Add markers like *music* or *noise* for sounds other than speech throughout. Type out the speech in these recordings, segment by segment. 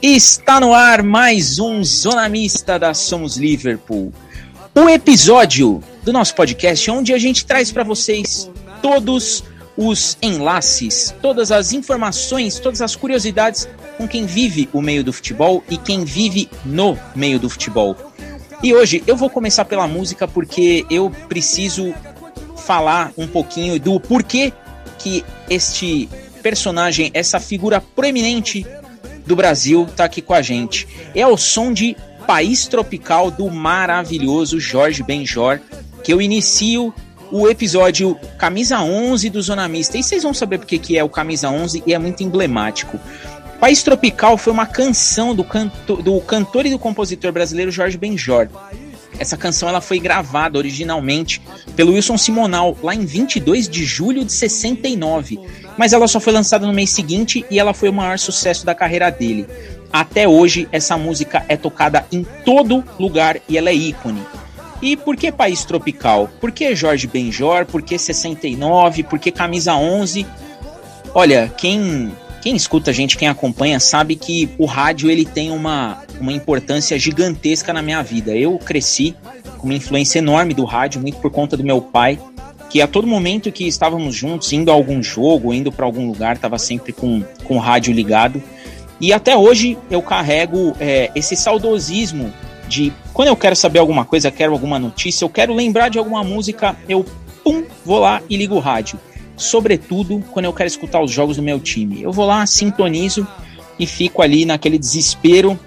Está no ar mais um Zona Mista da Somos Liverpool. O episódio do nosso podcast onde a gente traz para vocês todos os enlaces, todas as informações, todas as curiosidades com quem vive o meio do futebol e quem vive no meio do futebol. E hoje eu vou começar pela música porque eu preciso falar um pouquinho do porquê que este personagem, essa figura proeminente do Brasil tá aqui com a gente. É o som de País Tropical do maravilhoso Jorge Benjor, que eu inicio o episódio Camisa 11 do Zona Mista. E vocês vão saber porque que é o Camisa 11 e é muito emblemático. País Tropical foi uma canção do, canto, do cantor e do compositor brasileiro Jorge Benjor. Essa canção ela foi gravada originalmente pelo Wilson Simonal lá em 22 de julho de 69 mas ela só foi lançada no mês seguinte e ela foi o maior sucesso da carreira dele. Até hoje, essa música é tocada em todo lugar e ela é ícone. E por que país tropical? Por que Jorge Benjor? Por que 69? Por que camisa 11? Olha, quem quem escuta a gente, quem acompanha, sabe que o rádio ele tem uma, uma importância gigantesca na minha vida. Eu cresci com uma influência enorme do rádio, muito por conta do meu pai que a todo momento que estávamos juntos, indo a algum jogo, indo para algum lugar, estava sempre com, com o rádio ligado. E até hoje eu carrego é, esse saudosismo de quando eu quero saber alguma coisa, quero alguma notícia, eu quero lembrar de alguma música, eu pum, vou lá e ligo o rádio. Sobretudo quando eu quero escutar os jogos do meu time. Eu vou lá, sintonizo e fico ali naquele desespero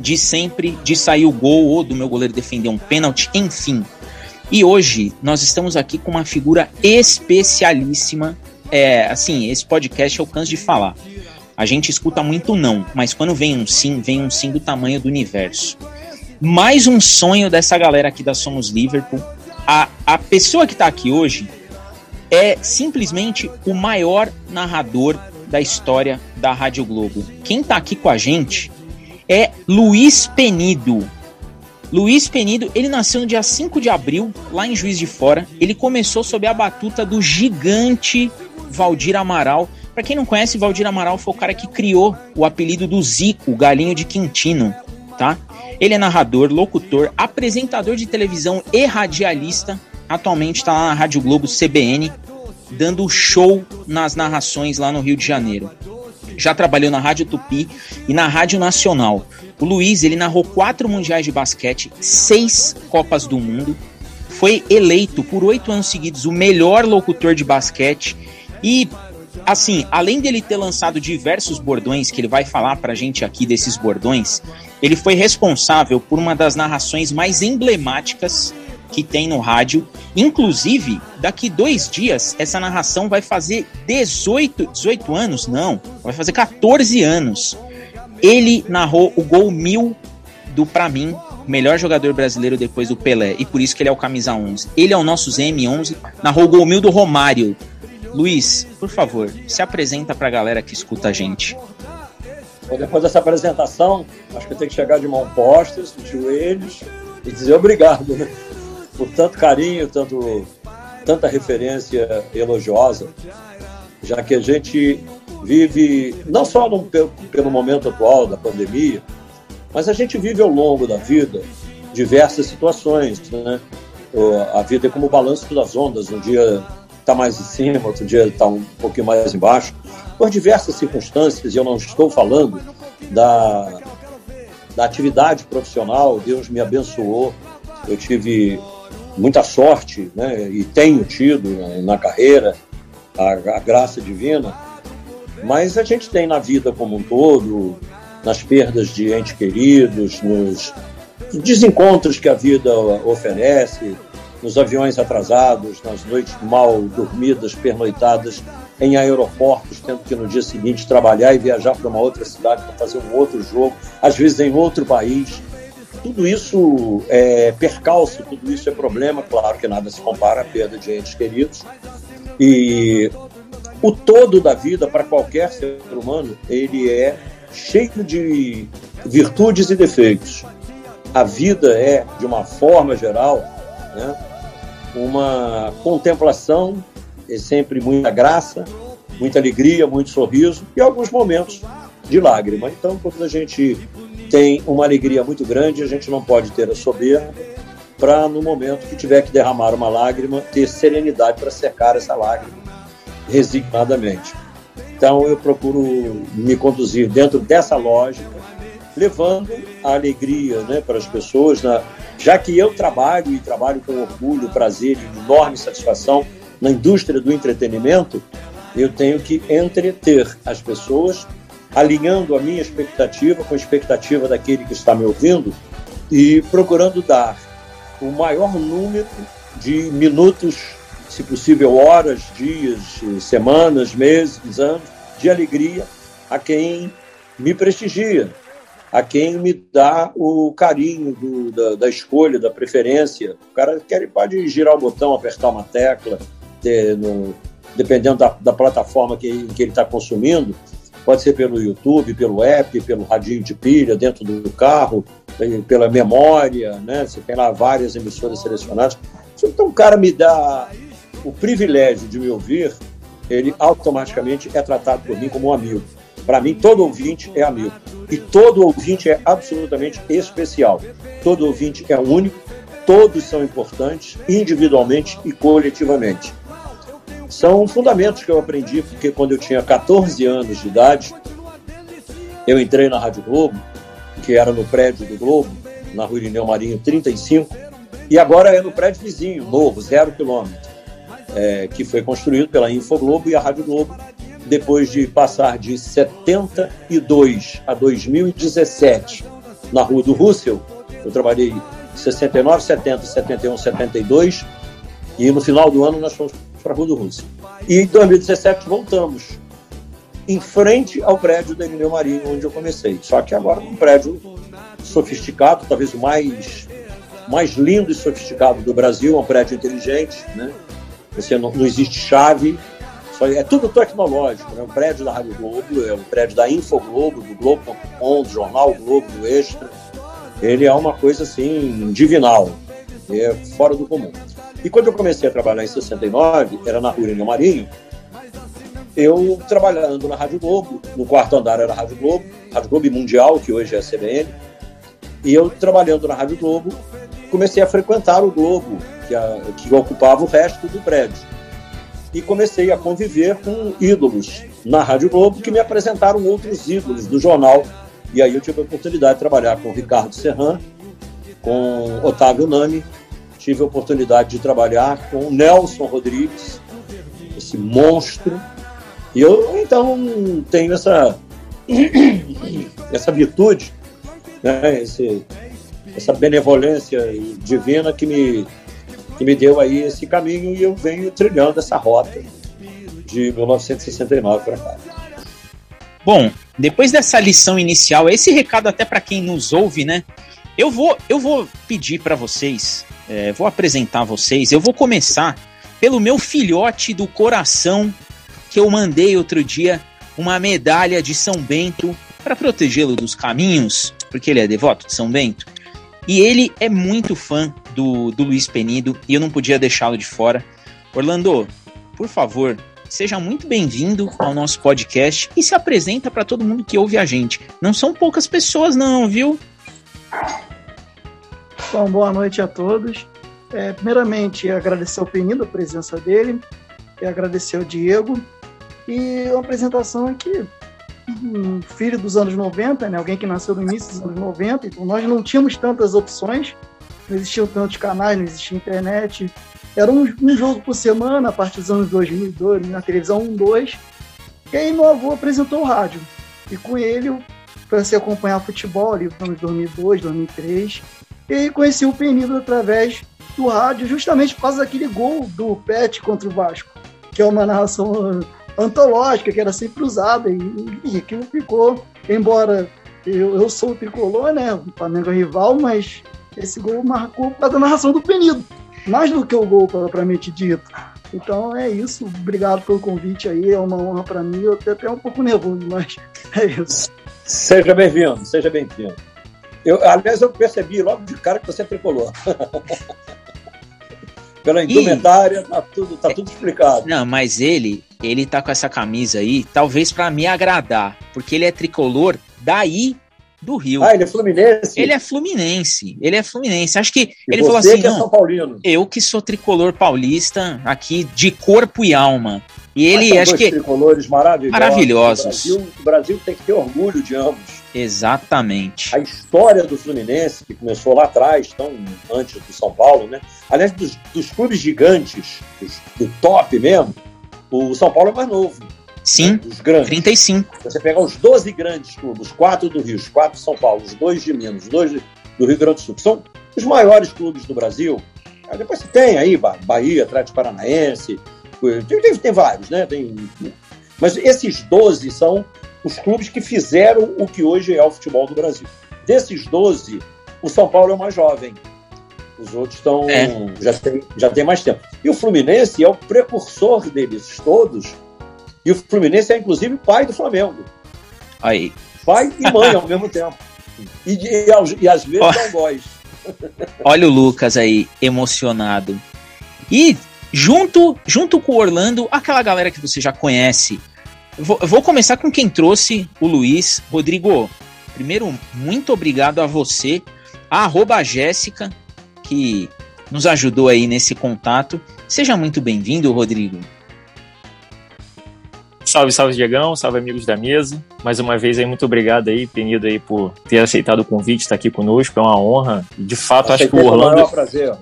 de sempre de sair o gol ou do meu goleiro defender um pênalti, enfim. E hoje nós estamos aqui com uma figura especialíssima. É, assim, esse podcast eu canso de falar. A gente escuta muito não, mas quando vem um sim, vem um sim do tamanho do universo. Mais um sonho dessa galera aqui da Somos Liverpool. A, a pessoa que está aqui hoje é simplesmente o maior narrador da história da Rádio Globo. Quem está aqui com a gente é Luiz Penido. Luiz Penido, ele nasceu no dia 5 de abril, lá em Juiz de Fora. Ele começou sob a batuta do gigante Valdir Amaral. Para quem não conhece, Valdir Amaral foi o cara que criou o apelido do Zico, o galinho de Quintino, tá? Ele é narrador, locutor, apresentador de televisão e radialista. Atualmente está na Rádio Globo CBN, dando show nas narrações lá no Rio de Janeiro. Já trabalhou na Rádio Tupi e na Rádio Nacional. O Luiz, ele narrou quatro mundiais de basquete, seis Copas do Mundo, foi eleito por oito anos seguidos o melhor locutor de basquete e assim, além dele ter lançado diversos bordões, que ele vai falar pra gente aqui desses bordões, ele foi responsável por uma das narrações mais emblemáticas que tem no rádio. Inclusive, daqui dois dias, essa narração vai fazer 18, 18 anos, não, vai fazer 14 anos. Ele narrou o gol mil do, para mim, melhor jogador brasileiro depois do Pelé, e por isso que ele é o camisa 11. Ele é o nosso ZM11, narrou o gol mil do Romário. Luiz, por favor, se apresenta para a galera que escuta a gente. Depois dessa apresentação, acho que eu tenho que chegar de mão postas, de joelhos e dizer obrigado, né? Por tanto carinho, tanto, tanta referência elogiosa, já que a gente vive, não só no, pelo, momento atual da pandemia, mas a gente vive ao longo da vida diversas situações. Né? A vida é como o balanço das ondas, um dia está mais em cima, outro dia está um pouquinho mais embaixo, por diversas circunstâncias, eu não estou falando da, da atividade profissional, Deus me abençoou, eu tive muita sorte, né, e tenho tido na, carreira, a, a graça divina, mas a gente tem na vida como um todo, nas perdas de entes queridos, nos desencontros que a vida oferece, nos aviões atrasados, nas noites mal dormidas, pernoitadas em aeroportos, tendo que no dia seguinte trabalhar e viajar para uma outra cidade para fazer um outro jogo, às vezes em outro país. Tudo isso é percalço, tudo isso é problema, claro que nada se compara à perda de entes queridos. E o todo da vida para qualquer ser humano ele é cheio de virtudes e defeitos. A vida é, de uma forma geral, né, uma contemplação, é sempre muita graça, muita alegria, muito sorriso e alguns momentos de lágrima. Então, quando a gente tem uma alegria muito grande, a gente não pode ter a soberba para, no momento que tiver que derramar uma lágrima, ter serenidade para secar essa lágrima resignadamente. Então, eu procuro me conduzir dentro dessa lógica, levando a alegria né, para as pessoas, né? já que eu trabalho e trabalho com orgulho, prazer e enorme satisfação na indústria do entretenimento, eu tenho que entreter as pessoas, alinhando a minha expectativa com a expectativa daquele que está me ouvindo e procurando dar o maior número de minutos, se possível horas, dias, semanas, meses, anos, de alegria a quem me prestigia, a quem me dá o carinho do, da, da, escolha, da preferência. O cara quer, pode girar o botão, apertar uma tecla, ter no, dependendo da, da plataforma que, que ele está consumindo, pode ser pelo YouTube, pelo app, pelo radinho de pilha dentro do carro, pela memória, né? Você tem lá várias emissoras selecionadas. Então, o cara me dá o privilégio de me ouvir, ele automaticamente é tratado por mim como um amigo. Para mim, todo ouvinte é amigo. E todo ouvinte é absolutamente especial. Todo ouvinte é único, todos são importantes, individualmente e coletivamente. São fundamentos que eu aprendi, porque quando eu tinha 14 anos de idade, eu entrei na Rádio Globo, que era no prédio do Globo, na Rua Irineu Marinho 35, e agora é no prédio vizinho, novo, zero quilômetro, é, que foi construído pela Infoglobo e a Rádio Globo, depois de passar de 72 a 2017 na Rua do Russell. Eu trabalhei 69, 70, 71, 72, e no final do ano nós fomos para a Rua do Rússia. E em 2017 voltamos, em frente ao prédio da Irineu Marinho, onde eu comecei. Só que agora um prédio sofisticado, talvez o mais, mais lindo e sofisticado do Brasil, é um prédio inteligente, né? Você não, não existe chave, é tudo tecnológico, é né? um prédio da Rádio Globo, é um prédio da Infoglobo, do Globo.com, do Jornal Globo, do Extra. Ele é uma coisa assim divinal, é fora do comum. E quando eu comecei a trabalhar em 69, era na Rua Marinho, eu trabalhando na Rádio Globo, no quarto andar era a Rádio Globo, Rádio Globo Mundial, que hoje é a CBN, e eu trabalhando na Rádio Globo, comecei a frequentar o Globo, que, a, que ocupava o resto do prédio. E comecei a conviver com ídolos na Rádio Globo que me apresentaram outros ídolos do jornal. E aí eu tive a oportunidade de trabalhar com Ricardo Serran, com Otávio Nami, tive a oportunidade de trabalhar com Nelson Rodrigues, esse monstro. E eu, então, tenho essa, essa virtude, né, esse, essa benevolência divina que me, que me deu aí esse caminho e eu venho trilhando essa rota de 1969 para cá. Bom, depois dessa lição inicial, esse recado até para quem nos ouve, né? Eu vou, eu vou pedir para vocês é, vou apresentar vocês. Eu vou começar pelo meu filhote do coração, que eu mandei outro dia uma medalha de São Bento para protegê-lo dos caminhos, porque ele é devoto de São Bento. E ele é muito fã do, do Luiz Penido e eu não podia deixá-lo de fora. Orlando, por favor, seja muito bem-vindo ao nosso podcast e se apresenta para todo mundo que ouve a gente. Não são poucas pessoas, não, viu? Bom, boa noite a todos. É, primeiramente, agradecer ao Penido a presença dele, e agradecer ao Diego. E uma apresentação aqui, um filho dos anos 90, né? alguém que nasceu no início dos anos 90, então nós não tínhamos tantas opções, não existiam tantos canais, não existia internet. Era um, um jogo por semana, a partir dos anos 2002, na televisão 1, 2. E aí meu avô apresentou o rádio. E com ele eu comecei a acompanhar futebol ali nos anos 2002, 2003 e conheci o Penido através do rádio, justamente por causa daquele gol do Pet contra o Vasco, que é uma narração antológica, que era sempre usada, e, e aquilo ficou, embora eu, eu sou o tricolor, né, o Flamengo é rival, mas esse gol marcou por causa da narração do Penido, mais do que o gol propriamente dito. Então é isso, obrigado pelo convite aí, é uma honra para mim, eu tô até um pouco nervoso, mas é isso. Seja bem-vindo, seja bem-vindo. Eu, aliás, eu percebi logo de cara que você é tricolor. *laughs* Pela indumentária, tá tudo, tá tudo explicado. Não, mas ele, ele tá com essa camisa aí, talvez para me agradar, porque ele é tricolor daí do Rio. Ah, ele é fluminense? Ele é fluminense. Ele é fluminense. Acho que E ele falou assim: que é São Paulino. eu que sou tricolor paulista aqui de corpo e alma. E ele, acho que. tricolores maravilhosos. Maravilhosos. O Brasil, o Brasil tem que ter orgulho de ambos. Exatamente. A história do Fluminense, que começou lá atrás, tão antes do São Paulo, né? Aliás, dos, dos clubes gigantes, dos- do top mesmo, o São Paulo é mais novo. Sim, né? Dos grandes. 35. Você pegar os 12 grandes clubes, os quatro do Rio, os quatro de São Paulo, os dois de Minas, os dois de- do Rio Grande do Sul, que são os maiores clubes do Brasil. Depois você tem aí Ba- Bahia, Atlético Paranaense, tem, tem- tem vários, né? Tem, mas esses 12 são os clubes que fizeram o que hoje é o futebol do Brasil. Desses 12, o São Paulo é o mais jovem. Os outros estão É. já, tem, já tem mais tempo. E o Fluminense é o precursor deles todos. E o Fluminense é, inclusive, pai do Flamengo Aí. pai e mãe ao *laughs* mesmo tempo. E, e, e às vezes Ó. dão voz. Olha o Lucas aí, emocionado. E junto, junto com o Orlando, aquela galera que você já conhece. Vou, vou começar com quem trouxe o Luiz. Rodrigo, primeiro, muito obrigado a você, a arroba Jéssica, que nos ajudou aí nesse contato. Seja muito bem-vindo, Rodrigo. Salve, salve, Diegão, salve, amigos da mesa. Mais uma vez aí, muito obrigado aí, Penido, aí, por ter aceitado o convite, estar aqui conosco, é uma honra. De fato, acho que o Aceitei Orlando, maior prazer.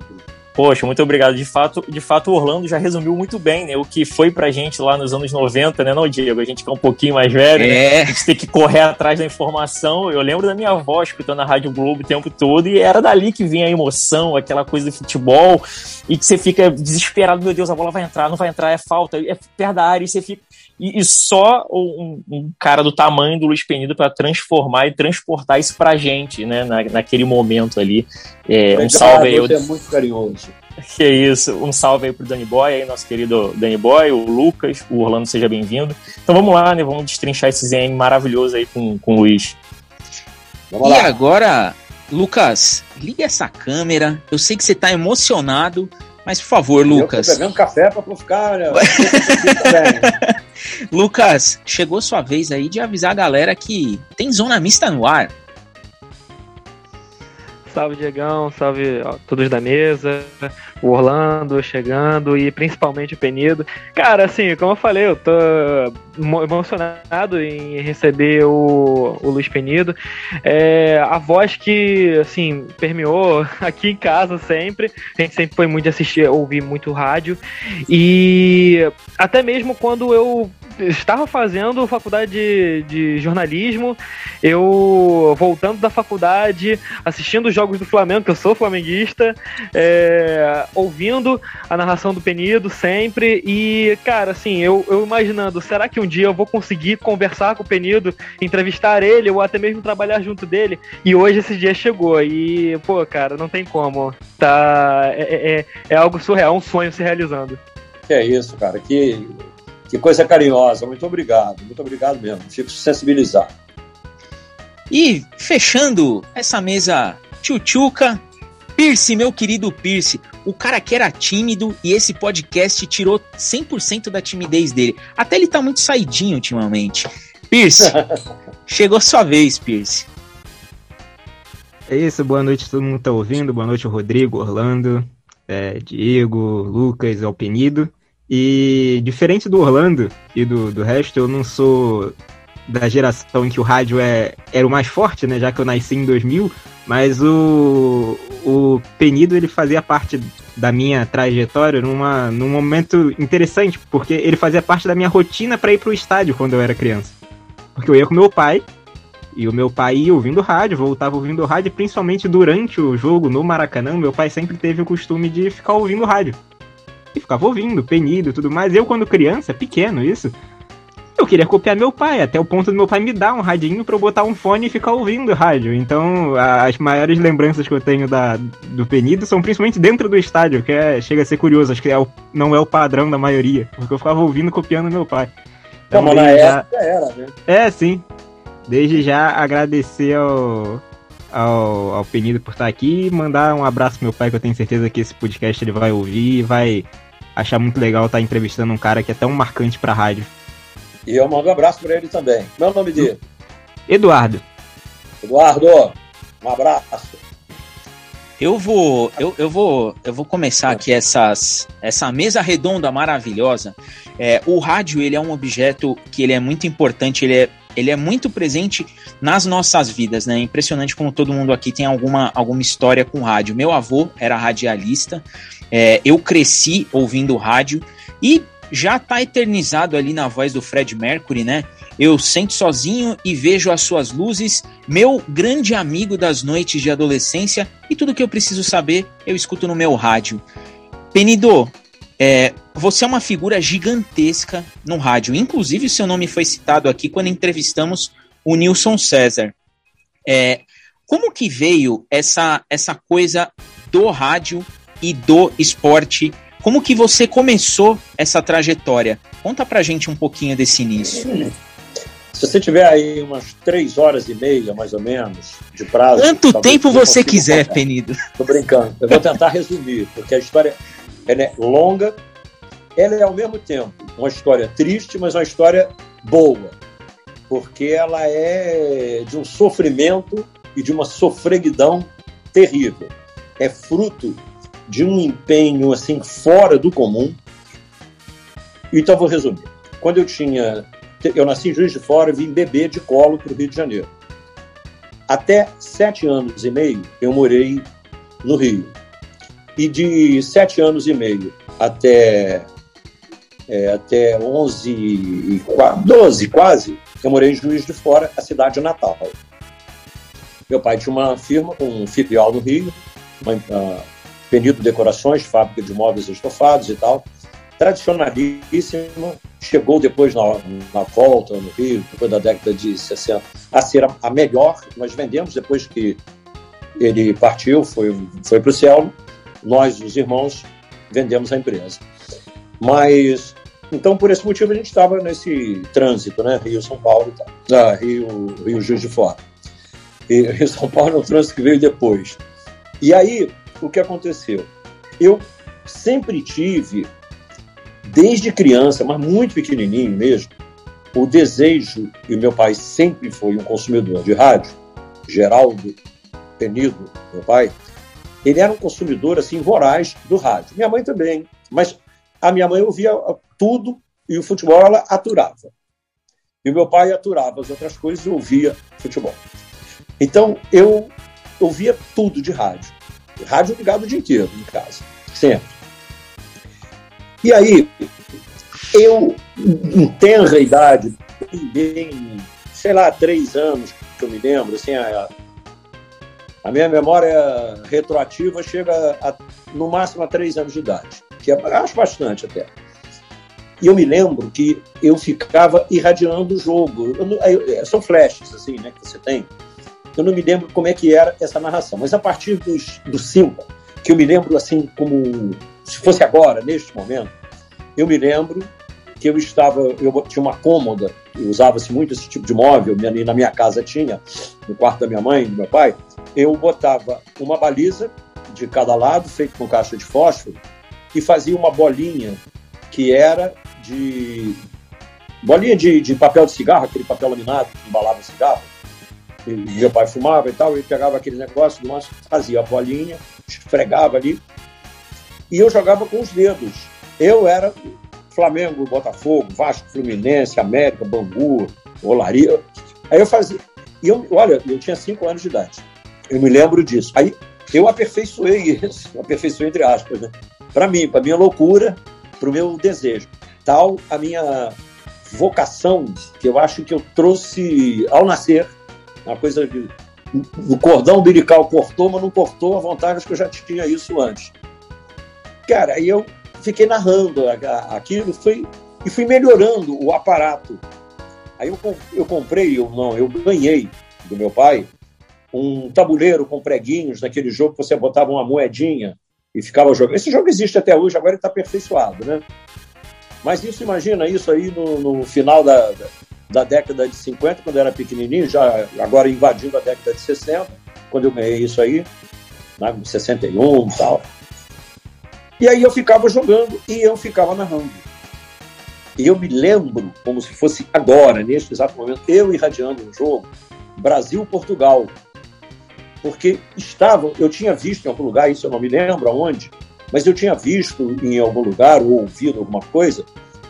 Poxa, muito obrigado. De fato, de fato, o Orlando já resumiu muito bem, né, o que foi pra gente lá nos anos 90, né, não, Diego? A gente que é um pouquinho mais velho, né? É, A gente tem que correr atrás da informação. Eu lembro da minha avó escutando a Rádio Globo o tempo todo e era dali que vinha a emoção, aquela coisa do futebol, e que você fica desesperado, meu Deus, a bola vai entrar, não vai entrar, é falta, é perto da área, e você fica. E, e só um, um cara do tamanho do Luiz Penido para transformar e transportar isso pra gente, né, na, naquele momento ali. É, um salve aí, Você é muito carinhoso. *laughs* que é isso. Um salve aí pro Danny Boy, aí, nosso querido Danny Boy, o Lucas, o Orlando, seja bem-vindo. Então vamos lá, né? Vamos destrinchar esse ZM maravilhoso aí com, com o Luiz. Vamos e lá. agora, Lucas, liga essa câmera. Eu sei que você tá emocionado, mas por favor, Lucas. Eu tô pegando café para não ficar. Né? *laughs* Lucas, chegou sua vez aí de avisar a galera que tem zona mista no ar. Salve, Diegão, salve ó, todos da mesa, o Orlando chegando e principalmente o Penido. Cara, assim, como eu falei, eu tô emo- emocionado em receber o, o Luiz Penido. É, a voz que, assim, permeou *laughs* aqui em casa sempre. A gente sempre foi muito assistir, ouvir muito rádio. E até mesmo quando eu estava fazendo faculdade de, de jornalismo, eu voltando da faculdade, assistindo os jogos do Flamengo, que eu sou flamenguista, é, ouvindo a narração do Penido sempre. E, cara, assim, eu, eu imaginando, será que um dia eu vou conseguir conversar com o Penido, entrevistar ele, ou até mesmo trabalhar junto dele? E hoje esse dia chegou. E, pô, cara, não tem como. Tá. É, é, é algo surreal, um sonho se realizando. Que é isso, cara. Que, que coisa carinhosa. Muito obrigado. Muito obrigado mesmo. Fico sensibilizado. E fechando essa mesa tchutchuca, Pierce, meu querido Pierce, o cara que era tímido e esse podcast tirou 100% da timidez dele. Até ele tá muito saidinho ultimamente. Pierce, *laughs* chegou sua vez, Pierce. É isso, boa noite todo mundo que tá ouvindo, boa noite Rodrigo, Orlando, é, Diego, Lucas, Alpenido. E diferente do Orlando e do, do resto, eu não sou da geração em que o rádio é, era o mais forte, né, já que eu nasci em 2000, mas o, o Penido ele fazia parte da minha trajetória numa, num momento interessante, porque ele fazia parte da minha rotina para ir pro estádio quando eu era criança. Porque eu ia com meu pai, e o meu pai ia ouvindo rádio, voltava ouvindo rádio, principalmente durante o jogo no Maracanã, meu pai sempre teve o costume de ficar ouvindo rádio. E ficava ouvindo, penido e tudo mais. Eu, quando criança, pequeno isso, eu queria copiar meu pai, até o ponto do meu pai me dar um radinho pra eu botar um fone e ficar ouvindo rádio. Então, as maiores lembranças que eu tenho da, do penido são principalmente dentro do estádio, que é, chega a ser curioso, acho que é o- não é o padrão da maioria, porque eu ficava ouvindo copiando meu pai. Não, mas na já- era, né? é, sim. Desde já agradecer ao, ao, ao Penido por estar aqui e mandar um abraço pro meu pai, que eu tenho certeza que esse podcast ele vai ouvir e vai achar muito legal estar entrevistando um cara que é tão marcante pra rádio. E eu mando um abraço para ele também. Meu nome dele? Eduardo. Eduardo, um abraço. Eu vou, eu, eu vou, eu vou começar aqui essas, essa mesa redonda maravilhosa. É, o rádio ele é um objeto que ele é muito importante, ele é, ele é muito presente nas nossas vidas, né? É impressionante como todo mundo aqui tem alguma, alguma história com rádio. Meu avô era radialista, é, eu cresci ouvindo rádio e já tá eternizado ali na voz do Fred Mercury, né? Eu sento sozinho e vejo as suas luzes, meu grande amigo das noites de adolescência, e tudo que eu preciso saber eu escuto no meu rádio. Penido, é, você é uma figura gigantesca no rádio. Inclusive, seu nome foi citado aqui quando entrevistamos o Nilson César. É, como que veio essa, essa coisa do rádio e do esporte? Como que você começou essa trajetória? Conta pra gente um pouquinho desse início. Se você tiver aí umas três horas e meia, mais ou menos, de prazo. Quanto tempo você quiser, contar. Penido. Tô brincando. Eu vou tentar resumir, porque a história é longa. Ela é, ao mesmo tempo, uma história triste, mas uma história boa. Porque ela é de um sofrimento e de uma sofreguidão terrível. É fruto de um empenho assim fora do comum. Então, vou resumir. Quando eu tinha eu nasci em Juiz de Fora vim beber de colo para o Rio de Janeiro. Até sete anos e meio eu morei no Rio. E de sete anos e meio até, é, até 11 e 12 quase, eu morei em Juiz de Fora, a cidade natal. Meu pai tinha uma firma com um filial no Rio, uma, uh, Penido Decorações, fábrica de móveis estofados e tal tradicionalíssima, chegou depois na, na volta no Rio, depois da década de 60, a ser a, melhor. Nós vendemos depois que ele partiu, foi, foi para o céu, nós, os irmãos, vendemos a empresa. Mas, então, por esse motivo, a gente estava nesse trânsito, né? Rio-São Paulo, tá? ah, Rio, Rio Juiz de Fora. E Rio-São Paulo é um trânsito que veio depois. E aí, o que aconteceu? Eu sempre tive desde criança, mas muito pequenininho mesmo, o desejo, e meu pai sempre foi um consumidor de rádio, Geraldo Penido, meu pai, ele era um consumidor assim voraz do rádio. Minha mãe também, mas a minha mãe ouvia tudo e o futebol ela aturava. E o meu pai aturava as outras coisas e ouvia futebol. Então eu ouvia tudo de rádio. Rádio ligado o dia inteiro em casa, sempre. E aí, eu, em tenra idade, bem, sei lá, três anos que eu me lembro, assim, a, a minha memória retroativa chega a, no máximo a três anos de idade, que é, acho bastante até. E eu me lembro que eu ficava irradiando o jogo. Eu, são flashes, assim, né, que você tem. Eu não me lembro como é que era essa narração, mas a partir dos, dos cinco, que eu me lembro assim como se fosse agora, neste momento, eu me lembro que eu estava, eu tinha uma cômoda, usava-se muito esse tipo de móvel, na minha casa tinha, no quarto da minha mãe do meu pai, eu botava uma baliza de cada lado, feito com caixa de fósforo, e fazia uma bolinha que era de. bolinha de, de papel de cigarro, aquele papel laminado que embalava cigarro. Meu pai fumava e tal, ele pegava aquele negócio, fazia a bolinha, esfregava ali, e eu jogava com os dedos eu era Flamengo, Botafogo, Vasco, Fluminense, América, Bangu, Olaria. Aí eu fazia. E eu, olha, eu tinha cinco anos de idade. Eu me lembro disso. Aí eu aperfeiçoei isso, *laughs* aperfeiçoei entre aspas, né? Para mim, para minha loucura, para o meu desejo. Tal a minha vocação, que eu acho que eu trouxe ao nascer, uma coisa de. O cordão umbilical cortou, mas não cortou a vontade que eu já tinha isso antes. Cara, aí eu fiquei narrando aquilo foi, e fui melhorando o aparato. Aí eu, eu comprei, eu não, eu ganhei do meu pai um tabuleiro com preguinhos naquele jogo que você botava uma moedinha e ficava jogando. Esse jogo existe até hoje, agora ele está aperfeiçoado, né? Mas isso, imagina isso aí no, no final da, da, da, década de 50, quando eu era pequenininho, já agora invadindo a década de 60. quando eu ganhei isso aí, né, em 61 e tal. E aí eu ficava jogando e eu ficava narrando. E eu me lembro, como se fosse agora, neste exato momento, eu irradiando um jogo, Brasil-Portugal. Porque estavam, eu tinha visto em algum lugar, isso eu não me lembro aonde, mas eu tinha visto em algum lugar ou ouvido alguma coisa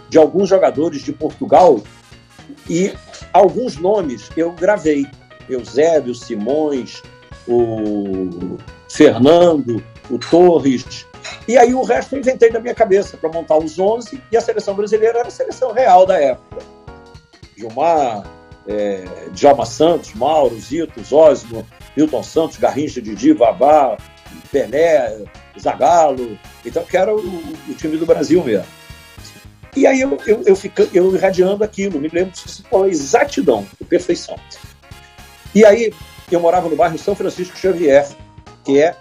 de alguns jogadores de Portugal e alguns nomes eu gravei. Eusébio, Simões, o Fernando, o Torres. E aí o resto eu inventei na minha cabeça para montar os 11 e a seleção brasileira era a seleção real da época. Gilmar, é, Djalma Santos, Mauro, Zito, Zósimo, Milton Santos, Garrincha, Didi, Vavá, Pelé, Zagallo, então que era o, o time do Brasil mesmo. E aí eu, eu, eu, eu irradiando aquilo, me lembro disso com a exatidão, com perfeição. E aí eu morava no bairro São Francisco Xavier, que é,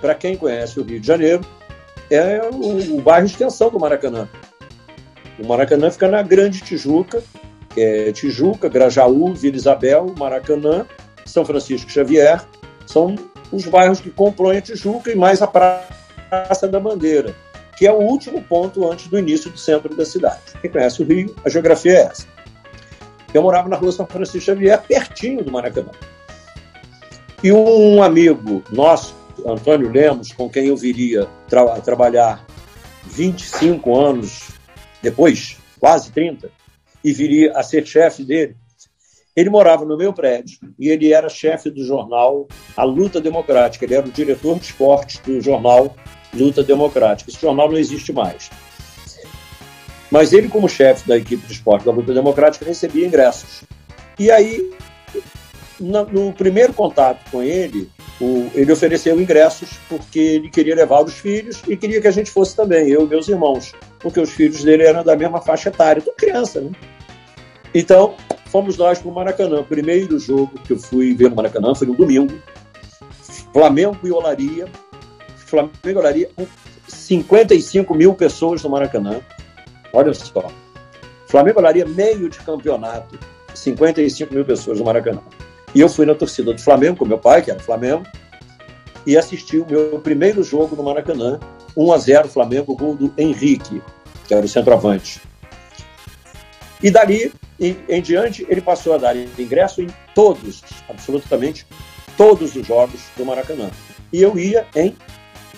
para quem conhece o Rio de Janeiro, é o, o bairro extensão do Maracanã. O Maracanã fica na Grande Tijuca, que é Tijuca, Grajaú, Vila Isabel, Maracanã, São Francisco Xavier, são os bairros que compõem a Tijuca e mais a Praça da Bandeira, que é o último ponto antes do início do centro da cidade. Quem conhece o Rio, a geografia é essa. Eu morava na rua São Francisco Xavier, pertinho do Maracanã. E um amigo nosso, Antônio Lemos, com quem eu viria tra trabalhar 25 anos depois, quase 30, e viria a ser chefe dele, ele morava no meu prédio e ele era chefe do jornal A Luta Democrática. Ele era o diretor de esportes do jornal Luta Democrática. Esse jornal não existe mais. Mas ele, como chefe da equipe de esporte da Luta Democrática, recebia ingressos. E aí, no primeiro contato com ele, ele ofereceu ingressos porque ele queria levar os filhos e queria que a gente fosse também, eu e meus irmãos, porque os filhos dele eram da mesma faixa etária, então criança, né? Então, fomos nós para o Maracanã. Primeiro jogo que eu fui ver no Maracanã foi no domingo. Flamengo e Olaria. Flamengo Olaria com 55 mil pessoas no Maracanã. Olha só. Flamengo Olaria, meio de campeonato. 55 mil pessoas no Maracanã. E eu fui na torcida do Flamengo, com meu pai, que era Flamengo, e assisti o meu primeiro jogo no Maracanã, 1 a 0 Flamengo, gol do Henrique, que era o centroavante. E dali em, em diante, ele passou a dar ingresso em todos, absolutamente todos os jogos do Maracanã. E eu ia em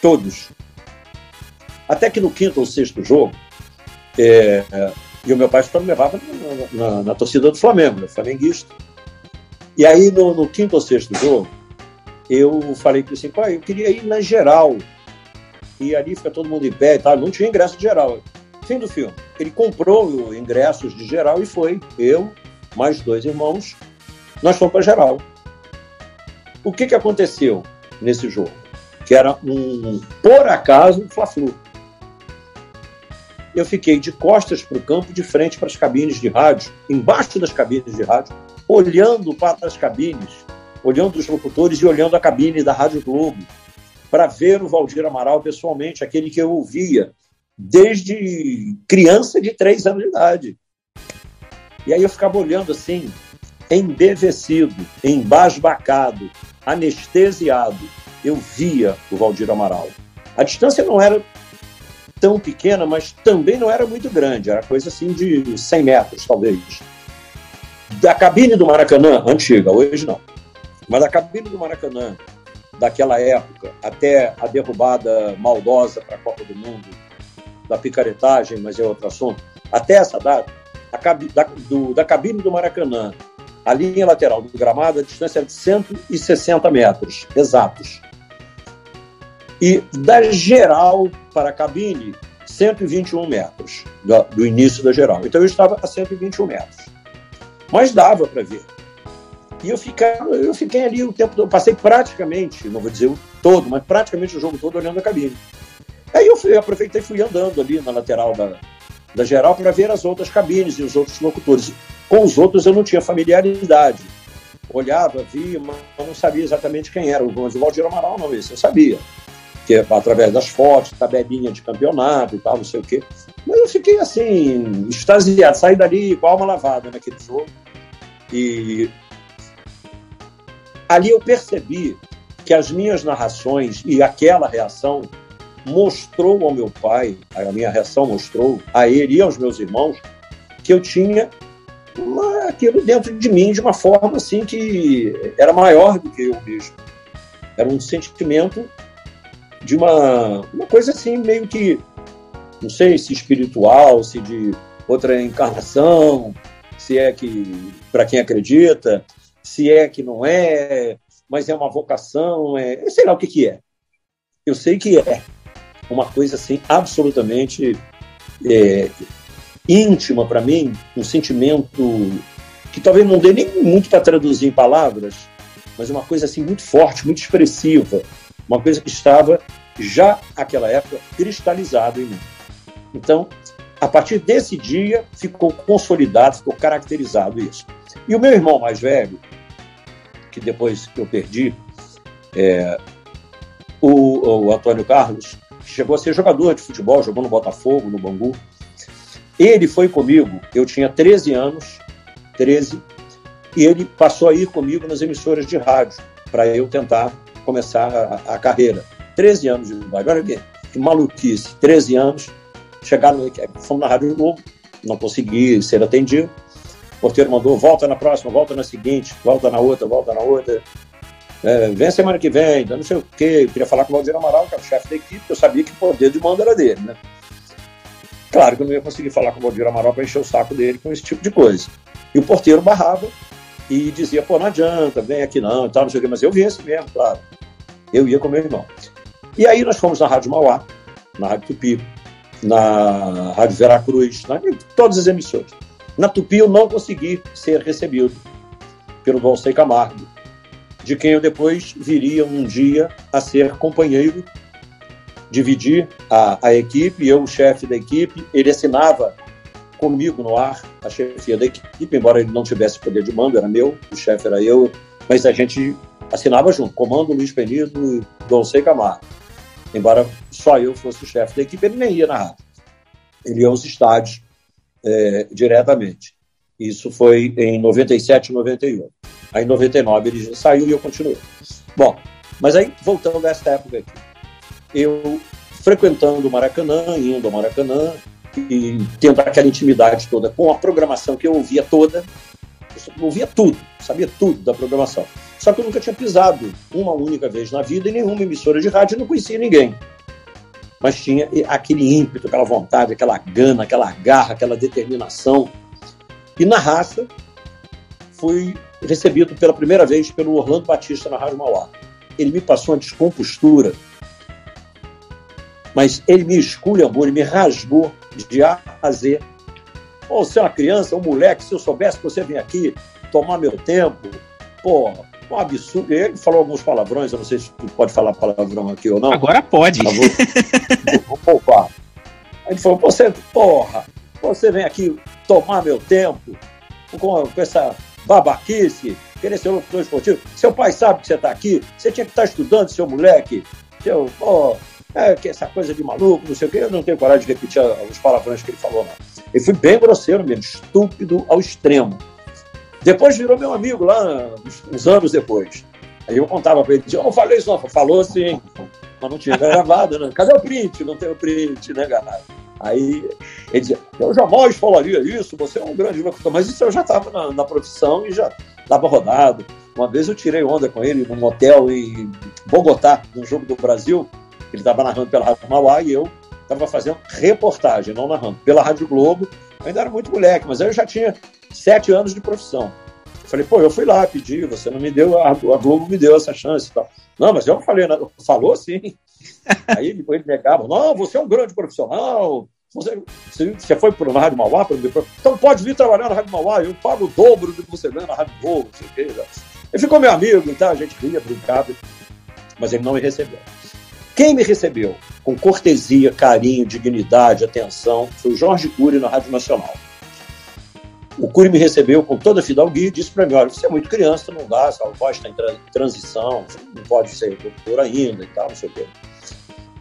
todos. Até que no quinto ou sexto jogo, é, e o meu pai só me levava na, na, na, torcida do Flamengo, né, flamenguista. E aí, no, no, quinto ou sexto jogo, eu falei para assim, pai, eu queria ir na geral. E ali fica todo mundo em pé e tal. Não tinha ingresso de geral. Fim do filme. Ele comprou ingressos de geral e foi. Eu, mais dois irmãos, nós fomos para geral. O que, que aconteceu nesse jogo? Que era um, por acaso, um Fla-Flu. Eu fiquei de costas para o campo, de frente para as cabines de rádio, embaixo das cabines de rádio, olhando para as cabines, olhando os locutores e olhando a cabine da Rádio Globo, para ver o Valdir Amaral pessoalmente, aquele que eu ouvia desde criança de três anos de idade. E aí eu ficava olhando assim, embevecido, embasbacado, anestesiado. Eu via o Valdir Amaral. A distância não era tão pequena, mas também não era muito grande, era coisa assim de 100 metros, talvez. Da cabine do Maracanã, antiga, hoje não, mas da cabine do Maracanã, daquela época, até a derrubada maldosa para a Copa do Mundo da picaretagem, mas é outro assunto, até essa data, da, do, da cabine do Maracanã, a linha lateral do gramado, a distância era de 160 metros, exatos. E da geral para a cabine, 121 metros do, do início da geral. Então eu estava a 121 metros. Mas dava para ver. E eu, ficava, eu fiquei ali o tempo todo, eu passei praticamente, não vou dizer o todo, mas praticamente o jogo todo olhando a cabine. Aí eu, fui, aproveitei e fui andando ali na lateral da, da geral para ver as outras cabines e os outros locutores. Com os outros eu não tinha familiaridade. Olhava, via, mas não sabia exatamente quem era. O Valdir Amaral não, esse eu sabia. Que é através das fotos, tabelinha de campeonato e tal, não sei o quê. Mas eu fiquei assim, extasiado, saí dali com a alma lavada naquele jogo. E ali eu percebi que as minhas narrações e aquela reação mostrou ao meu pai, a minha reação mostrou a ele e aos meus irmãos que eu tinha uma, aquilo dentro de mim de uma forma assim que era maior do que eu mesmo. Era um sentimento de uma, uma coisa assim meio que não sei se espiritual, se de outra encarnação, se é que para quem acredita, se é que não é, mas é uma vocação, é, sei lá o que que é. Eu sei que é uma coisa assim absolutamente é, íntima para mim, um sentimento que talvez não dê nem muito para traduzir em palavras, mas uma coisa assim muito forte, muito expressiva, uma coisa que estava já naquela época cristalizado em mim. Então, a partir desse dia ficou consolidado, ficou caracterizado isso. E o meu irmão mais velho, que depois eu perdi, é, o, o Antônio Carlos, chegou a ser jogador de futebol, jogou no Botafogo, no Bangu. Ele foi comigo, eu tinha 13 anos, 13, e ele passou a ir comigo nas emissoras de rádio para eu tentar começar a, a, carreira. 13 anos de idade, olha que, que maluquice, 13 anos, chegaram, fomos na Rádio Globo, não consegui ser atendido, o porteiro mandou, volta na próxima, volta na seguinte, volta na outra, volta na outra, é, vem semana que vem, não sei o quê. Eu queria falar com o Valdir Amaral, que é o chefe da equipe, eu sabia que o poder de mando era dele, né? Claro que eu não ia conseguir falar com o Valdir Amaral para encher o saco dele com esse tipo de coisa. E o porteiro barrava e dizia, pô, não adianta, vem aqui não e tal, não sei o quê. Mas eu assim mesmo, claro. Eu ia com meu irmão. E aí nós fomos na Rádio Mauá, na Rádio Tupi, na Rádio Veracruz, na, em todas as emissoras. Na Tupi eu não consegui ser recebido pelo Valsei Camargo de quem eu depois viria um dia a ser companheiro, dividir a, a equipe, eu, o chefe da equipe, ele assinava comigo no ar a chefia da equipe, embora ele não tivesse poder de mando, era meu, o chefe era eu, mas a gente assinava junto, comando Luiz Penido e Dulce Camargo. Embora só eu fosse o chefe da equipe, ele nem ia na rádio. Ele ia aos estádios é, diretamente. Isso foi em 97 e 98. Aí em 99 ele saiu e eu continuei. Bom, mas aí voltando a essa época aqui. Eu frequentando o Maracanã, indo ao Maracanã e tendo aquela intimidade toda com a programação que eu ouvia toda, eu ouvia tudo, sabia tudo da programação. Só que eu nunca tinha pisado uma única vez na vida em nenhuma emissora de rádio, não conhecia ninguém. Mas tinha aquele ímpeto, aquela vontade, aquela gana, aquela garra, aquela determinação e na raça, fui recebido pela primeira vez pelo Orlando Batista na Rádio Mauá. Ele me passou uma descompostura, mas ele me esculhambou, ele me rasgou de A a Z. Pô, você é uma criança, um moleque, se eu soubesse que você vem aqui tomar meu tempo, pô, um absurdo. Ele falou alguns palavrões, eu não sei se pode falar palavrão aqui ou não. Agora pode. *laughs* Vou poupar. Aí ele falou, você, porra, você vem aqui tomar meu tempo com, com essa babaquice, querer ser locutor esportivo. Seu pai sabe que você está aqui, você tinha que estar tá estudando, seu moleque. Seu, oh, é, que essa coisa de maluco, não sei o quê. Eu não tenho coragem de repetir os palavrões que ele falou, não. Ele foi bem grosseiro mesmo, estúpido ao extremo. Depois virou meu amigo lá, uns, anos depois. Aí eu contava para ele, eu não falei isso, não. Falou sim, mas não tinha gravado, né? Cadê o print? Não tem o print, né, galera? Aí ele dizia, eu jamais falaria isso, você é um grande locutor, mas isso eu já estava na, na, profissão e já estava rodado. Uma vez eu tirei onda com ele num hotel em Bogotá, no Jogo do Brasil, ele estava narrando pela Rádio Mauá e eu estava fazendo reportagem, não narrando, pela Rádio Globo. Eu ainda era muito moleque, mas eu já tinha sete anos de profissão. Eu falei, pô, eu fui lá pedir, você não me deu, a, Globo me deu essa chance e tal. Não, mas eu não falei nada. Falou sim. *laughs* Aí depois ele negava, não, você é um grande profissional, você, você foi para a Rádio Mauá, então pode vir trabalhar na Rádio Mauá, eu pago o dobro do que você ganha na Rádio Globo, não sei o quê. Ele ficou meu amigo, então a gente ria, brincava, mas ele não me recebeu. Quem me recebeu com cortesia, carinho, dignidade, atenção, foi o Jorge Cury na Rádio Nacional. O Cury me recebeu com toda a fidalguia e disse para mim, olha, você é muito criança, não dá, sua voz está em transição, não pode ser doutor ainda e tal, não sei o quê.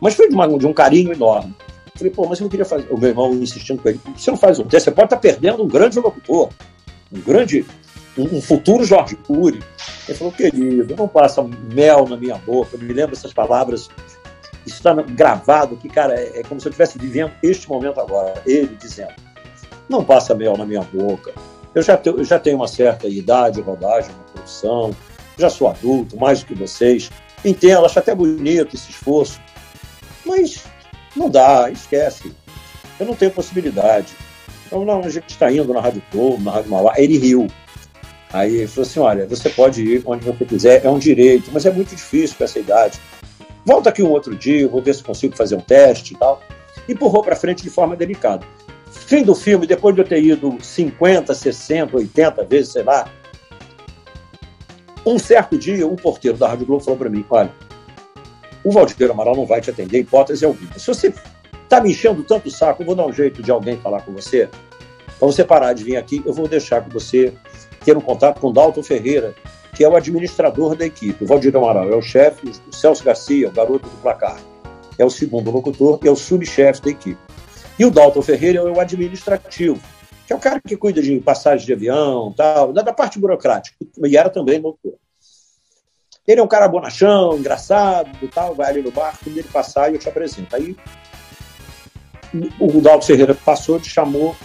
Mas foi de, uma, de um carinho enorme. Falei, pô, mas eu não queria fazer. O meu irmão insistindo com ele, você não faz um teste, você pode estar perdendo um grande locutor, um grande, um, um futuro Jorge Cury. Ele falou, querido, não passa mel na minha boca. Eu me lembro essas palavras. Isso está gravado que, cara, é, é como se eu estivesse vivendo este momento agora. Ele dizendo, não passa mel na minha boca. Eu já, te, eu já tenho uma certa idade, rodagem, uma produção, já sou adulto, mais do que vocês. Entendo, acho até bonito esse esforço. Mas não dá, esquece. Eu não tenho possibilidade. Então, não, a gente está indo na Rádio Globo, na Rádio Mauá. Ele riu. Aí ele falou assim: olha, você pode ir onde você quiser, é um direito, mas é muito difícil com essa idade. Volta aqui um outro dia, vou ver se consigo fazer um teste e tal. Empurrou para frente de forma delicada. Fim do filme, depois de eu ter ido 50, 60, 80 vezes, sei lá, um certo dia, um porteiro da Rádio Globo falou para mim: olha, o Valdir Amaral não vai te atender, hipótese alguma. Se você está me enchendo tanto o saco, eu vou dar um jeito de alguém falar com você. Para você parar de vir aqui, eu vou deixar que você ter um contato com o Dalton Ferreira, que é o administrador da equipe. O Valdir Amaral é o chefe, o Celso Garcia, o garoto do placar, é o segundo locutor é o subchefe da equipe. E o Dalton Ferreira é o administrativo, que é o cara que cuida de passagem de avião, tal, da parte burocrática, e era também locutor. Ele é um cara bonachão, engraçado, tal, vai ali no bar, quando ele passar, eu te apresento. Aí o Dalton Ferreira passou, te chamou,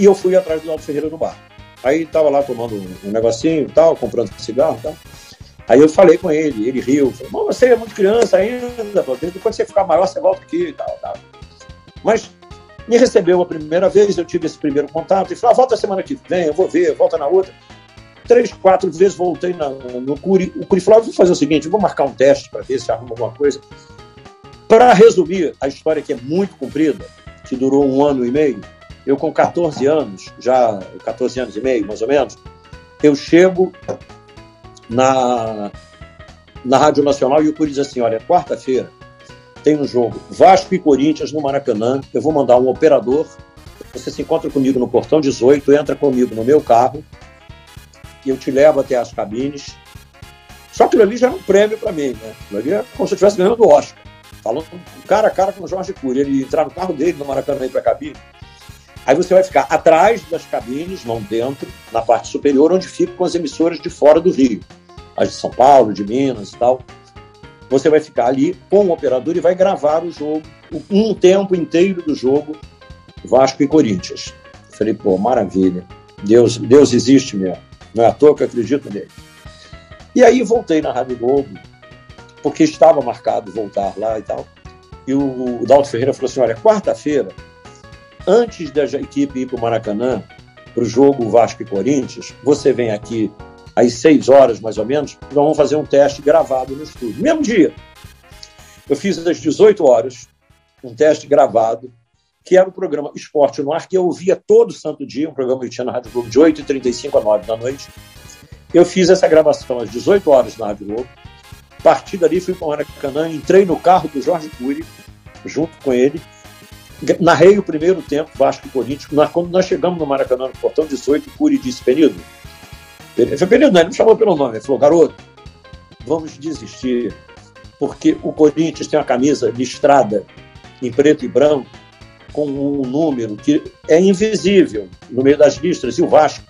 e eu fui atrás do Dalton Ferreira no bar. Aí tava lá tomando um negocinho tal, comprando cigarro tal. Aí eu falei com ele, ele riu, falou, você é muito criança ainda, pô. depois você ficar maior, você volta aqui e tal, tal. Mas me recebeu a primeira vez, eu tive esse primeiro contato, e falou, ah, volta semana que vem, eu vou ver, volta na outra. Três, quatro vezes voltei na, no Curi. O Curi falou, vou fazer o seguinte, vou marcar um teste para ver se arruma alguma coisa. Para resumir a história que é muito comprida, que durou um ano e meio, eu com 14 anos, já 14 anos e meio, mais ou menos, eu chego na, na Rádio Nacional e o Curi diz assim, olha, quarta-feira tem um jogo Vasco e Corinthians no Maracanã, eu vou mandar um operador, você se encontra comigo no portão 18, entra comigo no meu carro, e eu te levo até as cabines. Só que aquilo ali já era um prêmio para mim, né? Aquilo ali é como se eu estivesse ganhando o Oscar. Falando cara a cara com o Jorge Cury. Ele entrar no carro dele no Maracanã para a cabine. Aí você vai ficar atrás das cabines, não dentro, na parte superior, onde ficam as emissoras de fora do Rio, as de São Paulo, de Minas e tal. Você vai ficar ali com o operador e vai gravar o jogo, um tempo inteiro do jogo, Vasco e Corinthians. Eu falei, pô, maravilha. Deus, Deus existe mesmo. Não é à toa que eu acredito nele. E aí voltei na Rádio Globo, porque estava marcado voltar lá e tal. E o, o Dalton Ferreira falou assim: olha, quarta-feira, antes da equipe ir para o Maracanã, para o jogo Vasco e Corinthians, você vem aqui às seis horas, mais ou menos, nós vamos fazer um teste gravado no estúdio. Mesmo dia. Eu fiz às 18 horas um teste gravado, que era o programa Esporte no Ar, que eu ouvia todo santo dia, um programa que tinha na Rádio Globo de 8h35 a 9 da noite. Eu fiz essa gravação às 18 horas na Rádio Globo. A partir dali fui para o Maracanã, entrei no carro do Jorge Cury, junto com ele, narrei o primeiro tempo, Vasco e Corinthians. Quando nós chegamos no Maracanã, no portão 18, o Cury disse, Penido, ele falou, Penido, não, ele me chamou pelo nome, ele falou, garoto, vamos desistir, porque o Corinthians tem uma camisa listrada em preto e branco, com um número que é invisível no meio das listras, e o Vasco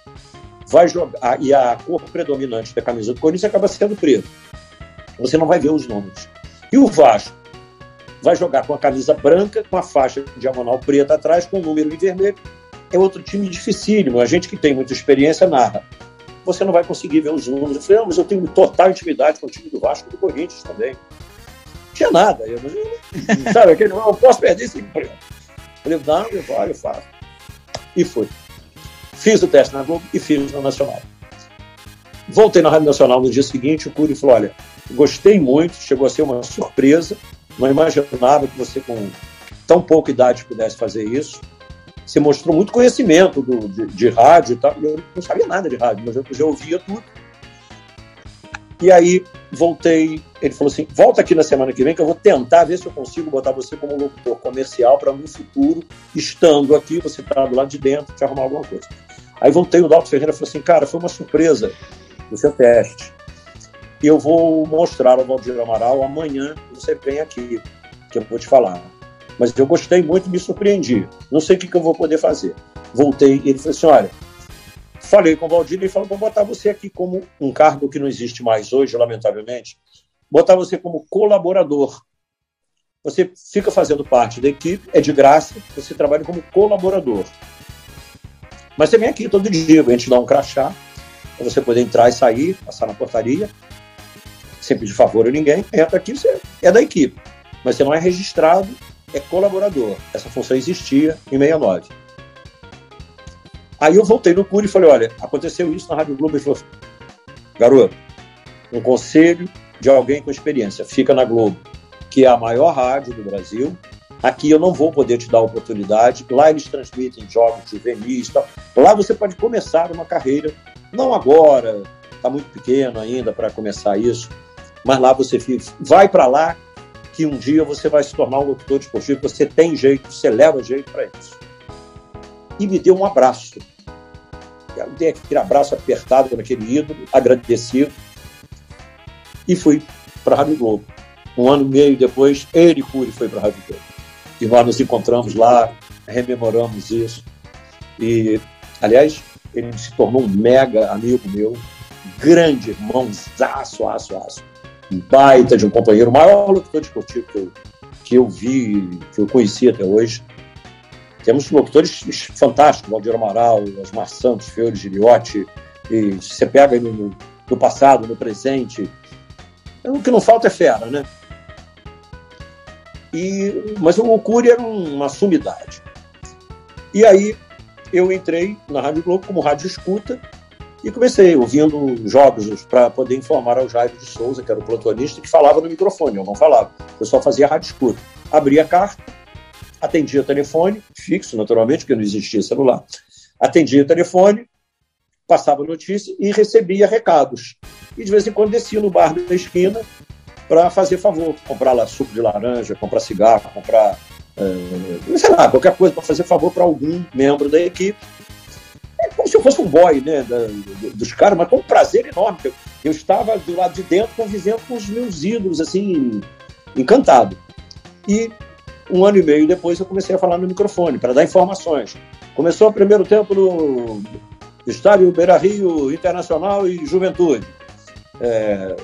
vai jogar, e a cor predominante da camisa do Corinthians acaba sendo preto você não vai ver os números. E o Vasco vai jogar com a camisa branca, com a faixa diagonal preta atrás, com o número em vermelho. É outro time dificílimo. A gente que tem muita experiência narra. Você não vai conseguir ver os números. Eu falei, não, mas eu tenho total intimidade com o time do Vasco e do Corinthians também. Não tinha nada. Eu, sabe, aquele, eu posso perder esse emprego. Falei, não, eu vou, eu faço. E fui. Fiz o teste na Globo e fiz no Nacional. Voltei na Rádio Nacional no dia seguinte, o Cury falou, olha, Gostei muito, chegou a ser uma surpresa. Não imaginava que você, com tão pouca idade, pudesse fazer isso. Você mostrou muito conhecimento do, de, de rádio e tal. Eu não sabia nada de rádio, mas eu já ouvia tudo. E aí voltei. Ele falou assim: volta aqui na semana que vem que eu vou tentar ver se eu consigo botar você como locutor comercial para no futuro, estando aqui, você tá do lado de dentro, te arrumar alguma coisa. Aí voltei, o Dalton Ferreira falou assim: cara, foi uma surpresa o seu teste. Eu vou mostrar ao Valdir Amaral amanhã, você vem aqui, que eu vou te falar. Mas eu gostei muito, me surpreendi. Não sei o que, que eu vou poder fazer. Voltei e ele falou assim: olha, falei com o Valdir e falou: vou botar você aqui como um cargo que não existe mais hoje, lamentavelmente, botar você como colaborador. Você fica fazendo parte da equipe, é de graça, você trabalha como colaborador. Mas você vem aqui todo dia, a gente dá um crachá, para você poder entrar e sair, passar na portaria, sem pedir favor a ninguém, entra aqui, você é da equipe. Mas você não é registrado, é colaborador. Essa função existia em 69. Aí eu voltei no Cury e falei, olha, aconteceu isso na Rádio Globo. Ele falou, garoto, um conselho de alguém com experiência, fica na Globo, que é a maior rádio do Brasil. Aqui eu não vou poder te dar oportunidade. Lá eles transmitem jogos juvenis. Lá você pode começar uma carreira, não agora, está muito pequeno ainda para começar isso, mas lá você fica, vai para lá que um dia você vai se tornar um locutor esportivo, você tem jeito, você leva jeito para isso e me deu um abraço. Eu dei aquele abraço apertado naquele ídolo, agradecido, e fui para a Rádio Globo. Um ano e meio depois, ele Cury foi para a Rádio Globo. E nós nos encontramos lá, rememoramos isso. E, aliás, ele se tornou um mega amigo meu, grande irmão, aço, aço, aço. Um baita de um companheiro, o maior locutor esportivo que eu, que eu vi, que eu conheci até hoje. Temos locutores fantásticos, Valdir Amaral, Osmar Santos, Fiore Giliotti, e você pega no, no passado, no presente, o que não falta é fera, né? E, mas o Cury era uma sumidade. E aí eu entrei na Rádio Globo como rádio escuta e comecei ouvindo jogos para poder informar ao Jairo de Souza, que era o plantonista, que falava no microfone, eu não falava. Eu só fazia rádio escuta. Abria a carta, atendia o telefone, fixo naturalmente, porque não existia celular, atendia o telefone, passava notícia e recebia recados. E de vez em quando descia no bar da esquina para fazer favor, comprar lá suco de laranja, comprar cigarro, comprar, é, sei lá, qualquer coisa para fazer favor para algum membro da equipe. É como se eu fosse um boy né, da, dos caras, mas com um prazer enorme. Eu, eu estava do lado de dentro convivendo com os meus ídolos, assim, encantado. E um ano e meio depois eu comecei a falar no microfone para dar informações. Começou o primeiro tempo no estádio Beira Rio Internacional e Juventude. É,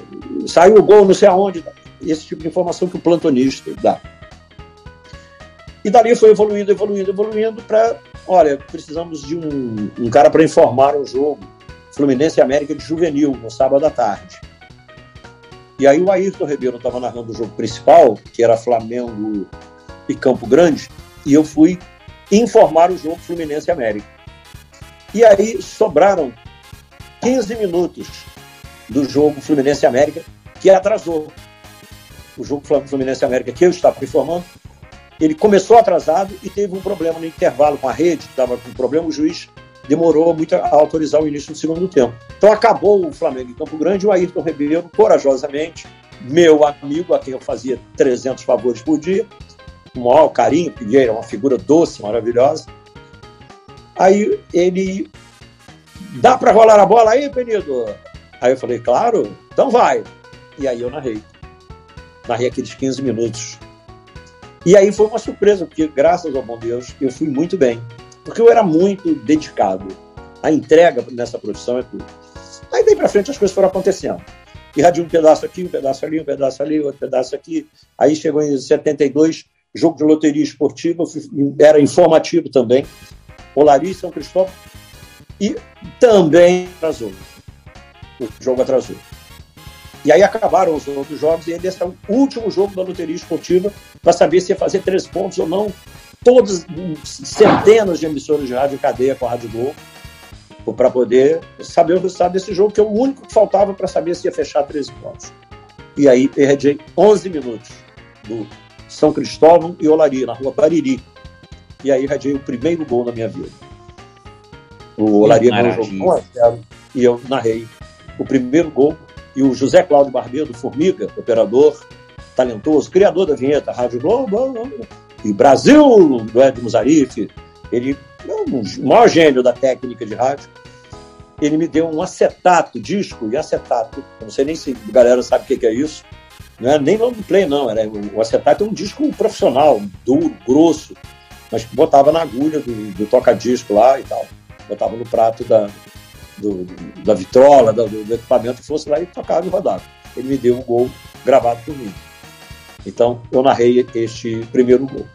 saiu o gol não sei aonde. Esse tipo de informação que o plantonista dá. E dali foi evoluindo, evoluindo, evoluindo para, olha, precisamos de um, um cara para informar um jogo. Fluminense América de Juvenil, no sábado à tarde. E aí o Ayrton Ribeiro estava narrando o jogo principal, que era Flamengo e Campo Grande, e eu fui informar o jogo Fluminense América. E aí sobraram 15 minutos do jogo Fluminense América, que atrasou. O jogo Fluminense América que eu estava informando, ele começou atrasado e teve um problema no intervalo com a rede, estava com problema, o juiz demorou muito a autorizar o início do segundo tempo. Então acabou o Flamengo em Campo Grande, o Ayrton Ribeiro, corajosamente, meu amigo, a quem eu fazia 300 favores por dia, o maior carinho, ele é uma figura doce, maravilhosa. Aí ele, dá para rolar a bola aí, Penido? Aí eu falei, claro, então vai. E aí eu narrei. Narrei aqueles 15 minutos. E aí foi uma surpresa, porque graças ao bom Deus eu fui muito bem. Porque eu era muito dedicado. A entrega nessa profissão é tudo. Aí daí para frente as coisas foram acontecendo. E um pedaço aqui, um pedaço ali, um pedaço ali, outro pedaço aqui. Aí chegou em 72, jogo de loteria esportiva, era informativo também, Olaria e São Cristóvão, e também atrasou. O jogo atrasou. E aí acabaram os outros jogos, e esse é o último jogo da loteria esportiva para saber se ia fazer três pontos ou não. Todas, centenas de emissoras de rádio em cadeia com a Rádio Globo, para poder saber o resultado desse jogo, que é o único que faltava para saber se ia fechar 13 pontos. E aí perdi 11 minutos do são Cristóvão e Olaria, na rua Bariri. E aí radiei o primeiro gol na minha vida. O Olaria ganhou o jogo 1 a 0 e eu narrei o primeiro gol. E o José Cláudio Barbeiro, Formiga, operador, talentoso, criador da vinheta Rádio Globo e Brasil, do Ed Muzarif, ele é o maior gênio da técnica de rádio. Ele me deu um acetato, disco e acetato. não sei nem se a galera sabe o que é isso não era nem long play, não. Era, o acetato é um disco profissional, duro, grosso, mas botava na agulha do, do toca-disco lá e tal. Botava no prato da, do, da vitrola, do, do, equipamento fosse lá e tocava e rodava. Ele me deu um gol gravado por mim. Então, eu narrei este primeiro gol.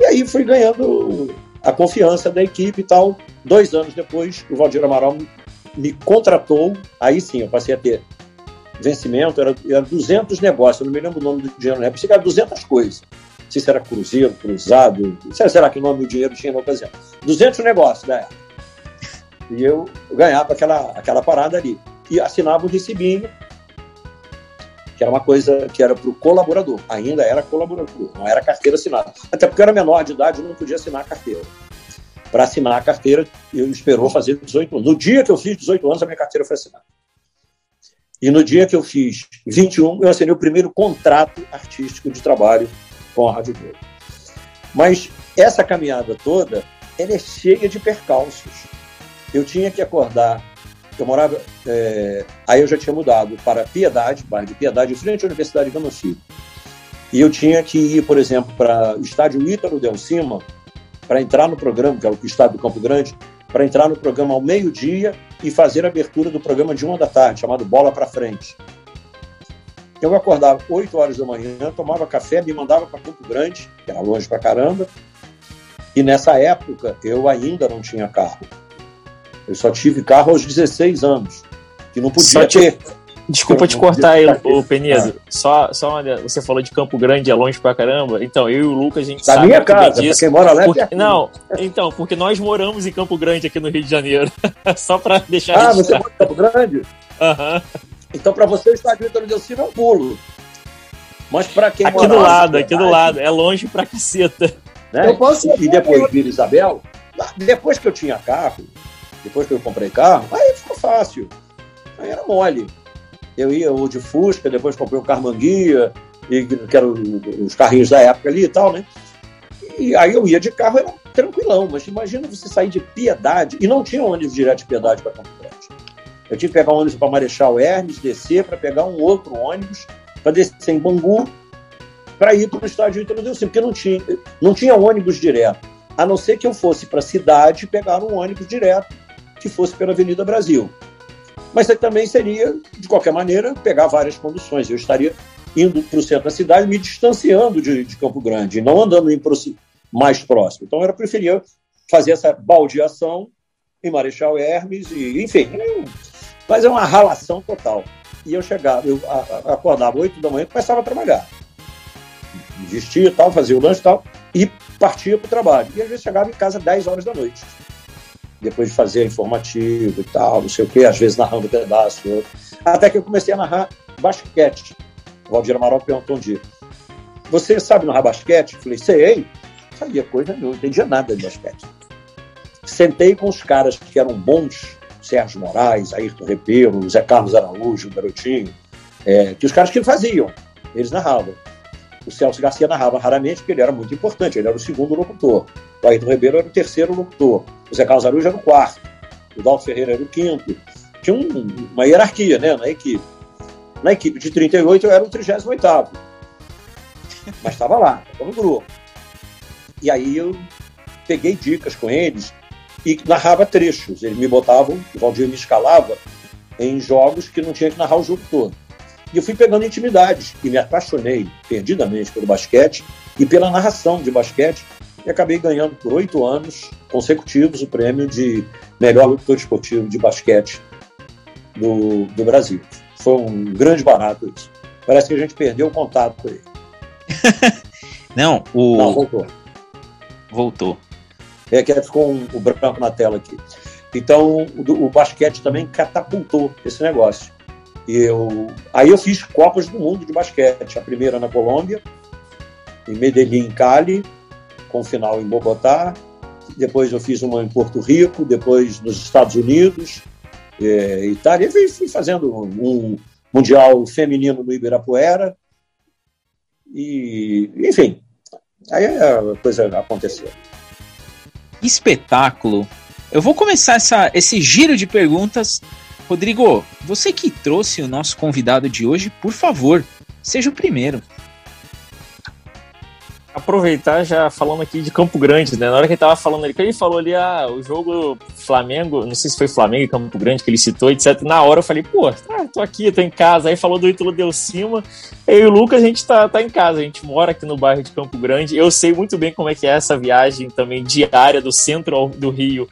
E aí fui ganhando a confiança da equipe e tal. Dois anos depois, o Valdir Amaral me contratou. Aí sim, eu passei a ter vencimento. Era, era 200 negócios, eu não me lembro o nome do dinheiro, né? Pensei que era 200 coisas. Não sei se era cruzeiro, cruzado, não sei será que nome do dinheiro tinha na ocasião. 200 negócios da época. E eu ganhava aquela, aquela parada ali. E assinava um recibinho que era uma coisa que era para o colaborador, ainda era colaborador, não era carteira assinada. Até porque eu era menor de idade, eu não podia assinar a carteira. Para assinar a carteira, eu esperou fazer 18 anos. No dia que eu fiz 18 anos, a minha carteira foi assinada. E no dia que eu fiz 21, eu assinei o primeiro contrato artístico de trabalho com a Rádio Globo. Mas essa caminhada toda, ela é cheia de percalços. Eu tinha que acordar eu morava. É, aí eu já tinha mudado para Piedade, bairro de Piedade, em frente à Universidade de Gama E eu tinha que ir, por exemplo, para o estádio Ítalo Del Cima, para entrar no programa, que é o estádio do Campo Grande, para entrar no programa ao meio-dia e fazer a abertura do programa de uma da tarde, chamado Bola para Frente. Eu acordava 8 horas da manhã, tomava café, me mandava para Campo Grande, que era longe para caramba, e nessa época eu ainda não tinha carro. Eu só tive carro aos 16 anos, que não podia ter. Desculpa te cortar aí, o Penido. Ah. Só, só olha, você falou de Campo Grande, é longe pra caramba. Então, eu e o Lucas, a gente da sabe. minha casa, disso, quem mora lá é porque, Não, então, porque nós moramos em Campo Grande aqui no Rio de Janeiro. *laughs* só pra deixar. Ah, você mora em Campo Grande? Aham. Uhum. Então, pra você, o estádio Vitor de Alcino é um pulo. Mas pra quem Aqui do lado, aqui do lado. É longe pra caceta. Né? Eu posso e depois Vila Isabel, depois que eu tinha carro, depois que eu comprei carro, aí ficou fácil. Aí era mole. Eu ia ou de Fusca, depois comprei um Carmanguia, e, que eram os carrinhos da época ali e tal, né? E aí eu ia de carro, era tranquilão, mas imagina você sair de Piedade, e não tinha ônibus direto de Piedade para Campo Grande. Eu tinha que pegar um ônibus para Marechal Hermes, descer para pegar um outro ônibus, para descer em Bangu, para ir para o estádio Ítalo Delcim, porque não tinha, não tinha ônibus direto, a não ser que eu fosse para a cidade pegar um ônibus direto que fosse pela Avenida Brasil. Mas também seria, de qualquer maneira, pegar várias conduções. Eu estaria indo para o centro da cidade, me distanciando de, de Campo Grande, não andando em mais próximo. Então, eu preferia fazer essa baldeação em Marechal Hermes, e, enfim. Mas é uma ralação total. E eu chegava, eu acordava 8 da manhã e começava a trabalhar. Vestia tal, fazia o lanche e tal, e partia para o trabalho. E às vezes chegava em casa 10 horas da noite depois de fazer informativo e tal, não sei o quê, às vezes narrando um pedaço. Até que eu comecei a narrar basquete. O Valdir Amaral perguntou um dia: Você sabe narrar basquete? Eu falei: Sei. Sabia coisa nenhuma, não entendia nada de basquete. Sentei com os caras que eram bons, Sérgio Moraes, Ayrton Repelo, Zé Carlos Araújo, Garotinho, é, que os caras que faziam, eles narravam. O Celso Garcia narrava raramente, porque ele era muito importante, ele era o segundo locutor. O Ayrton Ribeiro era o terceiro locutor. O Zé Carlos Araújo era o quarto. O Dalton Ferreira era o quinto. Tinha um, uma hierarquia né, na equipe. Na equipe de 38 eu era o 38 Mas estava lá, estava no grupo. E aí eu peguei dicas com eles e narrava trechos. Eles me botavam, o Valdir me escalava em jogos que não tinha que narrar o jogo todo. E eu fui pegando intimidade e me apaixonei perdidamente pelo basquete e pela narração de basquete e acabei ganhando por oito anos consecutivos o prêmio de melhor locutor esportivo de basquete do, do Brasil. Foi um grande barato isso. Parece que a gente perdeu o contato com ele. *laughs* Não, o. Não, voltou. Voltou. É que ficou um, o branco na tela aqui. Então, o, o basquete também catapultou esse negócio. Eu, aí eu fiz Copas do Mundo de basquete. A primeira na Colômbia, em Medellín, Cali, com final em Bogotá. Depois eu fiz uma em Porto Rico, depois nos Estados Unidos, é, Itália. E fui, fui fazendo um Mundial Feminino no Ibirapuera. E, enfim, aí a coisa aconteceu. Espetáculo. Eu vou começar essa, esse giro de perguntas Rodrigo, você que trouxe o nosso convidado de hoje, por favor, seja o primeiro. aproveitar já falando aqui de Campo Grande, né? Na hora que ele tava falando ali, que ele falou ali, ah, o jogo Flamengo, não sei se foi Flamengo e Campo Grande que ele citou, etc. Na hora eu falei, pô, tá, tô aqui, tô em casa. Aí falou do Ítalo Deu Cima. Eu e o Lucas, a gente tá, tá em casa, a gente mora aqui no bairro de Campo Grande. Eu sei muito bem como é que é essa viagem também diária do centro do Rio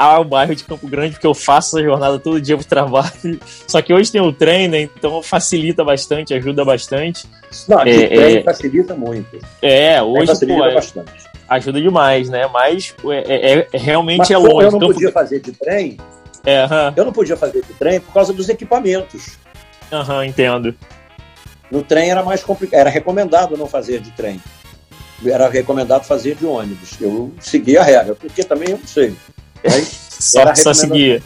ao bairro de Campo Grande, porque eu faço essa jornada todo dia pro trabalho. Só que hoje tem o trem, né? Então facilita bastante, ajuda bastante. Não, aqui é, o trem é... facilita muito. É, hoje facilita pô, é bastante. ajuda demais, né? Mas é, é, é realmente Mas, é longe. Eu não Campo... podia fazer de trem. É, uh -huh. Eu não podia fazer de trem por causa dos equipamentos. Aham, uh -huh, entendo. No trem era mais complicado, era recomendado não fazer de trem. Era recomendado fazer de ônibus. Eu segui a regra, porque também eu não sei. Só, só seguia.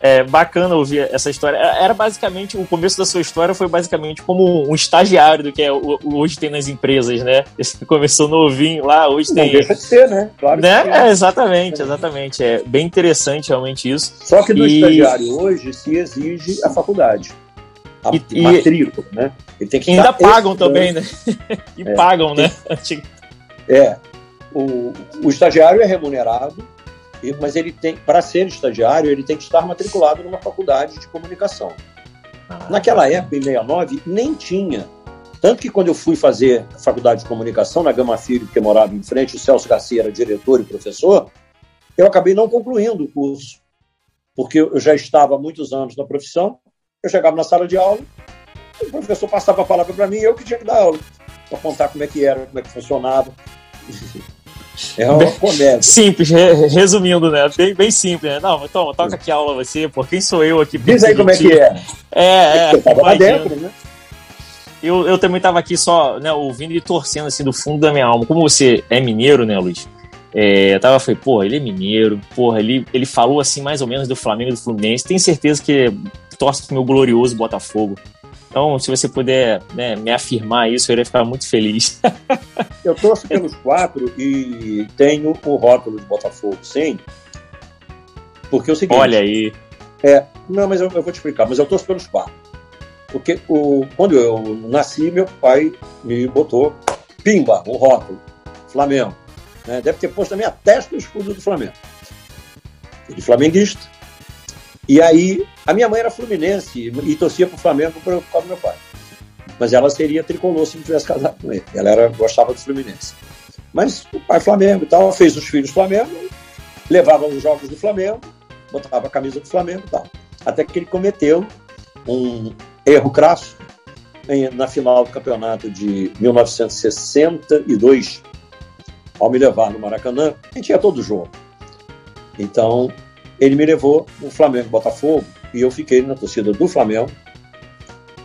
É bacana ouvir essa história. Era basicamente, o começo da sua história foi basicamente como um estagiário do que é, hoje tem nas empresas, né? Você começou novinho lá, hoje tem. Não deixa de ser, né? Claro né? É, exatamente, exatamente. É bem interessante realmente isso. Só que do e... estagiário hoje se exige a faculdade. A e, matrícula, né? Ele tem que ainda pagam estudando. também, né? *laughs* e é, pagam, né? É. O, o estagiário é remunerado mas ele tem, para ser estagiário, ele tem que estar matriculado numa faculdade de comunicação. Ah, Naquela época, em 69, nem tinha. Tanto que quando eu fui fazer a faculdade de comunicação na Gama Filho, que morava em frente, o Celso Garcia era diretor e professor, eu acabei não concluindo o curso, porque eu já estava há muitos anos na profissão, eu chegava na sala de aula, o professor passava a palavra para mim eu que tinha que dar aula, para contar como é que era, como é que funcionava. É uma comédia. Simples, resumindo, né? Bem, bem simples, né? Não, então, toca aqui a aula você, por quem sou eu aqui? Diz aí como é que é. É, é. Você tava lá dentro, né? Eu, eu também estava aqui só, né, ouvindo e torcendo assim do fundo da minha alma. Como você é mineiro, né, Luiz? É, eu tava, falei, porra, ele é mineiro, porra, ele, ele falou assim mais ou menos do Flamengo e do Fluminense. Tenho certeza que torce pro meu glorioso Botafogo. Então, se você puder né, me afirmar isso, eu iria ficar muito feliz. *laughs* eu torço pelos quatro e tenho o rótulo de Botafogo, sim. Porque é o seguinte. Olha aí. É, não, mas eu, eu vou te explicar, mas eu torço pelos quatro. Porque o, quando eu nasci, meu pai me botou pimba, o rótulo, Flamengo. Né? Deve ter posto na minha testa o escudo do Flamengo. Ele flamenguista. E aí, a minha mãe era fluminense e torcia para o Flamengo por causa do meu pai. Mas ela seria tricolor se não tivesse casado com ele. Ela era, gostava do Fluminense. Mas o pai Flamengo e tal, fez os filhos Flamengo, levava os jogos do Flamengo, botava a camisa do Flamengo e tal. Até que ele cometeu um erro crasso na final do campeonato de 1962, ao me levar no Maracanã, a gente ia todo jogo. Então, ele me levou no Flamengo Botafogo e eu fiquei na torcida do Flamengo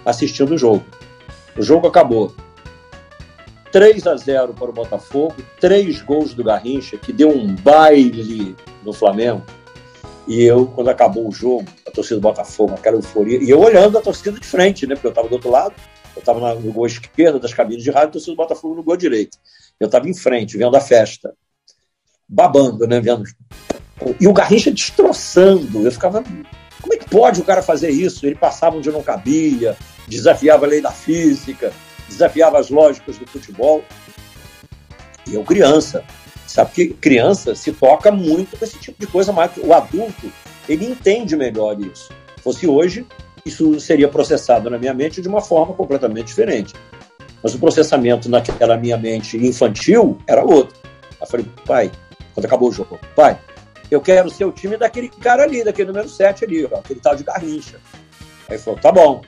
assistindo o jogo. O jogo acabou 3 a 0 para o Botafogo, três gols do Garrincha, que deu um baile no Flamengo. E eu, quando acabou o jogo, a torcida do Botafogo, aquela euforia, e eu olhando a torcida de frente, né? Porque eu estava do outro lado, eu estava no gol esquerdo das cabines de rádio, a torcida do Botafogo no gol direito. Eu estava em frente, vendo a festa, babando, né? Vendo e o Garrincha destroçando. Eu ficava. Como é que pode o cara fazer isso? Ele passava onde não cabia, desafiava a lei da física, desafiava as lógicas do futebol. E eu, criança, sabe que criança se toca muito com esse tipo de coisa, mas o adulto, ele entende melhor isso. Se fosse hoje, isso seria processado na minha mente de uma forma completamente diferente. Mas o processamento naquela minha mente infantil era outro. Eu falei, pai, quando acabou o jogo, pai, eu quero ser o time daquele cara ali, daquele número 7 ali, ó, aquele tal de Garrincha. Aí falou, tá bom,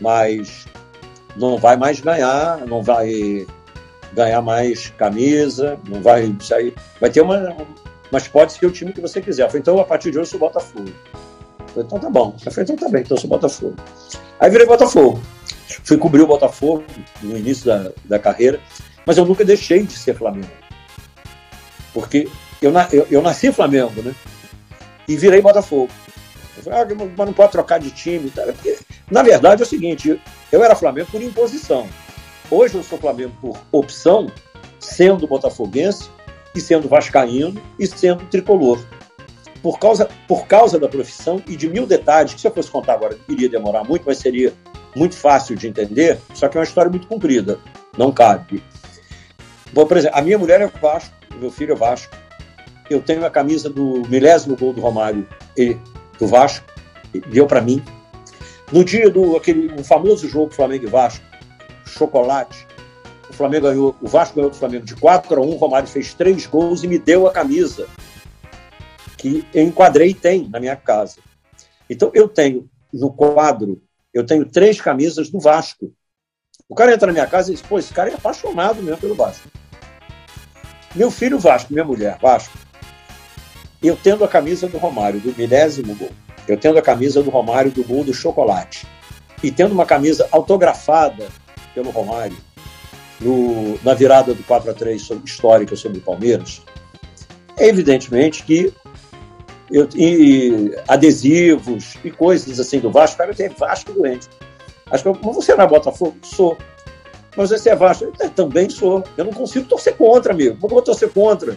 mas não vai mais ganhar, não vai ganhar mais camisa, não vai sair. Vai ter uma. Mas pode ser o time que você quiser. Eu falei, então a partir de hoje eu sou Botafogo. Eu falei, então tá bom. Eu falei, então tá bem, então eu sou Botafogo. Aí virei Botafogo. Fui cobrir o Botafogo no início da, da carreira, mas eu nunca deixei de ser Flamengo. Porque eu, eu, eu nasci Flamengo, né? E virei Botafogo. Falei, ah, mas não pode trocar de time. Porque, na verdade, é o seguinte: eu era Flamengo por imposição. Hoje eu sou Flamengo por opção, sendo botafoguense e sendo vascaíno e sendo tricolor. Por causa, por causa da profissão e de mil detalhes, que se eu fosse contar agora iria demorar muito, mas seria muito fácil de entender, só que é uma história muito comprida, não cabe. Bom, por exemplo, a minha mulher é Vasco, meu filho é Vasco. Eu tenho a camisa do milésimo gol do Romário, e, do Vasco, deu para mim. No dia do aquele um famoso jogo Flamengo e Vasco, chocolate, o Flamengo ganhou, o Vasco ganhou do Flamengo de 4 a 1, o Romário fez três gols e me deu a camisa que eu enquadrei e tem na minha casa. Então eu tenho no quadro, eu tenho três camisas do Vasco. O cara entra na minha casa e diz, pô, esse cara é apaixonado mesmo pelo Vasco. Meu filho Vasco, minha mulher Vasco, eu tendo a camisa do Romário, do milésimo gol, eu tendo a camisa do Romário do gol do chocolate, e tendo uma camisa autografada pelo Romário no, na virada do 4 a 3 sobre, histórica sobre o Palmeiras, é evidentemente que eu, e, adesivos e coisas assim do Vasco, cara, tenho Vasco doente. Acho que eu, mas você é Botafogo? Sou. Mas você é Vasco? Eu também sou. Eu não consigo torcer contra, amigo. Como eu vou torcer contra?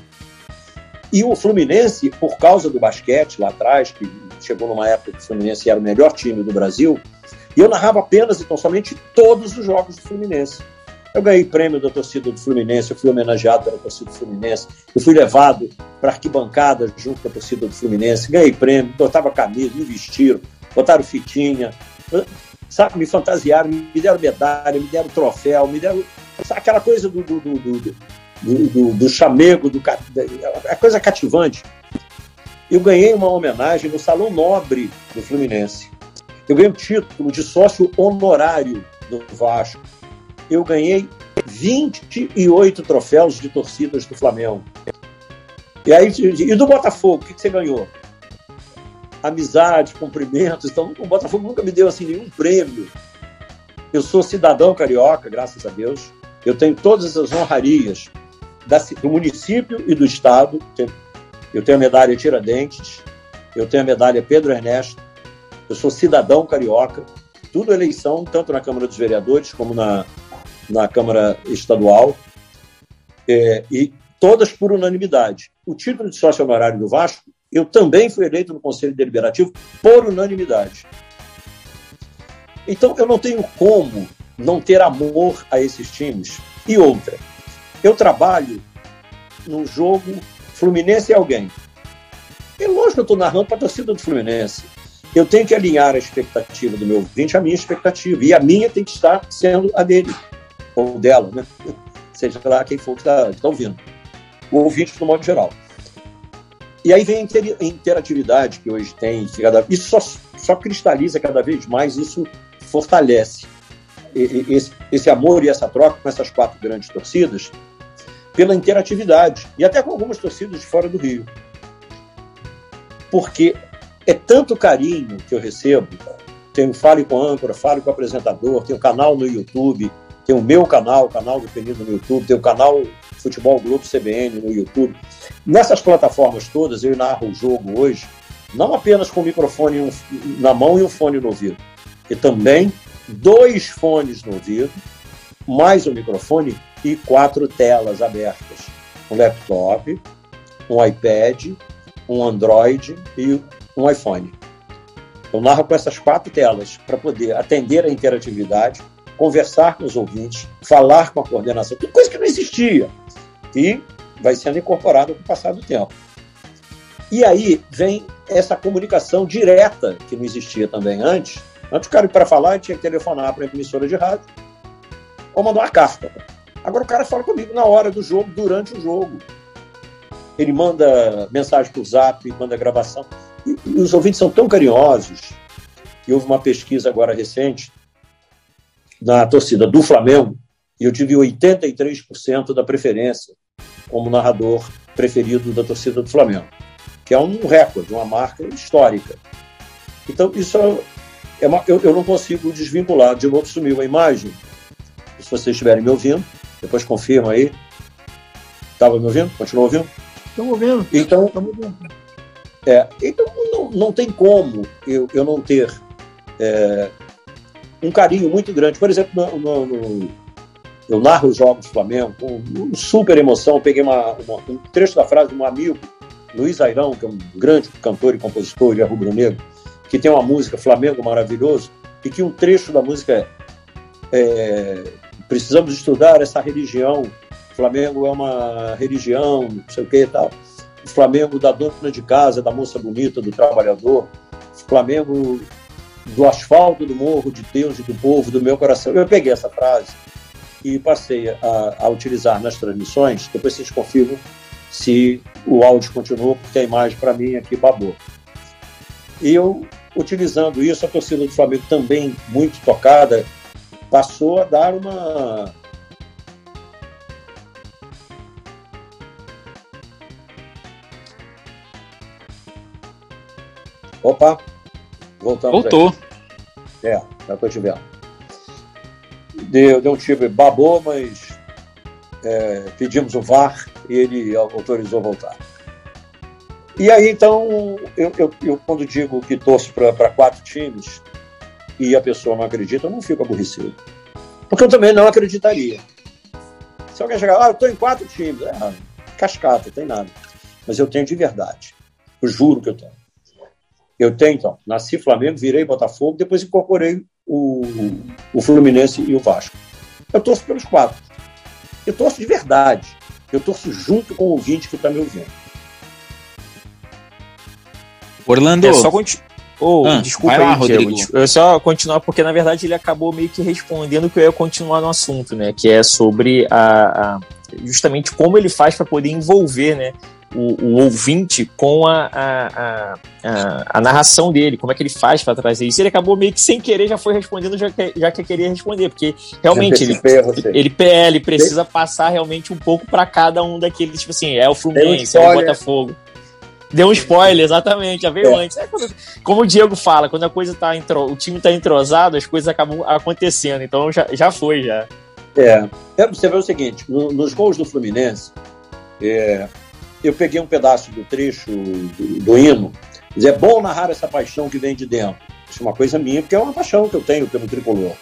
E o Fluminense, por causa do basquete lá atrás, que chegou numa época que o Fluminense era o melhor time do Brasil, e eu narrava apenas, então, somente todos os jogos do Fluminense. Eu ganhei prêmio da torcida do Fluminense, eu fui homenageado pela torcida do Fluminense, eu fui levado para arquibancada junto com a torcida do Fluminense, ganhei prêmio, botava camisa, me vestiram, botaram fitinha, sabe, me fantasiaram, me deram medalha, me deram troféu, me deram aquela coisa do, do, do, do do, do, do chamego, do, a coisa cativante. Eu ganhei uma homenagem no Salão Nobre do Fluminense. Eu ganhei o título de sócio honorário do Vasco. Eu ganhei 28 troféus de torcidas do Flamengo. E aí, e do Botafogo, o que você ganhou? Amizade, cumprimentos. Então, o Botafogo nunca me deu assim nenhum prêmio. Eu sou cidadão carioca, graças a Deus. Eu tenho todas as honrarias do município e do estado. Eu tenho a medalha Tiradentes, eu tenho a medalha Pedro Ernesto, eu sou cidadão carioca, tudo eleição, tanto na Câmara dos Vereadores como na, na Câmara Estadual, é, e todas por unanimidade. O título de sócio honorário do Vasco, eu também fui eleito no Conselho Deliberativo por unanimidade. Então, eu não tenho como não ter amor a esses times. E outra, eu trabalho no jogo Fluminense e alguém. É lógico que eu estou narrando para a torcida do Fluminense. Eu tenho que alinhar a expectativa do meu ouvinte à minha expectativa. E a minha tem que estar sendo a dele, ou dela, né? *laughs* Seja lá quem for que está tá ouvindo. O ouvinte, no modo geral. E aí vem a interatividade que hoje tem. Que cada, isso só, só cristaliza cada vez mais, isso fortalece esse, esse amor e essa troca com essas quatro grandes torcidas pela interatividade e até com algumas torcidas de fora do Rio. Porque é tanto carinho que eu recebo. Tenho Fale com âncora, Fale com apresentador, tenho canal no YouTube, tenho o meu canal, o canal do Penido no YouTube, tenho o canal Futebol Globo CBN no YouTube. Nessas plataformas todas, eu narro o jogo hoje, não apenas com o microfone na mão e um fone no ouvido, e também dois fones no ouvido, mais um microfone e quatro telas abertas: um laptop, um iPad, um Android e um iPhone. Eu narro com essas quatro telas para poder atender a interatividade, conversar com os ouvintes, falar com a coordenação, tudo coisa que não existia e vai sendo incorporado com o passar do tempo. E aí vem essa comunicação direta que não existia também antes. Antes o cara para falar tinha que telefonar para a emissora de rádio ou mandar uma carta. Agora o cara fala comigo na hora do jogo, durante o jogo. Ele manda mensagem por zap, manda gravação. E, e os ouvintes são tão carinhosos. E houve uma pesquisa agora recente na torcida do Flamengo, e eu tive 83% da preferência como narrador preferido da torcida do Flamengo, que é um recorde, uma marca histórica. Então, isso é uma, eu, eu não consigo desvincular. De novo, sumiu a imagem. Se vocês estiverem me ouvindo, depois confirma aí. Estava me ouvindo? Continua ouvindo? Estamos ouvindo. Então, Estamos ouvindo. É, então não, não tem como eu, eu não ter é, um carinho muito grande. Por exemplo, no, no, no, eu narro os jogos do Flamengo com super emoção. Eu peguei uma, uma, um trecho da frase de um amigo, Luiz Airão, que é um grande cantor e compositor, e é rubro-negro, que tem uma música Flamengo maravilhoso, e que um trecho da música é, é precisamos estudar essa religião Flamengo é uma religião, não sei o que e tal. O Flamengo da dona de casa, da moça bonita, do trabalhador. O Flamengo do asfalto, do morro, de Deus e do povo, do meu coração. Eu peguei essa frase e passei a, a utilizar nas transmissões. Depois vocês confirmam se o áudio continuou, porque a imagem para mim aqui babou. E eu, utilizando isso, a torcida do Flamengo também muito tocada, passou a dar uma. Opa, voltamos. Voltou. Aí. É, já estou te vendo. Deu, deu um tipo, babou, mas é, pedimos o VAR e ele autorizou voltar. E aí, então, eu, eu, eu quando digo que torço para quatro times e a pessoa não acredita, eu não fico aborrecido. Porque eu também não acreditaria. Se alguém chegar, ah, eu estou em quatro times, é, cascata, tem nada. Mas eu tenho de verdade. Eu juro que eu tenho. Eu tenho, então, nasci Flamengo, virei Botafogo, depois incorporei o, o Fluminense e o Vasco. Eu torço pelos quatro. Eu torço de verdade. Eu torço junto com o ouvinte que está me ouvindo. Orlando. É só continu... oh, ah, desculpa aí, lá, Rodrigo. Eu só continuar porque na verdade ele acabou meio que respondendo que eu ia continuar no assunto, né? Que é sobre a, a justamente como ele faz para poder envolver, né? O, o, ouvinte com a, a, a, a, narração dele, como é que ele faz para trazer isso. Ele acabou meio que sem querer já foi respondendo, já que, já que queria responder, porque realmente ele, ele, ele precisa passar realmente um pouco para cada um daqueles, tipo assim, é o Fluminense, é o Botafogo. Deu um spoiler, exatamente, já veio é. antes. É quando, como o Diego fala, quando a coisa tá entro, o time tá entrosado, as coisas acabam acontecendo. Então já, já foi, já. É. é você vê o seguinte, no, nos gols do Fluminense, é, eu peguei um pedaço do trecho do, do hino, diz, é bom narrar essa paixão que vem de dentro. Isso é uma coisa minha, porque é uma paixão que eu tenho pelo tricolor.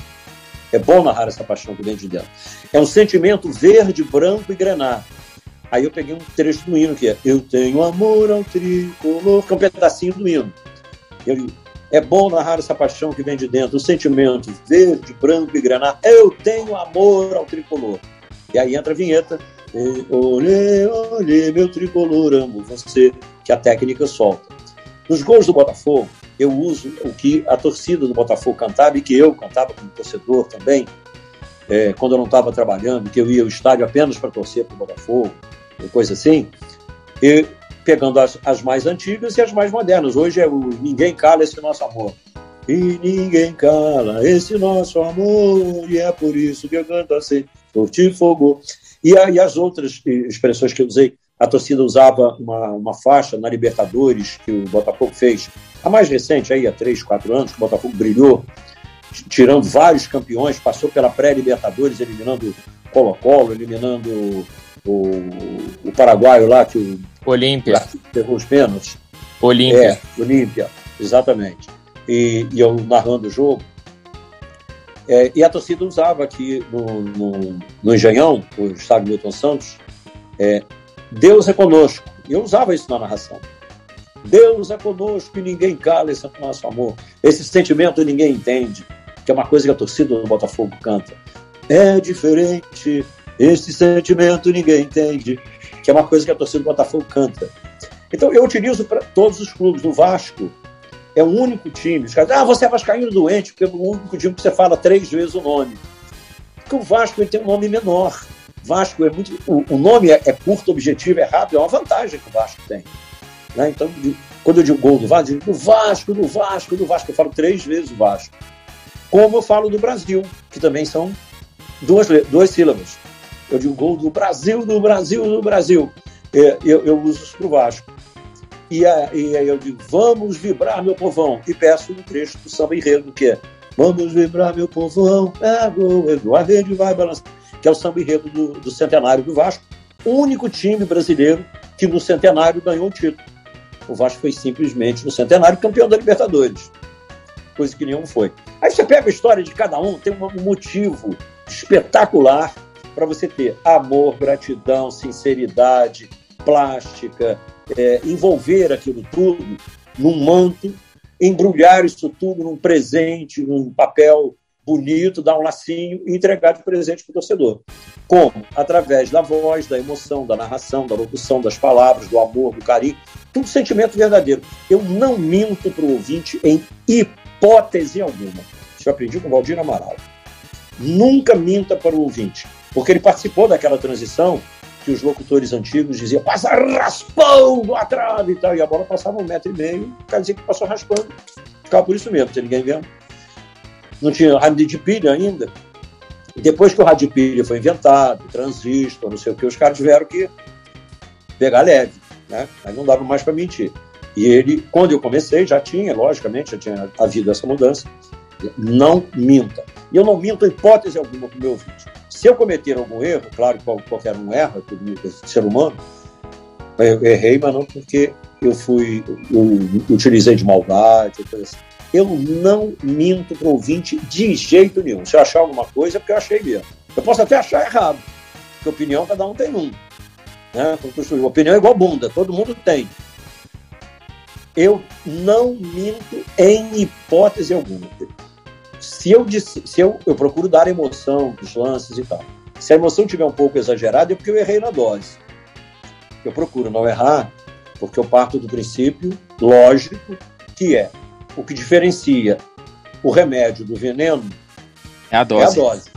É bom narrar essa paixão que vem de dentro. É um sentimento verde, branco e grenar. Aí eu peguei um trecho do hino que é Eu tenho amor ao tricolor, que é um pedacinho do hino. É bom narrar essa paixão que vem de dentro, o sentimento verde, branco e granar. Eu tenho amor ao tricolor. E aí entra a vinheta. Olê, olê, meu tricolor, amo você, que a técnica solta. Nos gols do Botafogo, eu uso o que a torcida do Botafogo cantava e que eu cantava como torcedor também, é, quando eu não estava trabalhando, que eu ia ao estádio apenas para torcer para o Botafogo coisa assim, e pegando as, as mais antigas e as mais modernas. Hoje é o Ninguém Cala Esse Nosso Amor. E ninguém cala esse nosso amor, e é por isso que eu canto assim, por ti fogo. E, aí as outras expressões que eu usei, a torcida usava uma, uma faixa na Libertadores que o Botafogo fez, a mais recente, aí há três, quatro anos, que o Botafogo brilhou, tirando vários campeões, passou pela pré-Libertadores, eliminando Colo-Colo, eliminando o, o paraguaio lá que o Olímpia pegou os pênaltis. Olímpia. É, Olímpia, exatamente. E, e, eu narrando o jogo. É, e a torcida usava aqui no, no, no Engenhão, o estádio Milton Santos, é, Deus é conosco. E eu usava isso na narração. Deus é conosco e ninguém cala esse nosso amor. Esse sentimento ninguém entende, que é uma coisa que a torcida do Botafogo canta. É diferente, esse sentimento ninguém entende, que é uma coisa que a torcida do Botafogo canta. Então eu utilizo para todos os clubes. O Vasco é o único time. Os caras, ah, você é vascaíno doente, porque é o único time que você fala três vezes o nome. Porque o Vasco ele tem um nome menor. Vasco é muito. O, o nome é, é, curto, objetivo, é rápido, é uma vantagem que o Vasco tem. Né? Então, quando eu digo gol do Vasco, eu digo do Vasco, do Vasco, do Vasco. Eu falo três vezes o Vasco. Como eu falo do Brasil, que também são duas, duas sílabas. Eu digo gol do Brasil, do Brasil, do Brasil. É, eu, eu uso isso para o Vasco. E, aí eu digo, vamos vibrar, meu povão. E peço um trecho do samba enredo, que é Vamos vibrar, meu povão, a rede vai balançar. Que é o samba enredo do, do centenário do Vasco. O único time brasileiro que no centenário ganhou um título. O Vasco foi simplesmente no centenário campeão da Libertadores. Coisa que nenhum foi. Aí você pega a história de cada um, tem um motivo espetacular para você ter amor, gratidão, sinceridade, plástica, é, envolver aquilo tudo num manto, embrulhar isso tudo num presente, num papel bonito, dar um lacinho e entregar de presente para o torcedor. Como? Através da voz, da emoção, da narração, da locução, das palavras, do amor, do carinho, tudo sentimento verdadeiro. Eu não minto para o ouvinte em hipótese alguma. Isso eu aprendi com o Valdir Amaral. Nunca minta para o ouvinte, porque ele participou daquela transição que os locutores antigos diziam passa raspando a trave e tal, e a bola passava um metro e meio, o cara dizia que passou raspando. Ficava por isso mesmo, tinha ninguém vendo. Não tinha rádio de pilha ainda. Depois que o rádio de pilha foi inventado, transistor, não sei o que, os caras tiveram que pegar leve, né? Aí não dava mais para mentir. E ele, quando eu comecei, já tinha, logicamente, já tinha havido essa mudança. Não minta. E eu não minto hipótese alguma para o meu ouvinte. Se eu cometer algum erro, claro que qualquer um erra, ser humano, eu errei, mas não porque eu fui, eu utilizei de maldade, coisa assim. Eu não minto para o ouvinte de jeito nenhum. Se eu achar alguma coisa, é porque eu achei mesmo. Eu posso até achar errado, porque opinião cada um tem um. Né? Opinião é igual bunda, todo mundo tem. Eu não minto em hipótese alguma. Se eu, disse, se eu, eu procuro dar emoção dos lances e tal. Se a emoção tiver um pouco exagerada, é porque eu errei na dose. Eu procuro não errar, porque eu parto do princípio lógico que é o que diferencia o remédio do veneno é a dose. É a dose.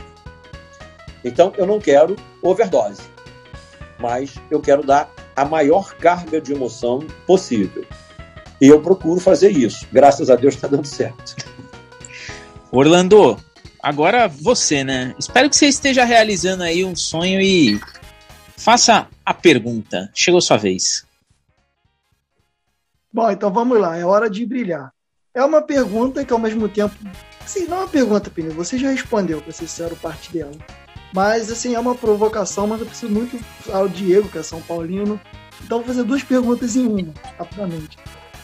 Então, eu não quero overdose, mas eu quero dar a maior carga de emoção possível. E eu procuro fazer isso. Graças a Deus está dando certo. Orlando, agora você, né? Espero que você esteja realizando aí um sonho e faça a pergunta. Chegou sua vez. Bom, então vamos lá. É hora de brilhar. É uma pergunta que ao mesmo tempo. Assim, não é uma pergunta, Pino, você já respondeu, para ser sincero, parte dela. Mas, assim, é uma provocação, mas eu preciso muito ao Diego, que é São Paulino. Então, vou fazer duas perguntas em uma, rapidamente.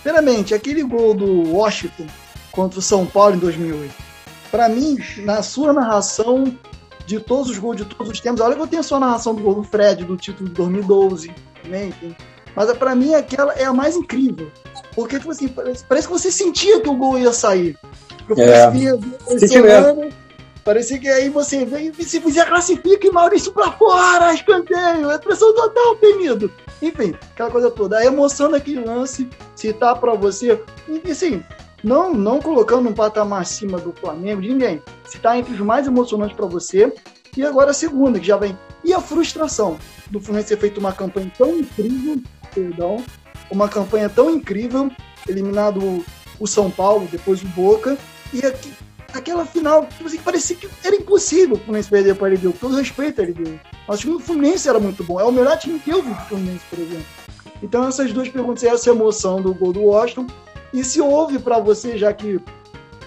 Primeiramente, aquele gol do Washington contra o São Paulo em 2008. Para mim, na sua narração de todos os gols de todos os tempos, olha que eu tenho a sua narração do gol do Fred, do título de 2012, também, enfim. Mas para mim aquela é a mais incrível. Porque, tipo assim, parece, parece que você sentia que o gol ia sair. Porque é. Via, parecia que aí você veio e se fizer classifica e Maurício pra fora, escanteio, é pressão total, Penido. Enfim, aquela coisa toda. A emoção daquele lance, se tá pra você. E assim, não, não colocando um patamar acima do Flamengo, de ninguém. Se tá entre os mais emocionantes para você. E agora a segunda, que já vem. E a frustração do Fluminense ter feito uma campanha tão incrível, perdão, uma campanha tão incrível, eliminado o São Paulo, depois o Boca, e aqui, aquela final, tipo assim, parecia que era impossível o Fluminense perder para LDU, com todo respeito a LDU. Mas o time do Fluminense era muito bom, é o melhor time que eu vi do Fluminense, por exemplo. Então essas duas perguntas, essa emoção do gol do Washington, e se houve para você, já que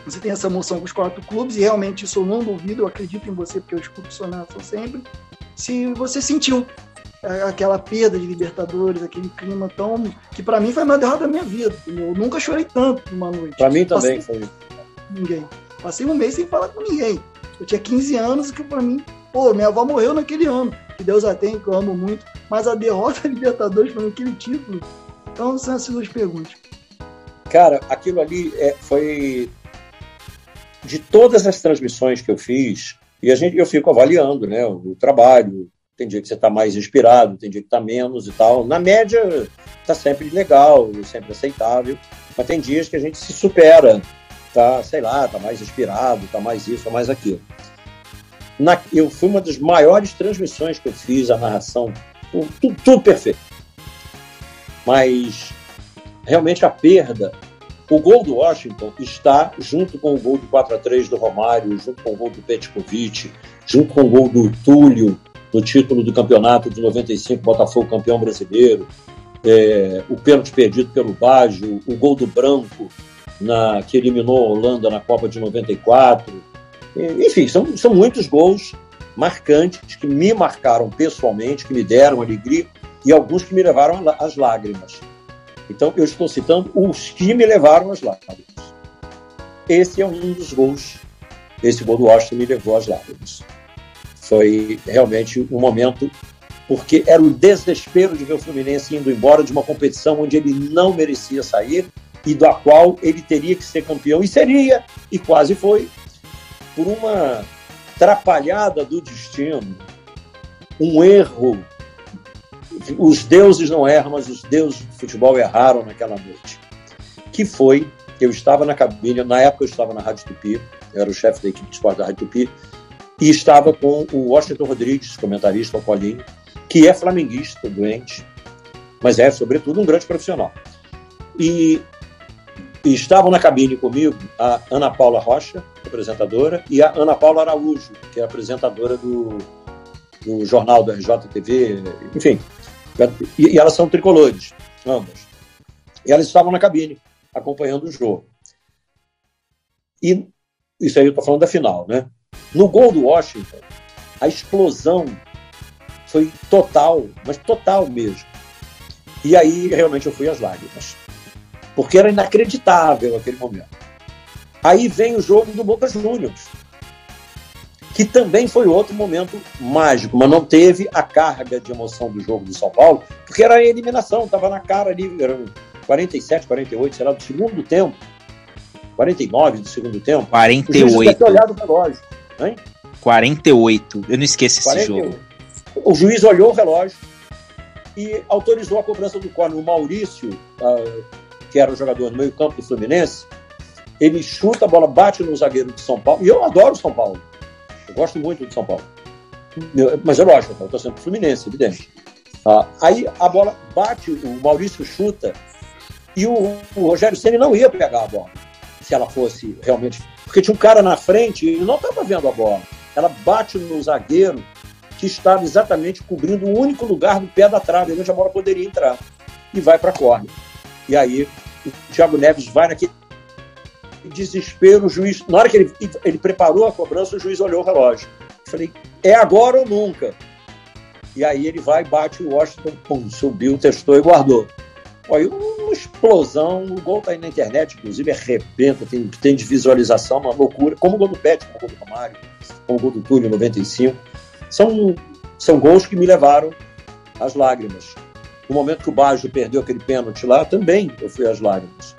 você tem essa emoção com os quatro clubes, e realmente isso eu não duvido, eu acredito em você, porque eu escuto o Sonato sempre, se você sentiu é, aquela perda de Libertadores, aquele clima tão. que para mim foi a maior derrota da minha vida. Eu nunca chorei tanto numa noite. Para mim também Passei... foi. Ninguém. Passei um mês sem falar com ninguém. Eu tinha 15 anos que para mim, pô, minha avó morreu naquele ano. Que Deus a tem, que eu amo muito. Mas a derrota *laughs* da Libertadores foi aquele título. Então são essas duas perguntas. Cara, aquilo ali é, foi. De todas as transmissões que eu fiz, e a gente, eu fico avaliando né, o trabalho, tem dia que você está mais inspirado, tem dia que está menos e tal. Na média, está sempre legal, sempre aceitável, mas tem dias que a gente se supera, tá, sei lá, tá mais inspirado, tá mais isso, tá mais aquilo. Na, eu fui uma das maiores transmissões que eu fiz, a narração, tudo, tudo perfeito. Mas realmente a perda o gol do Washington está junto com o gol de 4 a 3 do Romário, junto com o gol do Petkovic, junto com o gol do Túlio, no título do campeonato de 95, Botafogo campeão brasileiro, é, o pênalti perdido pelo Baggio, o gol do Branco, na, que eliminou a Holanda na Copa de 94. Enfim, são, são muitos gols marcantes que me marcaram pessoalmente, que me deram alegria e alguns que me levaram às lágrimas. Então, eu estou citando os que me levaram às lágrimas. Esse é um dos gols. Esse gol do Washington me levou às lágrimas foi realmente um momento porque era o desespero de ver o Fluminense indo embora de uma competição onde ele não merecia sair e da qual ele teria que ser campeão e seria e quase foi por uma atrapalhada do destino, um erro. Os deuses não erram, mas os deuses do futebol erraram naquela noite. Que foi, eu estava na cabine, na época eu estava na Rádio Tupi, eu era o chefe da equipe de esporte da Rádio Tupi, e estava com o Washington Rodrigues, comentarista, o Paulinho, que é flamenguista, doente, mas é, sobretudo, um grande profissional. E, e estavam na cabine comigo a Ana Paula Rocha, apresentadora, e a Ana Paula Araújo, que é apresentadora do, do jornal da RJTV, enfim. E, e elas são tricolores, ambas. E elas estavam na cabine, acompanhando o jogo. E isso aí eu estou falando da final, né? No gol do Washington, a explosão foi total, mas total mesmo. E aí realmente eu fui às lágrimas. Porque era inacreditável aquele momento. Aí vem o jogo do Boca Juniors, que também foi outro momento mágico, mas não teve a carga de emoção do jogo do São Paulo, porque era a eliminação, estava na cara ali, eram 47, 48, sei lá, do segundo tempo. 49 do segundo tempo. 48. O olhado o relógio. Hein? 48. Eu não esqueço 48. esse jogo. O juiz olhou o relógio e autorizou a cobrança do córner. O Maurício, uh, que era o jogador no meio-campo do Fluminense, ele chuta a bola, bate no zagueiro de São Paulo. E eu adoro São Paulo. Eu gosto muito de São Paulo. Mas é lógico, eu estou sempre Fluminense, evidente. Uh, aí a bola bate, o Maurício chuta e o, o Rogério Ceni não ia pegar a bola se ela fosse realmente. Porque tinha um cara na frente e não estava vendo a bola. Ela bate no zagueiro que estava exatamente cobrindo o único lugar do pé da trave, onde a bola poderia entrar. E vai para a corda. E aí o Thiago Neves vai naquele desespero, o juiz. Na hora que ele, ele preparou a cobrança, o juiz olhou o relógio. Falei, é agora ou nunca? E aí ele vai, bate o Washington, pum, subiu, testou e guardou. Aí uma explosão, o gol tá aí na internet, inclusive arrebenta, tem, tem de visualização, uma loucura, como o gol do Pet, como o gol do Romário, como o gol do Túlio em 95. São, são gols que me levaram às lágrimas. No momento que o Baggio perdeu aquele pênalti lá, também eu fui às lágrimas.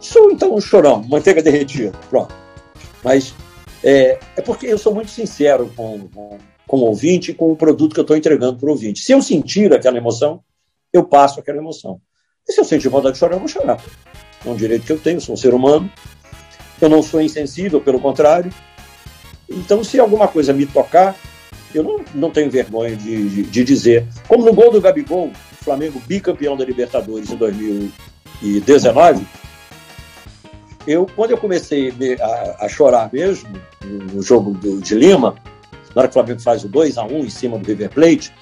Sou então um chorão, manteiga derretida, pronto. Mas é, é porque eu sou muito sincero com, com, com o ouvinte e com o produto que eu estou entregando para o ouvinte. Se eu sentir aquela emoção, eu passo aquela emoção. E se eu sentir vontade de chorar, eu vou chorar. É um direito que eu tenho, sou um ser humano. Eu não sou insensível, pelo contrário. Então, se alguma coisa me tocar, eu não, não tenho vergonha de, de, de dizer. Como no gol do Gabigol, Flamengo bicampeão da Libertadores em 2019, eu, quando eu comecei a, a chorar mesmo, no jogo do, de Lima, na hora que o Flamengo faz o 2 a 1 em cima do River Plate,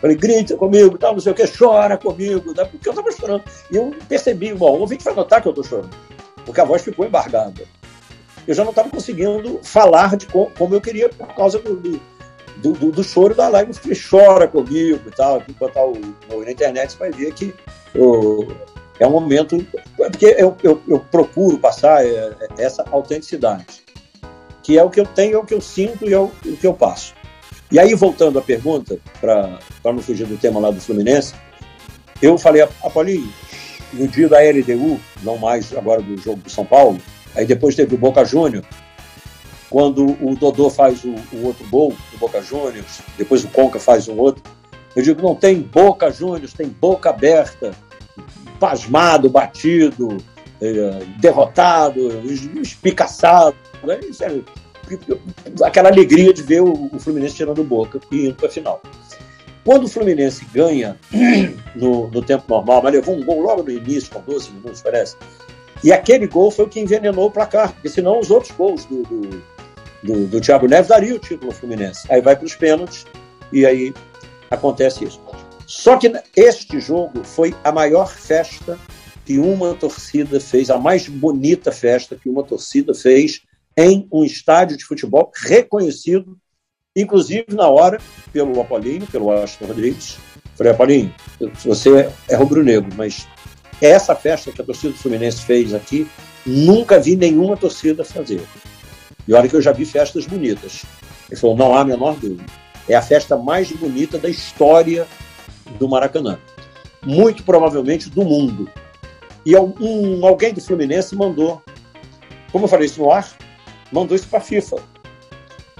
Falei, grita comigo, tal, não sei o que, chora comigo, tá? porque eu estava chorando. E eu percebi, bom, o ouvinte vai notar que eu estou chorando, porque a voz ficou embargada. Eu já não estava conseguindo falar de como, como, eu queria por causa do, do, do choro da live. Ele chora comigo e tal. Botar o, o, na internet, você vai ver que é um momento. Porque eu, eu, eu procuro passar é, é essa autenticidade, que é o que eu tenho, é o que eu sinto e é o, o que eu passo. E aí, voltando à pergunta, para não fugir do tema lá do Fluminense, eu falei a, a Paulinho, no dia da LDU, não mais agora do jogo do São Paulo, aí depois teve o Boca Júnior, quando o Dodô faz o, o outro gol do Boca Juniors, depois o Conca faz um outro, eu digo, não tem Boca Juniors, tem boca aberta, pasmado, batido, eh, derrotado, espicaçado. Né? Isso é aquela alegria de ver o, o Fluminense tirando boca e indo para a final. Quando o Fluminense ganha *clears throat* no, no, tempo normal, mas levou um gol logo no início, com 12 minutos, parece. E aquele gol foi o que envenenou o placar, porque senão os outros gols do, do, do, do Thiago Neves dariam o título ao Fluminense. Aí vai para os pênaltis e aí acontece isso. Só que este jogo foi a maior festa que uma torcida fez, a mais bonita festa que uma torcida fez em um estádio de futebol reconhecido, inclusive na hora, pelo Apolinho, pelo Washington Rodrigues. Falei, Apolinho, você é rubro-negro, mas essa festa que a torcida do Fluminense fez aqui, nunca vi nenhuma torcida fazer. E olha que eu já vi festas bonitas. Ele falou, não há a menor dúvida. É a festa mais bonita da história do Maracanã. Muito provavelmente do mundo. E um, alguém do Fluminense mandou, como eu falei isso no ar, mandou isso para a FIFA.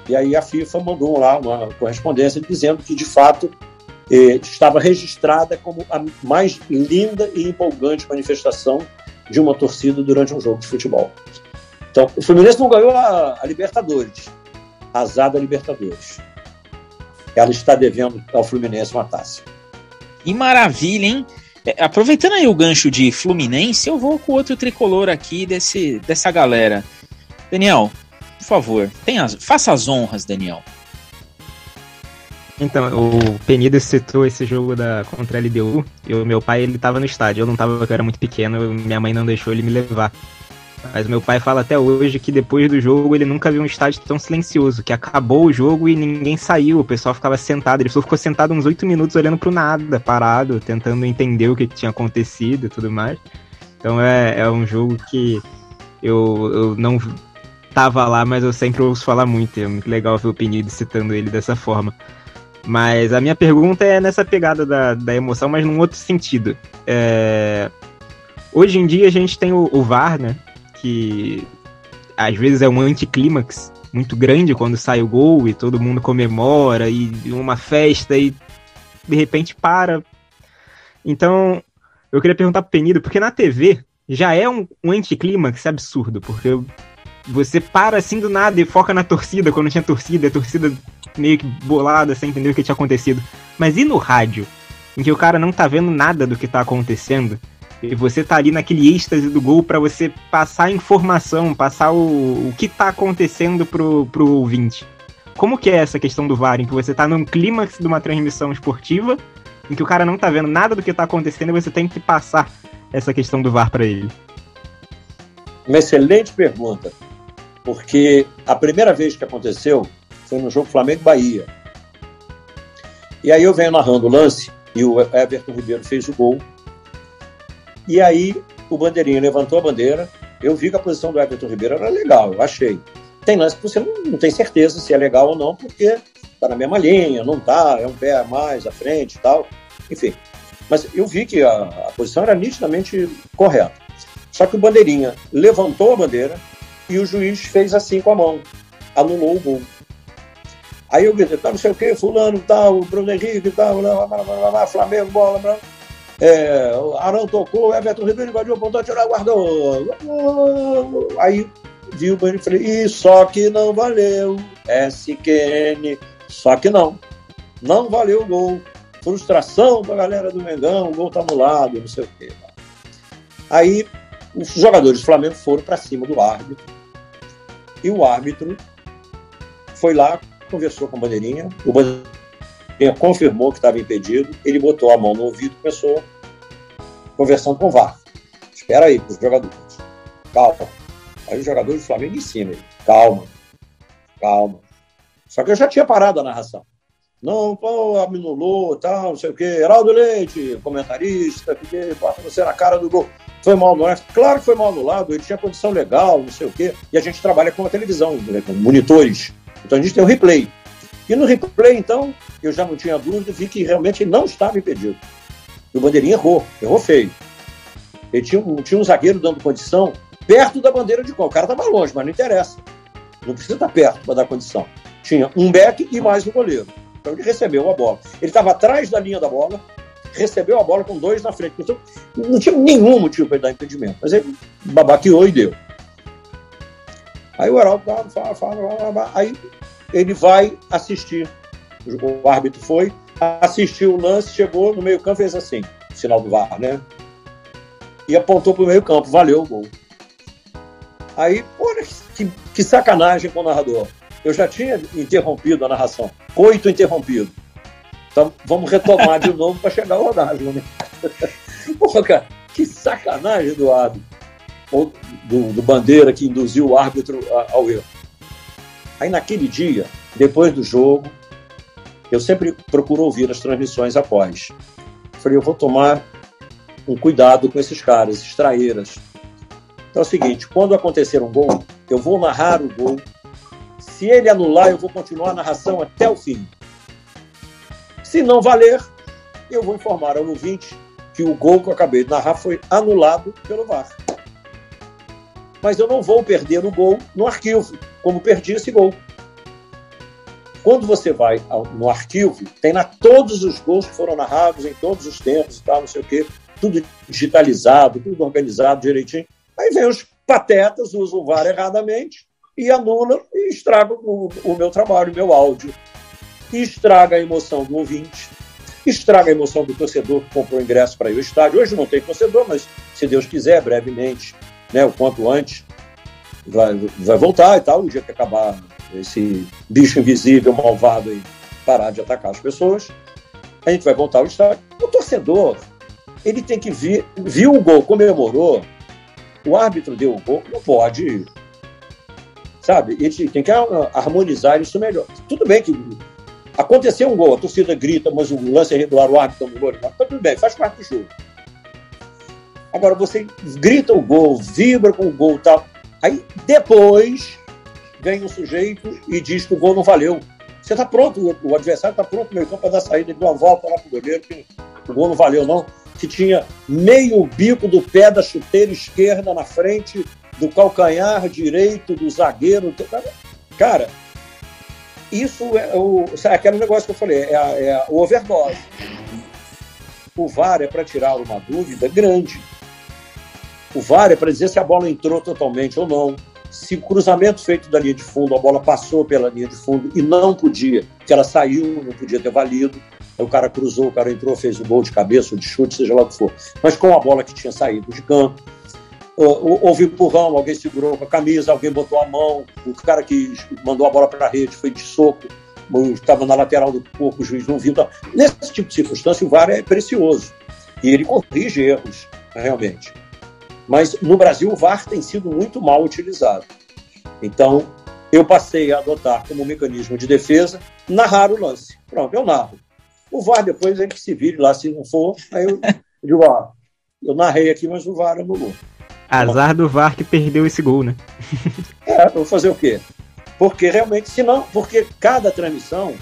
E aí a FIFA mandou lá uma correspondência dizendo que, de fato, eh, estava registrada como a mais linda e empolgante manifestação de uma torcida durante um jogo de futebol. Então, o Fluminense não ganhou a, a Libertadores, azar da Libertadores. Ela está devendo ao Fluminense uma taça. Que maravilha, hein? É, aproveitando aí o gancho de Fluminense, eu vou com outro tricolor aqui desse, dessa galera. Daniel, por favor, as, faça as honras, Daniel. Então, o Penido citou esse jogo da contra a LDU, e o meu pai, ele tava no estádio, eu não tava, porque eu era muito pequeno, minha mãe não deixou ele me levar. Mas meu pai fala até hoje que depois do jogo ele nunca viu um estádio tão silencioso, que acabou o jogo e ninguém saiu, o pessoal ficava sentado, ele só ficou sentado uns oito minutos olhando pro nada, parado, tentando entender o que tinha acontecido e tudo mais. Então é, é um jogo que eu, eu não tava lá, mas eu sempre ouço falar muito, é muito legal ver o Penido citando ele dessa forma. Mas a minha pergunta é nessa pegada da, da emoção, mas num outro sentido. É... Hoje em dia a gente tem o, o VAR, né? Que às vezes é um anticlímax muito grande quando sai o gol e todo mundo comemora e uma festa e de repente para. Então, eu queria perguntar pro Penido, porque na TV já é um, um anticlímax absurdo, porque você para assim do nada e foca na torcida, quando tinha torcida, a torcida meio que bolada, sem entender o que tinha acontecido. Mas e no rádio, em que o cara não tá vendo nada do que tá acontecendo? E você tá ali naquele êxtase do gol para você passar a informação, passar o, o que tá acontecendo pro, pro ouvinte. Como que é essa questão do VAR, em que você tá num clímax de uma transmissão esportiva, em que o cara não tá vendo nada do que tá acontecendo e você tem que passar essa questão do VAR para ele? Uma excelente pergunta, porque a primeira vez que aconteceu foi no jogo Flamengo-Bahia. E aí eu venho narrando o lance e o Everton Ribeiro fez o gol e aí o bandeirinha levantou a bandeira. Eu vi que a posição do Everton Ribeiro era legal, eu achei. Tem lance que você não, não tem certeza se é legal ou não, porque tá na mesma linha, não tá, é um pé a mais à frente e tal. Enfim. Mas eu vi que a, a posição era nitidamente correta. Só que o bandeirinha levantou a bandeira e o juiz fez assim com a mão, anulou o gol. Aí eu gritei, tá não sei o que, fulano, tal, Bruno Henrique, tal, blá, blá, blá, blá, Flamengo, bola, blá. É, Arão tocou, Everton Ribeiro invadiu o pontão, tirou, guardou. Aí viu o banheiro e e só que não valeu. SQN, só que não. Não valeu o gol. Frustração da galera do Mengão, o gol tá anulado, não sei o quê. Aí os jogadores do Flamengo foram para cima do árbitro. E o árbitro foi lá, conversou com o Bandeirinha. O Bandeirinha confirmou que estava impedido, ele botou a mão no ouvido e começou conversando com o VAR. Espera aí, os jogadores. Calma. Aí os jogadores do Flamengo em cima. Ele, calma. Calma. Só que eu já tinha parado a narração. Não, pô, anulou, tal, não sei o quê. Heraldo Leite, comentarista, que bota você na cara do gol. Foi mal anulado. Claro que foi mal anulado, ele tinha condição legal, não sei o quê. E a gente trabalha com a televisão, né, com monitores. Então a gente tem o replay. E no replay, então, eu já não tinha dúvida, vi que realmente não estava impedido. E o Bandeirinha errou, errou feio. Ele tinha, tinha um zagueiro dando condição perto da bandeira de gol. O cara estava longe, mas não interessa. Não precisa estar perto para dar condição. Tinha um back e mais um goleiro. Então ele recebeu a bola. Ele estava atrás da linha da bola, recebeu a bola com dois na frente. Então não tinha nenhum motivo para ele dar impedimento. Mas ele babaqueou e deu. Aí o Heraldo fala, fala, fala, fala, aí ele vai assistir. O árbitro foi, assistiu o lance, chegou no meio-campo fez assim, sinal do VAR, né? E apontou para o meio-campo, valeu o gol. Aí, olha que, que sacanagem com o narrador. Eu já tinha interrompido a narração, coito interrompido. Então vamos retomar de *laughs* novo para chegar ao rodagem, né? *laughs* Porra, cara, que sacanagem do árbitro. Do, do Bandeira que induziu o árbitro ao erro. Aí naquele dia, depois do jogo, eu sempre procuro ouvir as transmissões após. Falei, eu vou tomar um cuidado com esses caras, esses traeiras. Então é o seguinte, quando acontecer um gol, eu vou narrar o gol. Se ele anular, eu vou continuar a narração até o fim. Se não valer, eu vou informar ao ouvinte que o gol que eu acabei de narrar foi anulado pelo VAR. mas eu não vou perder o gol no arquivo, como perdi esse gol. Quando você vai no arquivo, tem lá todos os gols que foram narrados em todos os tempos e tal, não sei o quê, tudo digitalizado, tudo organizado direitinho. Aí vem os patetas, usam o VAR erradamente e anulam e estragam o, o meu trabalho, o meu áudio. E estraga a emoção do ouvinte, estraga a emoção do torcedor que comprou ingresso para ir ao estádio. Hoje não tem torcedor, mas se Deus quiser, brevemente, né, o quanto antes, vai, vai voltar e tal, o dia que acabar esse bicho invisível, malvado e parar de atacar as pessoas, a gente vai voltar ao estádio. O torcedor, ele tem que vir, viu o gol, comemorou, o árbitro deu o gol, não pode, sabe? Ele tem que harmonizar isso melhor. Tudo bem que aconteceu um gol, a torcida grita, mas o lance é regular, o árbitro anulou, tá tudo bem, faz parte do jogo. Agora, você grita o gol, vibra com o gol tal, aí depois vem um sujeito e diz que o gol não valeu. Você está pronto, o adversário está pronto meio campo para dar saída, ele deu uma volta lá para o goleiro, que o gol não valeu, não. Que tinha meio bico do pé da chuteira esquerda na frente, do calcanhar direito do zagueiro. Cara, isso é, o, é aquele negócio que eu falei, é, a, é o overdose. O VAR é para tirar uma dúvida grande. O VAR é para dizer se a bola entrou totalmente ou não se o cruzamento feito da linha de fundo, a bola passou pela linha de fundo e não podia, que ela saiu, não podia ter valido. Aí o cara cruzou, o cara entrou, fez o gol de cabeça ou de chute, seja lá o que for. Mas com a bola que tinha saído de campo, houve empurrão, alguém segurou com a camisa, alguém botou a mão, o cara que mandou a bola para a rede foi de soco, estava na lateral do corpo, o juiz não viu. Então, nesse tipo de circunstância, o VAR é precioso. E ele corrige erros, realmente. Mas no Brasil o VAR tem sido muito mal utilizado. Então, eu passei a adotar como mecanismo de defesa narrar o lance. Pronto, eu narro. O VAR depois ele que se vire lá, se não for, aí eu *laughs* digo, ó, eu narrei aqui, mas o VAR anulou. Azar do VAR que perdeu esse gol, né? *laughs* é, vou fazer o quê? Porque realmente, se não, porque cada transmissão,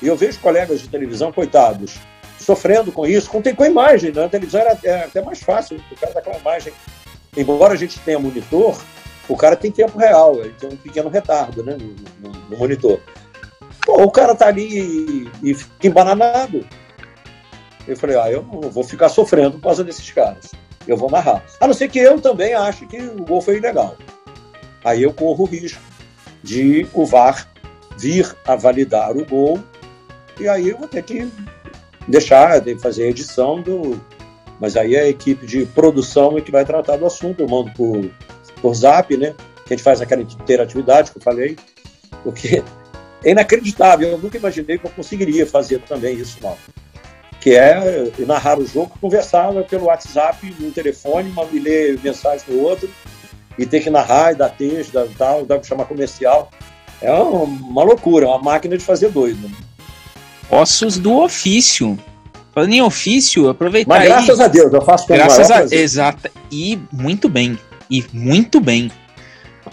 e eu vejo colegas de televisão, coitados, sofrendo com isso, com, com imagem, né? na televisão era, era até mais fácil, o cara tá com a imagem embora a gente tenha monitor, o cara tem tempo real, ele tem um pequeno retardo né, no, no, no monitor. Pô, o cara tá ali e, e fica embananado. Eu falei, ah, eu não vou ficar sofrendo por causa desses caras. Eu vou narrar. A não ser que eu também ache que o gol foi ilegal. Aí eu corro o risco de o VAR vir a validar o gol e aí eu vou ter que deixar de fazer a edição do, mas aí é a equipe de produção é que vai tratar do assunto. Eu mando por, por zap, né? Que a gente faz aquela interatividade que eu falei, porque *laughs* é inacreditável. Eu nunca imaginei que eu conseguiria fazer também isso, não. Que é narrar o jogo, conversar pelo WhatsApp, no telefone, uma ler mensagem no outro, e ter que narrar e dar texto, dar tal, dar chamar comercial. É uma loucura, uma máquina de fazer doido. Ossos do ofício. Falando em ofício, aproveitar Mas graças aí, a Deus, eu faço Graças a Exato. E muito bem. E muito bem.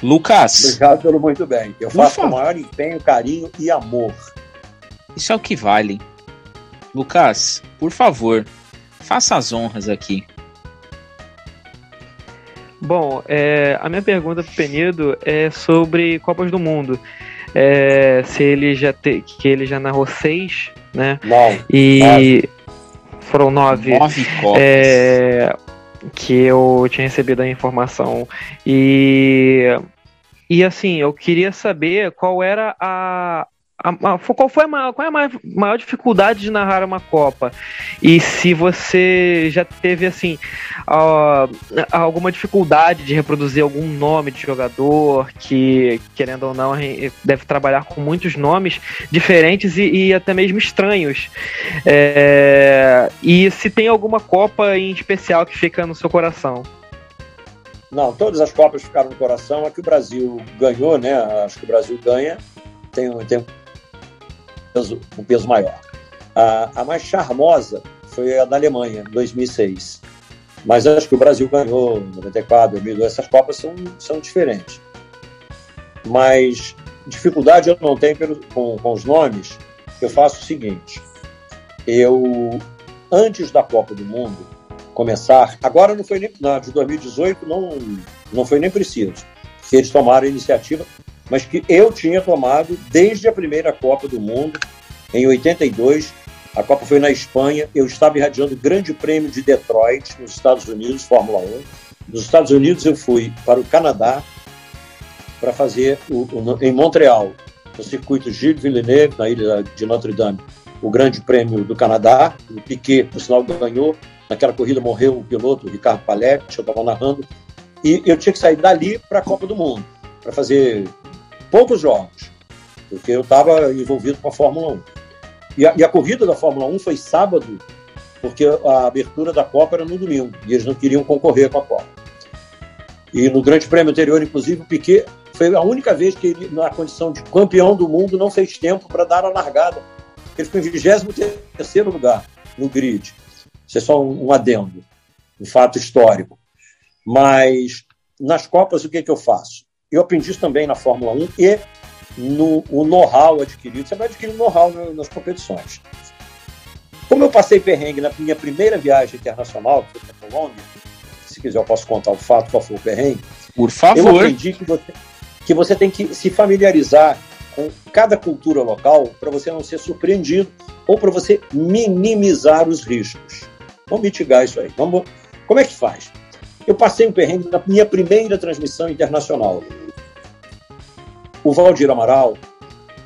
Lucas. Obrigado pelo muito bem. Eu faço com o maior empenho, carinho e amor. Isso é o que vale. Lucas, por favor, faça as honras aqui. Bom, é, a minha pergunta para o Penido é sobre Copas do Mundo. É, se ele já te, que ele já narrou seis, né? Não. E foram nove. Nove copas. É, que eu tinha recebido a informação. E. E assim, eu queria saber qual era a, a, a, qual foi a maior, qual é a maior, maior, dificuldade de narrar uma Copa? E se você já teve assim alguma dificuldade de reproduzir algum nome de jogador que, querendo ou não, deve trabalhar com muitos nomes diferentes e, e até mesmo estranhos. É, e se tem alguma Copa em especial que fica no seu coração? Não, todas as Copas ficaram no coração. A que o Brasil ganhou, né? Acho que o Brasil ganha. Tem, tem peso, um peso maior. A, a mais charmosa foi a da Alemanha, em 2006. Mas acho que o Brasil ganhou 94, 2002. Essas Copas são, são diferentes. Mas dificuldade eu não tenho com, com os nomes. Eu faço o seguinte: eu, antes da Copa do Mundo começar, agora não foi nem, na de 2018 não, não foi nem preciso. eles tomaram a iniciativa, mas que eu tinha tomado desde a primeira Copa do Mundo, em 82. A Copa foi na Espanha, eu estava irradiando o Grande Prêmio de Detroit, nos Estados Unidos, Fórmula 1. Dos Estados Unidos eu fui para o Canadá para fazer o, o, em Montreal, no circuito Gilles Villeneuve, na ilha de Notre Dame, o Grande Prêmio do Canadá. O Piquet, por sinal, ganhou. Naquela corrida morreu o piloto, o Ricardo Paletti, eu estava narrando. E eu tinha que sair dali para a Copa do Mundo, para fazer poucos jogos, porque eu estava envolvido com a Fórmula 1. E a, e a, corrida da Fórmula 1 foi sábado, porque a abertura da Copa era no domingo, e eles não queriam concorrer com a Copa. E no Grande Prêmio anterior, inclusive, o Piquet foi a única vez que ele, na condição de campeão do mundo, não fez tempo para dar a largada. Ele ficou em 23 lugar no grid. Isso é só um, adendo, um fato histórico. Mas nas Copas, o que, que eu faço? Eu aprendi isso também na Fórmula 1 e no o know-how adquirido. Você vai adquirir know-how nas competições. Como eu passei perrengue na minha primeira viagem internacional, que foi para a Colômbia, se quiser eu posso contar o fato, qual foi o perrengue. Por favor. Eu aprendi que você, que você tem que se familiarizar com cada cultura local para você não ser surpreendido ou para você minimizar os riscos. Vamos mitigar isso aí. Vamos, como é que faz? Eu passei um perrengue na minha primeira transmissão internacional. O Valdir Amaral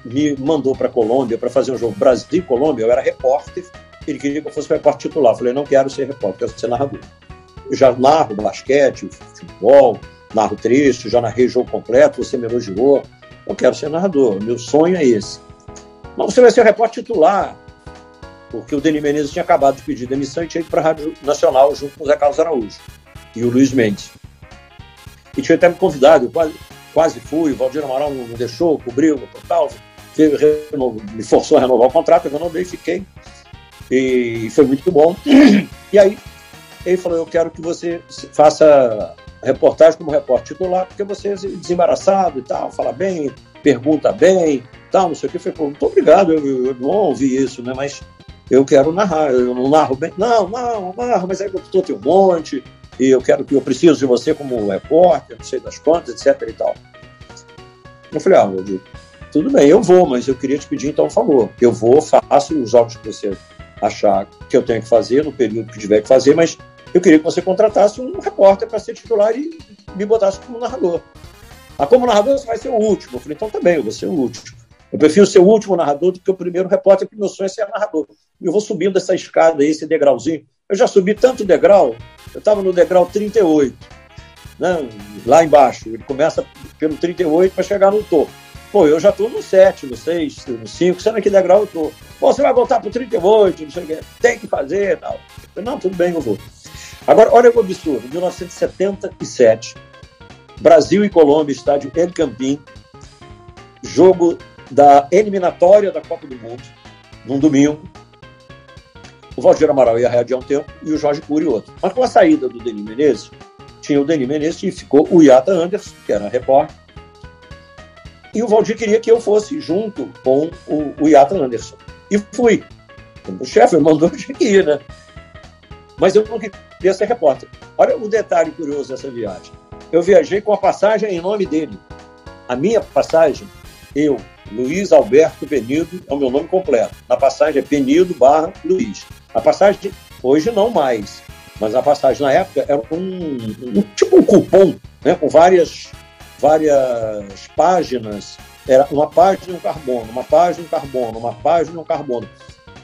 me mandou para a Colômbia para fazer um jogo Brasil-Colômbia. Eu era repórter, ele queria que eu fosse repórter titular. Eu falei, não quero ser repórter, quero ser narrador. Eu já narro basquete, futebol, narro trecho, já narrei jogo completo, você me elogiou. Eu quero ser narrador, meu sonho é esse. Mas você vai ser o repórter titular, porque o Denis Menezes tinha acabado de pedir demissão e tinha ido para a Rádio Nacional junto com o Zé Carlos Araújo e o Luiz Mendes. E tinha até me convidado, eu quase, quase fui, o Valdir Amaral não deixou, cobriu, tal, me forçou a renovar o contrato, eu renovei, fiquei. E foi muito bom. E aí ele falou, eu quero que você faça reportagem como repórter titular, porque você é desembaraçado e tal, fala bem, pergunta bem, tal, não sei o que. Falei, muito obrigado, eu, eu, não ouvi isso, né? Mas eu quero narrar, eu não narro bem. Não, não, narro, mas aí eu tem um monte, e eu quero que eu preciso de você como repórter, não sei das quantas, etc e tal. Eu falei, ah, eu, tudo bem, eu vou, mas eu queria te pedir então um favor. Eu vou, faço os jogos que você achar que eu tenho que fazer, no período que tiver que fazer, mas eu queria que você contratasse um repórter para ser titular e me botasse como narrador. Ah, como narrador você vai ser o último. Eu falei, então tá eu vou ser o último. Eu prefiro ser o último narrador do que o primeiro repórter, porque meu sonho é ser narrador. Eu vou subindo essa escada, esse degrauzinho. Eu já subi tanto degrau, eu estava no degrau 38, né, lá embaixo. Ele começa pelo 38 para chegar no topo. Pô, eu já estou no 7, no 6, no 5, sei que degrau eu estou. Pô, você vai voltar para o 38, não sei o que, tem que fazer tal. Eu, não, tudo bem, eu vou. Agora, olha o absurdo. 1977, Brasil e Colômbia, estádio El Campín, jogo da eliminatória da Copa do Mundo, num domingo. O Valdir Amaral ia readiar um tempo e o Jorge Cury outro. Mas com a saída do Denis Menezes, tinha o Denis Menezes e ficou o Iata Anderson, que era repórter. E o Valdir queria que eu fosse junto com o, o Iata Anderson. E fui. O chefe mandou eu ir, né? Mas eu não queria ser repórter. Olha o detalhe curioso dessa viagem. Eu viajei com a passagem em nome dele. A minha passagem, eu, Luiz Alberto Penido, é o meu nome completo. Na passagem é Penido barra Luiz. A passagem, hoje não mais, mas a passagem na época era um, um tipo um cupom, né, com várias, várias páginas. Era uma página um carbono, uma página um carbono, uma página um carbono.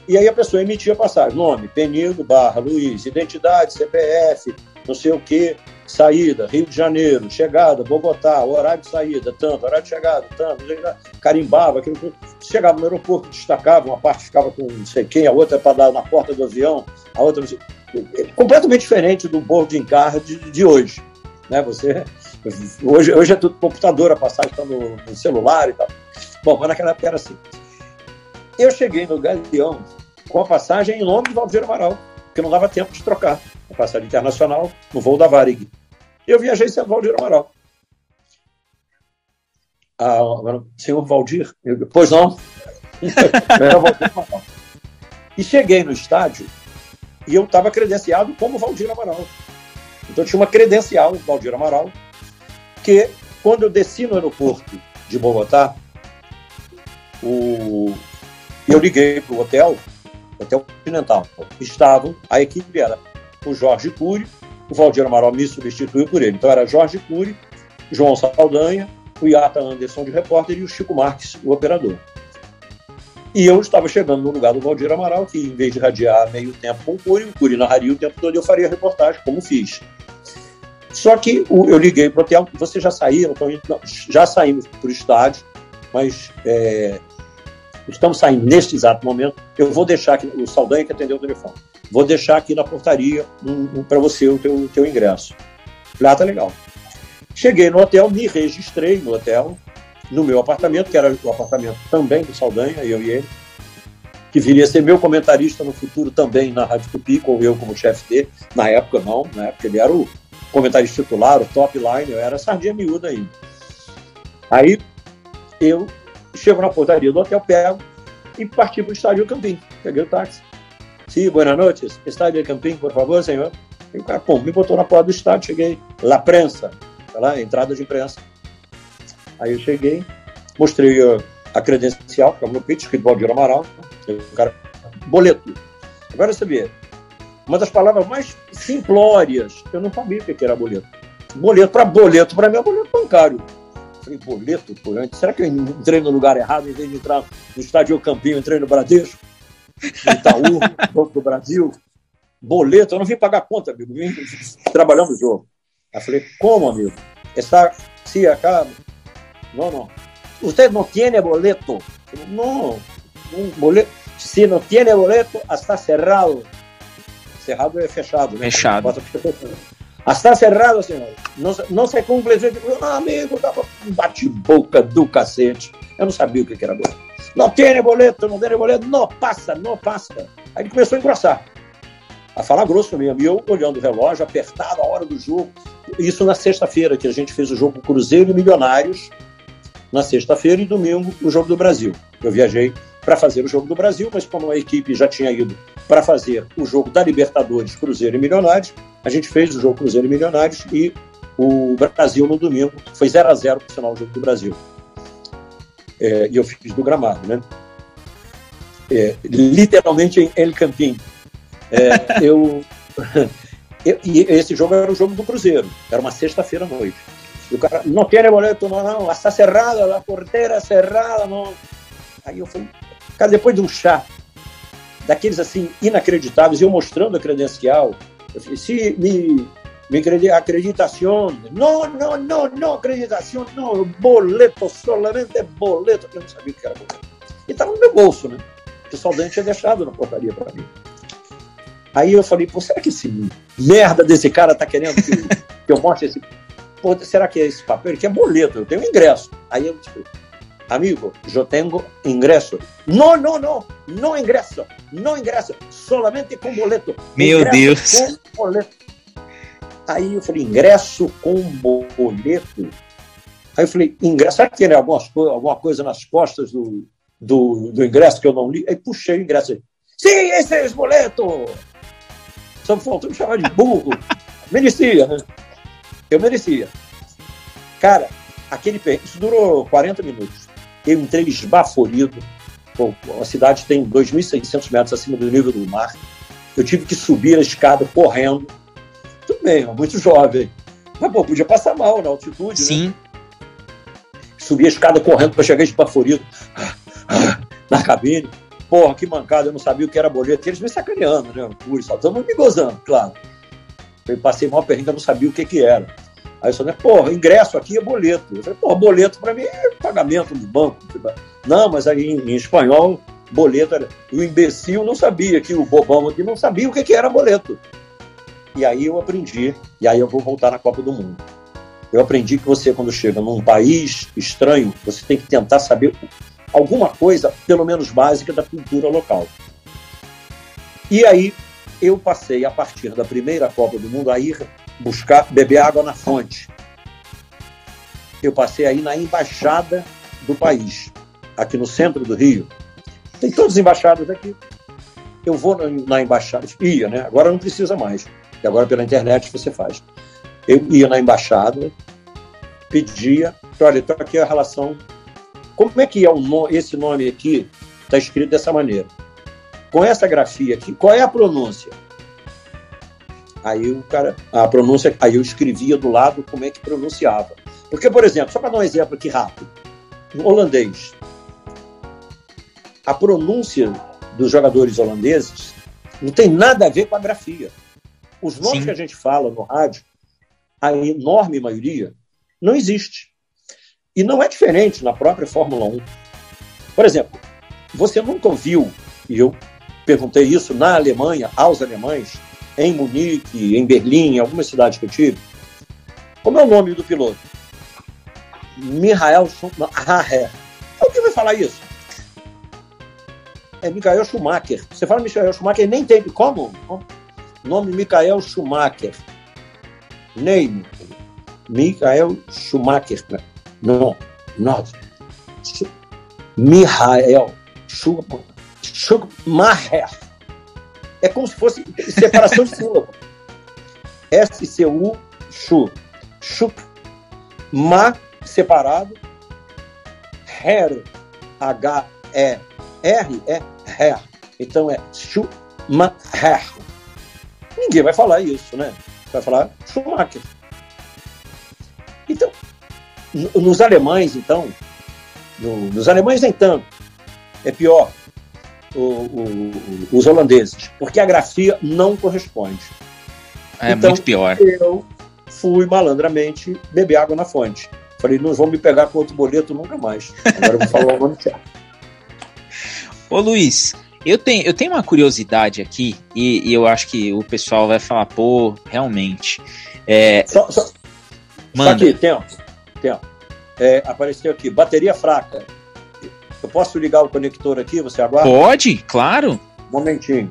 E aí a pessoa emitia passagem, nome, Penido, barra, Luiz, identidade, CPF, não sei o quê, saída, Rio de Janeiro, chegada, Bogotá, horário de saída, tanto, horário de chegada, tanto, carimbava, aquilo, chegava no aeroporto, destacava, uma parte ficava com não sei quem, a outra para dar na porta do avião, a outra sei, completamente diferente do boarding card de, de hoje, né? Você hoje, hoje é tudo computador, a passagem está no, no celular e tal. Bom, mas naquela época era assim. Eu cheguei no Galeão com a passagem em nome de Valdir Amaral, porque não dava tempo de trocar a passagem internacional no voo da Varig. Eu viajei sem Valdir Amaral. Ah, senhor Valdir, eu, pois não. *laughs* e cheguei no estádio e eu estava credenciado como Valdir Amaral. Então tinha uma credencial, Valdir Amaral, que quando eu desci no aeroporto de Bogotá, o... eu liguei para o hotel, Hotel Continental. Estavam, a equipe era o Jorge Cury, o Valdir Amaral me substituiu por ele. Então era Jorge Cury, João Saldanha, o Iata Anderson de repórter e o Chico Marques, o operador. E eu estava chegando no lugar do Valdir Amaral, que em vez de radiar meio tempo com o Cury, o Cury narraria o tempo todo e eu faria a reportagem, como fiz. Só que eu liguei para o hotel, vocês já saíram, então, já saímos para o estádio, mas é, estamos saindo neste exato momento. Eu vou deixar aqui, o Saldanha que atendeu o telefone, vou deixar aqui na portaria um, um, para você o teu, teu ingresso. Lá tá legal. Cheguei no hotel, me registrei no hotel, no meu apartamento, que era o apartamento também do Saldanha, eu e ele, que viria a ser meu comentarista no futuro também na Rádio Tupi, com eu como chefe dele. Na época, não, na época ele era o comentarista titular, o top line, eu era sardinha miúda ainda. Aí eu chego na portaria do hotel, pego e parti para o estádio Campim. Peguei o táxi. Sim, boa noite. Estádio Campim, por favor, senhor. E o cara, pô, me botou na porta do estádio, cheguei. La prensa, tá lá, entrada de imprensa. Aí eu cheguei, mostrei a, credencial, que é o meu pitch, que Valdir Amaral. O cara, boleto. Agora você vê, uma das palavras mais simplórias, eu não sabia o que era boleto. Boleto, para boleto, para mim é boleto bancário. Falei, boleto, pô, será que eu entrei no lugar errado em vez de entrar no estádio Campinho, entrei no Bradesco, no Itaú, *laughs* Banco do Brasil? Boleto, eu não vim pagar conta, amigo, vim *laughs* trabalhando no jogo. Aí falei, como, amigo? Está, se acaba. Não, não. Você não tem boleto? Não, um boleto. Se não tem boleto, está cerrado. Cerrado é fechado. Né? Fechado. Está cerrado, senhor. Não, não se cumpre. Ah, amigo, um bate-boca do cacete. Eu não sabia o que era boleto. Não tem boleto, não tem boleto, não passa, não passa. Aí ele começou a engrossar, a falar grosso mesmo. E eu olhando o relógio, apertado, a hora do jogo. Isso na sexta-feira, que a gente fez o jogo Cruzeiro e Milionários. Na sexta-feira e domingo, o jogo do Brasil. Eu viajei para fazer o jogo do Brasil, mas como a equipe já tinha ido para fazer o jogo da Libertadores, Cruzeiro e Milionários, a gente fez o jogo Cruzeiro e Milionários e o Brasil no domingo foi 0 a 0 para o final do jogo do Brasil. É, e eu fiz do gramado, né? É, literalmente em El Campín. É, *laughs* *laughs* eu, e esse jogo era o jogo do Cruzeiro, era uma sexta-feira à noite. E o cara, não tem boleto, não, não, está cerrada, a porteira cerrada, não. Aí eu falei, Cara, depois de um chá, daqueles assim, inacreditáveis, eu mostrando a credencial, eu falei, se me, me acreditação, não, não, não, não, acreditação, não, boleto, solamente boleto, eu não sabia o que era boleto. E estava no meu bolso, né? O soldante tinha deixado na portaria para mim. Aí eu falei, pô, será que esse merda desse cara tá querendo que, *laughs* que eu mostre esse. Pô, será que é esse papel? Ele quer boleto, eu tenho ingresso. Aí eu tipo, amigo, yo tengo ingreso. No, no, no, no ingreso, no ingreso, solamente com boleto. Meu ingresso Deus. Com boleto. Aí eu falei, ingresso com boleto. Aí eu falei, ingresso, será que tem alguma, alguma coisa nas costas do, do, do ingresso que eu não li? Aí puxei o ingresso. Sim, esse é o boleto! Só faltou me chamar de burro. *laughs* merecia, né? Eu merecia. Cara, aquele isso durou 40 minutos. Eu entrei esbaforido. Bom, a cidade tem 2.600 metros acima do nível do mar. Eu tive que subir a escada correndo. Tudo bem, muito jovem. Mas, pô, podia passar mal na altitude, né? Sim. Né? Subi a escada correndo para chegar esbaforido na cabine. Porra, que mancada, eu não sabia o que era boleto. Eles me sacaneando, né? Puro, só estamos me gozando, claro. Eu passei mal perrengue, eu não sabia o que que era. Aí eu falei, porra, ingresso aqui é boleto. Eu falei, porra, boleto para mim é pagamento do banco. Não, mas aí em, em espanhol, boleto era. O imbecil não sabia que o bobão aqui não sabia o que, que era boleto. E aí eu aprendi, e aí eu vou voltar na Copa do Mundo. Eu aprendi que você, quando chega num país estranho, você tem que tentar saber alguma coisa, pelo menos básica, da cultura local. E aí eu passei, a partir da primeira Copa do Mundo, a ir buscar, beber água na fonte. Eu passei aí na embaixada do país, aqui no centro do Rio. Tem todas as embaixadas aqui. Eu vou na, embaixada, ia, né? Agora não precisa mais, porque agora pela internet você faz. Eu ia na embaixada, pedia, olha, então aqui a relação. Como é que é o no, esse nome aqui? Está escrito dessa maneira. Com essa grafia aqui, qual é a pronúncia? Aí o cara, a pronúncia, aí eu escrevia do lado como é que pronunciava. Porque, por exemplo, só para dar um exemplo aqui rápido, no holandês, a pronúncia dos jogadores holandeses não tem nada a ver com a grafia. Os nomes Sim. que a gente fala no rádio, a enorme maioria, não existe. E não é diferente na própria Fórmula 1. Por exemplo, você nunca ouviu, e eu perguntei isso na Alemanha, aos alemães, em Munique, em Berlim, em algumas cidades que eu tive, como é o nome do piloto? Michael Schumacher. Alguém vai falar isso? É Michael Schumacher. Você fala Michael Schumacher, nem tem como. Nome Michael Schumacher. Name. Michael Schumacher. Não, não. Michael Schumacher. É como se fosse separação de sílaba. S-C-U, Schu. Schup. Ma, separado. Her, H-E-R, é Her. Então é Schumacher. Ninguém vai falar isso, né? Vai falar Schumacher. Então, nos alemães, então, no, nos alemães nem tanto, é pior, o, o, os holandeses, porque a grafia não corresponde. É então, muito pior. Eu fui malandramente beber água na fonte. Falei, não vão me pegar com outro boleto nunca mais. Agora eu vou falar o nome certo. *laughs* Ô Luiz, eu tenho, eu tenho uma curiosidade aqui, e, e, eu acho que o pessoal vai falar, pô, realmente. É... Só, só, Manda. só aqui, tempo. tempo. É, apareceu aqui, bateria fraca. Eu posso ligar o conector aqui? Você aguarda? Pode, claro. Um momentinho.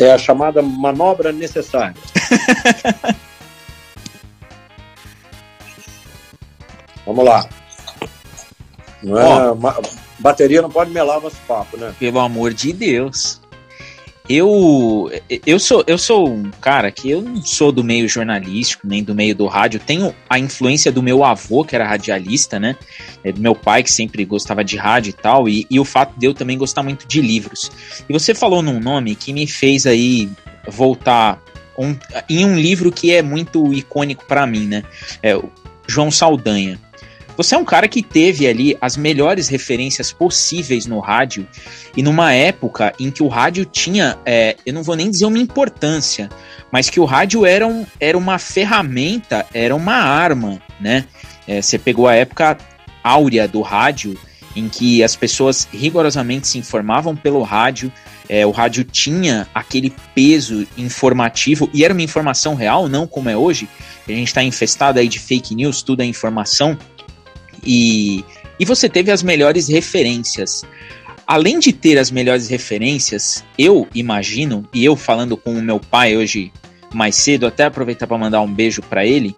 É a chamada manobra necessária. *laughs* Vamos lá. Não é, bateria não pode melar nosso papo, né? Pelo amor de Deus. Eu, eu sou eu sou um cara que eu não sou do meio jornalístico, nem do meio do rádio. Tenho a influência do meu avô, que era radialista, né? É, do meu pai, que sempre gostava de rádio e tal, e, e o fato de eu também gostar muito de livros. E você falou num nome que me fez aí voltar um, em um livro que é muito icônico para mim, né? É, João Saldanha. Você é um cara que teve ali as melhores referências possíveis no rádio e numa época em que o rádio tinha, é, eu não vou nem dizer uma importância, mas que o rádio era, um, era uma ferramenta, era uma arma, né? É, você pegou a época áurea do rádio, em que as pessoas rigorosamente se informavam pelo rádio, é, o rádio tinha aquele peso informativo e era uma informação real, não como é hoje. A gente está infestado aí de fake news, tudo é informação. E, e você teve as melhores referências. Além de ter as melhores referências, eu imagino, e eu falando com o meu pai hoje mais cedo, até aproveitar para mandar um beijo para ele,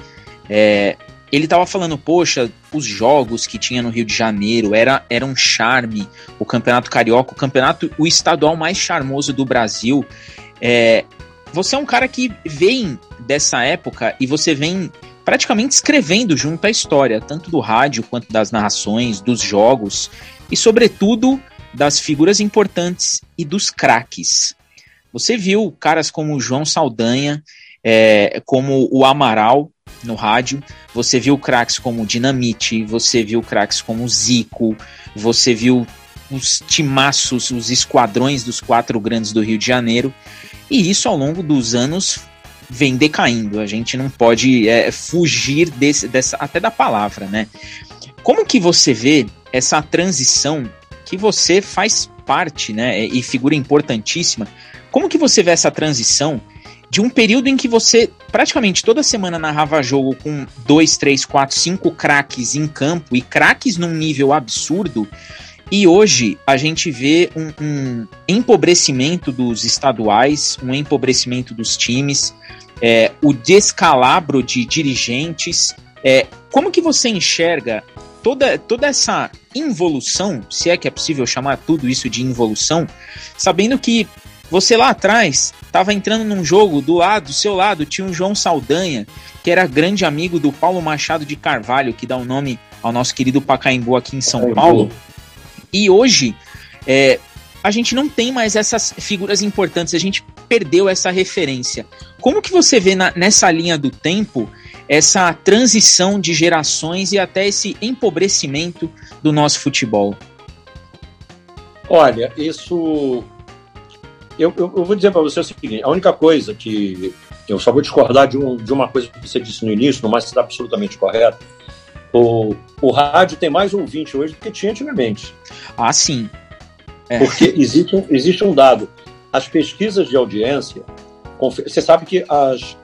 é, ele tava falando, poxa, os jogos que tinha no Rio de Janeiro era, era um charme, o Campeonato Carioca, o campeonato, o estadual mais charmoso do Brasil. É, você é um cara que vem dessa época e você vem praticamente escrevendo junto à história, tanto do rádio quanto das narrações, dos jogos e, sobretudo, das figuras importantes e dos craques. Você viu caras como João Saldanha, é, como o Amaral no rádio, você viu craques como Dinamite, você viu craques como Zico, você viu os timaços, os esquadrões dos quatro grandes do Rio de Janeiro, e isso ao longo dos anos vem decaindo. A gente não pode é, fugir desse, dessa, até da palavra, né? Como que você vê essa transição que você faz parte, né? E figura importantíssima. Como que você vê essa transição de um período em que você praticamente toda semana narrava jogo com dois, três, quatro, cinco craques em campo e craques num nível absurdo E hoje a gente vê um, um empobrecimento dos estaduais, um empobrecimento dos times, é, o descalabro de dirigentes. É, como que você enxerga toda, toda essa involução, se é que é possível chamar tudo isso de involução, sabendo que você lá atrás estava entrando num jogo, do lado, do seu lado, tinha o João Saldanha, que era grande amigo do Paulo Machado de Carvalho, que dá o um nome ao nosso querido Pacaembu aqui em São Pacaembu. Paulo. E hoje, é, a gente não tem mais essas figuras importantes, a gente perdeu essa referência. Como que você vê na, nessa linha do tempo essa transição de gerações e até esse empobrecimento do nosso futebol? Olha, isso eu, eu, eu, vou dizer para você o seguinte: a única coisa que. Eu só vou discordar de, um, de uma coisa que você disse no início, no mais está absolutamente correto. O, o rádio tem mais ouvinte hoje do que tinha antigamente. Ah, sim. É. Porque existe um, existe um dado. As pesquisas de audiência. Você sabe que as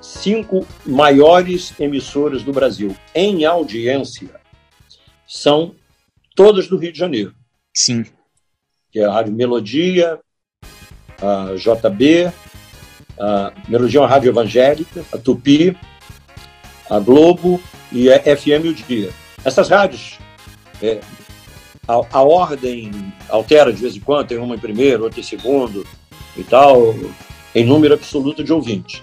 cinco maiores emissoras do Brasil em audiência são todas do Rio de Janeiro. Sim. Que é a Rádio Melodia, a JB, a Melodia é rádio evangélica, a Tupi, a Globo e a FM O Dia. Essas rádios, é, a, a, ordem altera de vez em quando, tem uma em primeiro, outra em segundo e tal, em número absoluto de ouvintes.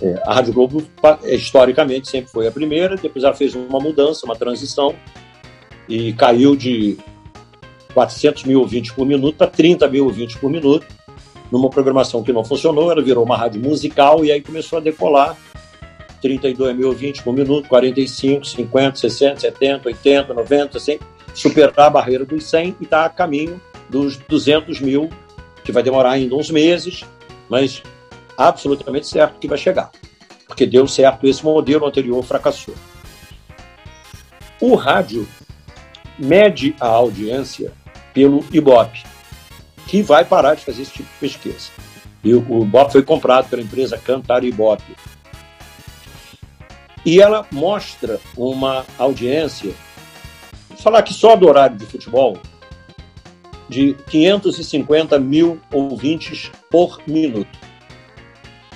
É, a Rádio Globo, historicamente, sempre foi a primeira, depois ela fez uma mudança, uma transição, e caiu de 400 mil ouvintes por minuto para 30 mil ouvintes por minuto numa programação que não funcionou, ela virou uma rádio musical e aí começou a decolar. 32 mil ouvintes por minuto, 45, 50, 60, 70, 80, 90, 100, superar a barreira dos 100 e está a caminho dos 200 mil, que vai demorar ainda uns meses, mas absolutamente certo que vai chegar, porque deu certo esse modelo anterior fracassou. O rádio mede a audiência pelo Ibope, que vai parar de fazer esse tipo de pesquisa. E o, o BOP foi comprado pela empresa Cantar Ibope. E ela mostra uma audiência, falar aqui só do horário de futebol, de 550 mil ouvintes por minuto.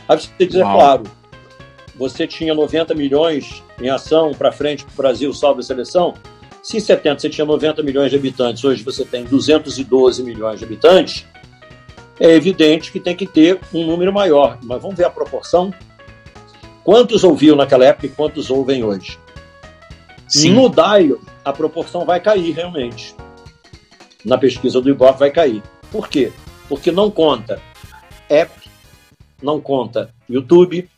Aí você diz, é claro, você tinha 90 milhões em ação para frente para o Brasil, salve a seleção, se em 70 você tinha 90 milhões de habitantes, hoje você tem 212 milhões de habitantes, é evidente que tem que ter um número maior. Mas vamos ver a proporção. Quantos ouviam naquela época e quantos ouvem hoje? Sim. No dial, a proporção vai cair realmente. Na pesquisa do Ibope vai cair. Por quê? Porque não conta app, não conta YouTube,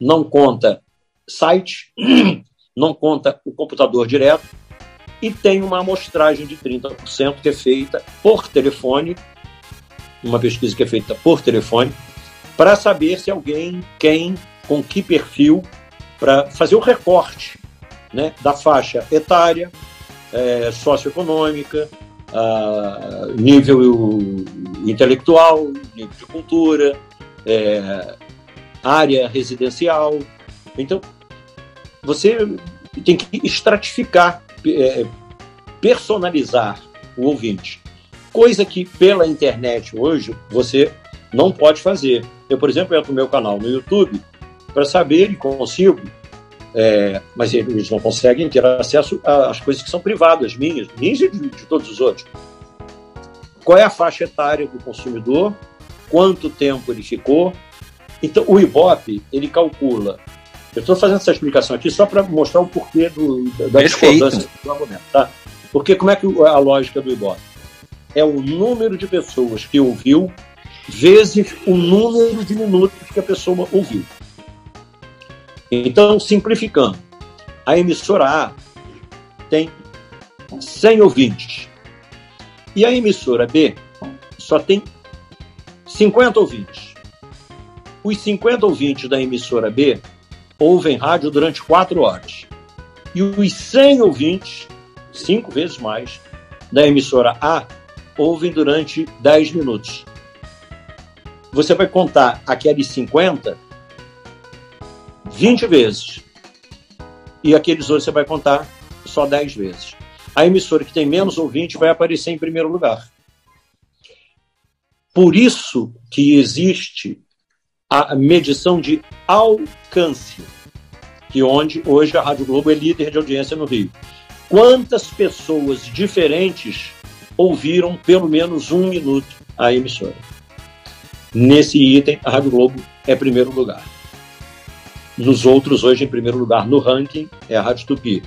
não conta site, *clears throat* não conta o computador direto, e tem uma amostragem de 30% que é feita por telefone, uma pesquisa que é feita por telefone, para saber se alguém, quem, com que perfil, para fazer o recorte né, da faixa etária, é, socioeconômica, nível intelectual, nível de cultura, é, área residencial. Então, você tem que estratificar é, personalizar o ouvinte. Coisa que pela internet hoje você não pode fazer. Eu, por exemplo, entro no meu canal no YouTube para saber e consigo, é, mas eles não conseguem ter acesso às coisas que são privadas, minhas, minhas e de, de todos os outros. Qual é a faixa etária do consumidor? Quanto tempo ele ficou? Então, o Ibope, ele calcula eu estou fazendo essa explicação aqui só para mostrar o porquê do, da discordância do argumento. Tá? Porque como é que a lógica do Ibope? É o número de pessoas que ouviu vezes o número de minutos que a pessoa ouviu. Então, simplificando, a emissora A tem 100 ouvintes e a emissora B só tem 50 ouvintes. Os 50 ouvintes da emissora B ouvem rádio durante quatro horas. E os 100 ouvintes, cinco vezes mais, da emissora A, ouvem durante 10 minutos. Você vai contar aqueles 50 20 vezes. E aqueles outros você vai contar só 10 vezes. a emissora que tem menos ouvinte vai aparecer em primeiro lugar. Por isso que existe a medição de alcance, que onde hoje a Rádio Globo é líder de audiência no Rio. Quantas pessoas diferentes ouviram pelo menos um minuto a emissora? Nesse item, a Rádio Globo é primeiro lugar. Nos outros, hoje, em primeiro lugar no ranking, é a Rádio Tupi.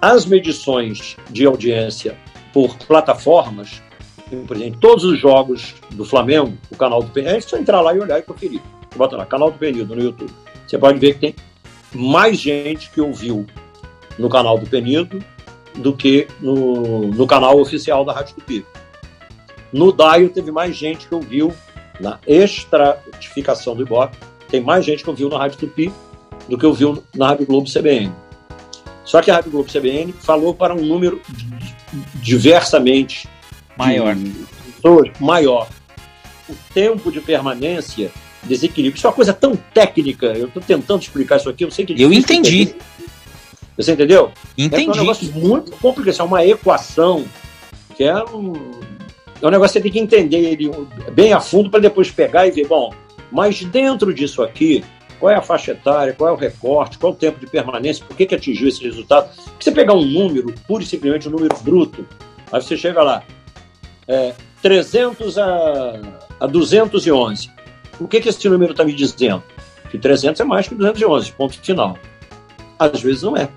As medições de audiência por plataformas, por exemplo, todos os jogos do Flamengo, o canal do Peníodo, é só entrar lá e olhar e conferir. Bota lá, canal do Peníodo no YouTube. Você pode ver que tem mais gente que ouviu no canal do Peníodo do que no, no canal oficial da Rádio Tupi. No DAIO teve mais gente que ouviu na estratificação do Ibope, tem mais gente que ouviu na Rádio Tupi do que ouviu na Rádio Globo CBN. Só que a Rádio Globo CBN falou para um número diversamente maior. pessoas maior. O tempo de permanência desequilíbrio. Isso é uma coisa tão técnica. Eu estou tentando explicar isso aqui. Eu sei que é eu entendi. Você entendeu? Entendi. É um negócio muito complicado. É uma equação que é um, é um negócio que você tem que entender ele bem a fundo para depois pegar e ver, bom, mas dentro disso aqui, qual é a faixa etária, qual é o recorte, qual é o tempo de permanência, por que, que atingiu esse resultado? Porque você pegar um número, pura e simplesmente um número bruto, aí você chega lá, é, 300 a, a 211. O que, que esse número está me dizendo? Que 300 é mais que 211, ponto final. Às vezes não é.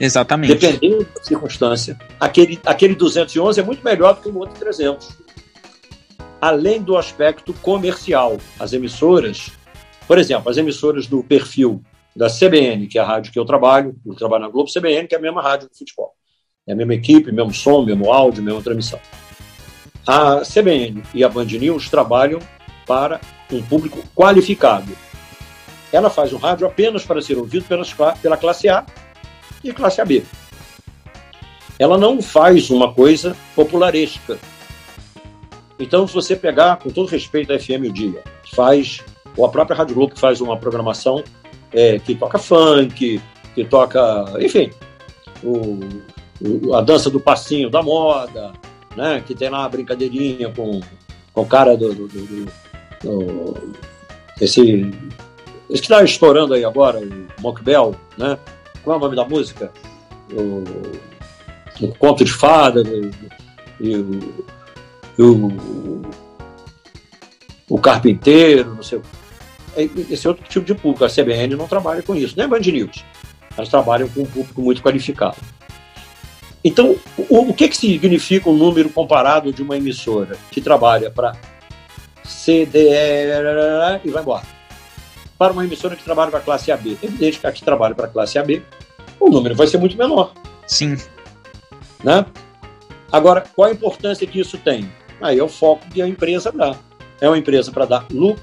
Exatamente. Dependendo da circunstância. Aquele, aquele 211 é muito melhor do que o outro 300. Além do aspecto comercial, as emissoras, por exemplo, as emissoras do perfil da CBN, que é a rádio que eu trabalho, eu trabalho na Globo CBN, que é a mesma rádio do futebol. É a mesma equipe, mesmo som, mesmo áudio, mesma transmissão. A CBN e a Band News trabalham para um público qualificado. Ela faz um rádio apenas para ser ouvido pela classe A e classe AB. Ela não faz uma coisa popularesca. Então, se você pegar, com todo respeito à FM o Dia, faz, ou a própria Rádio Globo que faz uma programação é, que toca funk, que toca, enfim, o, o, a dança do passinho da moda, né, que tem lá uma brincadeirinha com, com o cara do, do, do, do esse, esse que está estourando aí agora, o Monk Bell, né? Qual é o nome da música? O, o Conto de Fada e o, o, o Carpinteiro, não sei. É, esse é outro tipo de público. A CBN não trabalha com isso, nem Band News. Elas trabalham com um público muito qualificado. Então, o, o que, que significa um número comparado de uma emissora que trabalha para CDR e vai embora? Para uma emissora que trabalha para a classe AB. Evidente que a que trabalha para a classe AB, o número vai ser muito menor. Sim. Né? Agora, qual a importância que isso tem? Aí é o foco que a empresa dá. É uma empresa para dar lucro.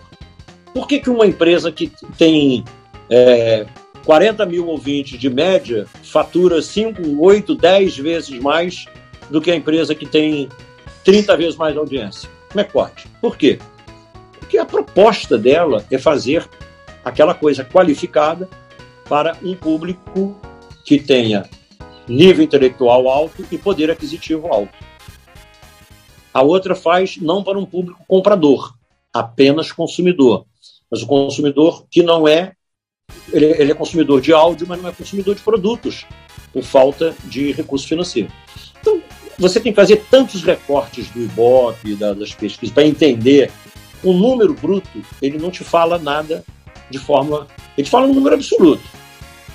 Por que, que uma empresa que tem é, 40 mil ouvintes de média fatura 5, 8, 10 vezes mais do que a empresa que tem 30 vezes mais audiência. Como é que pode? Por quê? Porque a proposta dela é fazer aquela coisa qualificada para um público que tenha nível intelectual alto e poder aquisitivo alto. A outra faz não para um público comprador, apenas consumidor, mas o consumidor que não é ele, ele, é consumidor de áudio, mas não é consumidor de produtos, por falta de recurso financeiro. Então, você tem que fazer tantos recortes do Ibope, da, das pesquisas, para entender o número bruto, ele não te fala nada de forma. Ele te fala um número absoluto.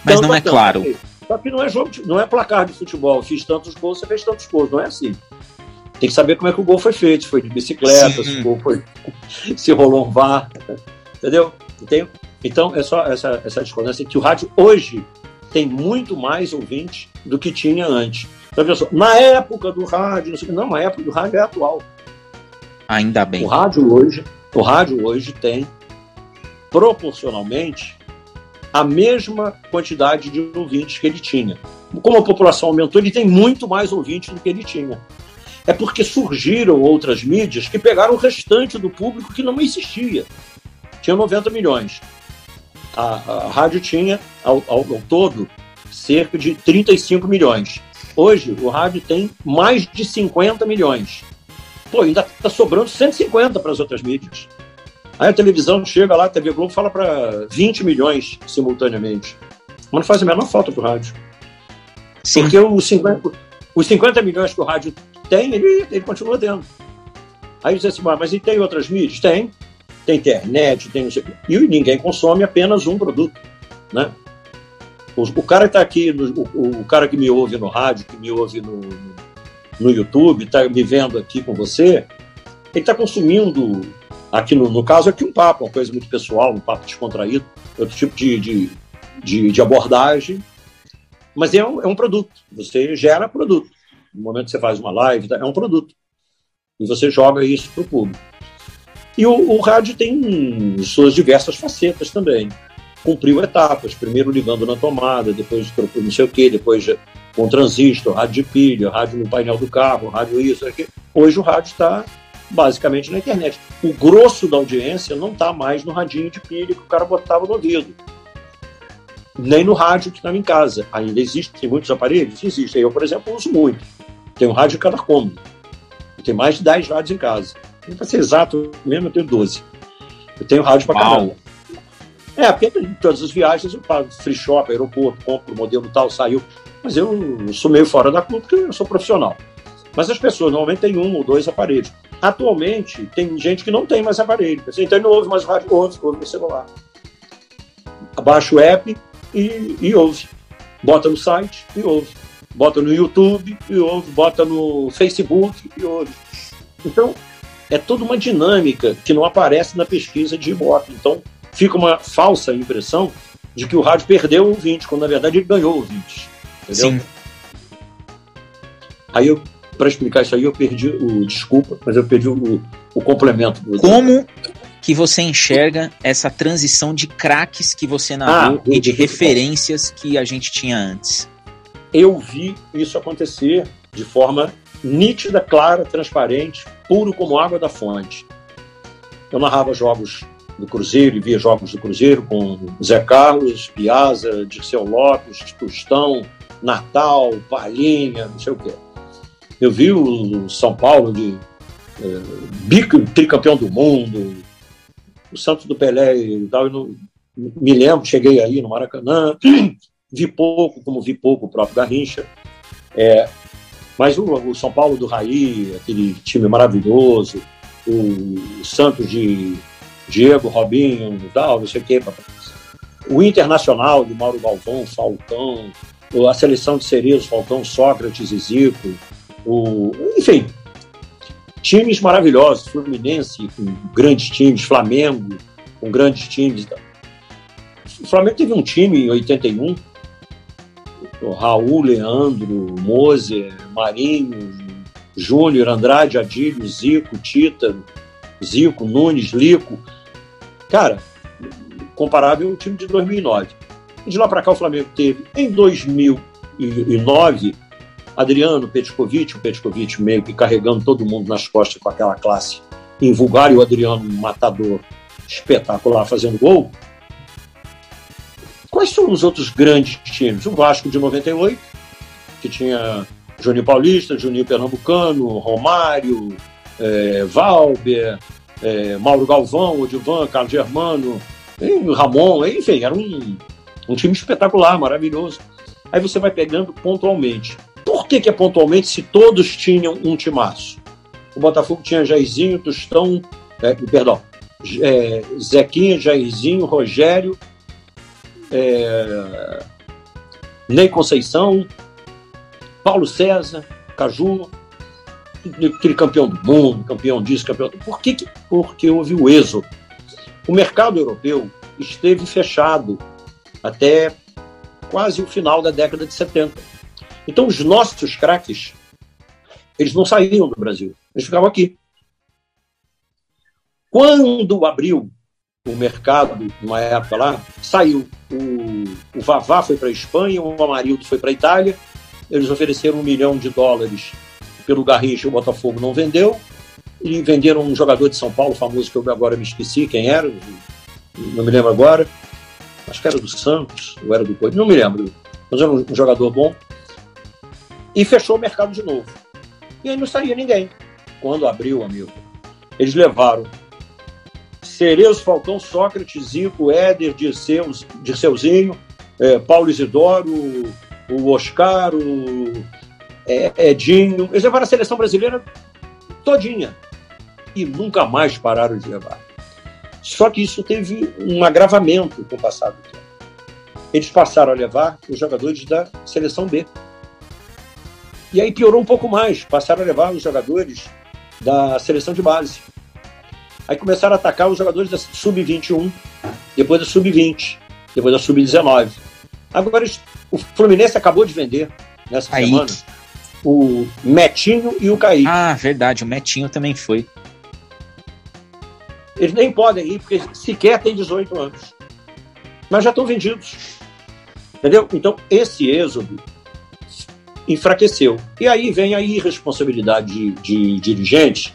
Mas tanto não é tanto. claro. Só que não é jogo, não é placar de futebol. Fiz tantos gols, você fez tantos gols. Não é assim. Tem que saber como é que o gol foi feito. Se foi de bicicleta, Sim. se o gol foi. *laughs* se rolou um VAR. Entendeu? Tem, então, é só essa, essa discordância que o rádio hoje tem muito mais ouvintes do que tinha antes. Então, pessoal, na época do rádio, não, sei, não, a época do rádio é atual. Ainda bem. O rádio hoje, o rádio hoje tem proporcionalmente a mesma quantidade de ouvintes que ele tinha. Como a população aumentou, ele tem muito mais ouvintes do que ele tinha. É porque surgiram outras mídias que pegaram o restante do público que não existia. Tinha 90 milhões a, a rádio tinha, ao, ao, ao, todo, cerca de 35 milhões. Hoje, o rádio tem mais de 50 milhões. Pô, ainda está sobrando 150 para as outras mídias. Aí a televisão chega lá, a TV Globo fala para 20 milhões simultaneamente. Mas não faz a menor falta para o rádio. Sim. Porque os 50, os 50 milhões que o rádio tem, ele, ele continua tendo. Aí diz assim, mas e tem outras mídias? Tem. Tem internet, tem E ninguém consome apenas um produto. Né? O, o cara está aqui, o, o, cara que me ouve no rádio, que me ouve no, no YouTube, está me vendo aqui com você, ele está consumindo aqui no, no, caso aqui um papo, uma coisa muito pessoal, um papo descontraído, outro tipo de, de, de, de abordagem, mas é um, é um produto. Você gera produto. No momento que você faz uma live, é um produto. E você joga isso para o público. E o, o rádio tem suas diversas facetas também cumpriu etapas, primeiro ligando na tomada, depois não sei o quê, depois com transistor, rádio de pilha, rádio no painel do carro, rádio isso, aqui. Hoje o rádio está basicamente na internet. O grosso da audiência não está mais no radinho de pilha que o cara botava no ouvido. Nem no rádio que estava em casa. Ainda existem muitos aparelhos? Existem. Eu, por exemplo, uso muito. Tenho um rádio em cada cômodo. Tenho mais de 10 rádios em casa. Para ser exato mesmo, eu tenho 12. Eu tenho rádio para caramba. É, porque em todas as viagens eu pago free shop, aeroporto, compro modelo tal, saiu. Mas eu sou meio fora da curva porque eu sou profissional. Mas as pessoas normalmente têm um ou dois aparelhos. Atualmente, tem gente que não tem mais aparelho. Então não ouve mais rádio, ouve, ouve no celular. Abaixa o app e, e ouve. Bota no site e ouve. Bota no YouTube e ouve. Bota no Facebook e ouve. Então, é toda uma dinâmica que não aparece na pesquisa de Ibope. Então, fica uma falsa impressão de que o rádio perdeu o ouvinte, quando na verdade ele ganhou o ouvinte. Entendeu? Sim. Aí eu, para explicar isso aí, eu perdi o. Desculpa, mas eu perdi o, o complemento. Como que você enxerga essa transição de craques que você narrou ah, e de referências que a gente tinha antes? Eu vi isso acontecer de forma nítida, clara, transparente, puro como água da fonte. Eu narrava jogos do Cruzeiro e via jogos do Cruzeiro com Zé Carlos, Piazza, Dirceu Lopes, Tostão, Natal, Palhinha, não sei o quê. Eu vi o São Paulo de é, bico, tricampeão do mundo, o Santos do Pelé e tal. Eu não, me lembro, cheguei aí no Maracanã, *clears throat* vi pouco, como vi pouco o próprio Garrincha. É, mas o, o, São Paulo do Raí, aquele time maravilhoso, o Santos de Diego, Robinho, tal, não sei o quê. O Internacional de Mauro Galvão, Falcão, a seleção de Cerezo, Falcão, Sócrates e Zico, o, enfim, times maravilhosos, Fluminense com grandes times, Flamengo com grandes times. O Flamengo teve um time em 81, o Raul, Leandro, Moser, Marinho, Júnior, Andrade, Adílio, Zico, Tita, Zico, Nunes, Lico. Cara, comparável ao time de 2009. De lá para cá, o Flamengo teve, em 2009, Adriano Petkovic, o Petkovic meio que carregando todo mundo nas costas com aquela classe invulgar e o Adriano, um matador espetacular, fazendo gol. Quais são os outros grandes times? O Vasco de 98, que tinha Juninho Paulista, Juninho Pernambucano, Romário, é, Valber, é, Mauro Galvão, Odivan, Carlos Germano, Ramon, enfim, era um, um time espetacular, maravilhoso. Aí você vai pegando pontualmente. Por que, que é pontualmente se todos tinham um timaço? O Botafogo tinha Jairzinho, Tostão, é, perdão, é, Zequinha, Jairzinho, Rogério, é, Ney Conceição, Paulo César, Caju, aquele campeão do mundo, campeão disso, campeão. Por que? Porque houve o êxodo. O mercado europeu esteve fechado até quase o final da década de 70. Então, os nossos craques, eles não saíam do Brasil, eles ficavam aqui. Quando abriu o mercado, numa época lá, saiu. O, o Vavá foi para a Espanha, o Amarildo foi para a Itália, eles ofereceram um milhão de dólares pelo Garrincha, o Botafogo não vendeu. E venderam um jogador de São Paulo famoso que eu agora me esqueci quem era, não me lembro agora. Acho que era do Santos, ou era do Corinthians, não me lembro. um, um jogador bom, e fechou o mercado de novo. E aí não saía ninguém. Quando abriu, amigo, eles levaram Cerezo, Falcão, Sócrates, Zico, Éder, Dirceu, Dirceuzinho, é, Paulo Isidoro, o Oscar, o é, Edinho. Eles levaram a seleção brasileira todinha. E nunca mais pararam de levar. Só que isso teve um agravamento com o passar do tempo. Eles passaram a levar os jogadores da seleção B. E aí piorou um pouco mais, passaram a levar os jogadores da seleção de base. Aí começaram a atacar os jogadores da sub-21, depois da sub-20, depois da sub-19. Agora o Fluminense acabou de vender nessa Kaique. semana o Metinho e o Kaique. Ah, verdade, o Metinho também foi. Eles nem podem ir, porque sequer tem 18 anos. Mas já estão vendidos. Entendeu? Então, esse êxodo enfraqueceu. E aí vem a irresponsabilidade de, de dirigentes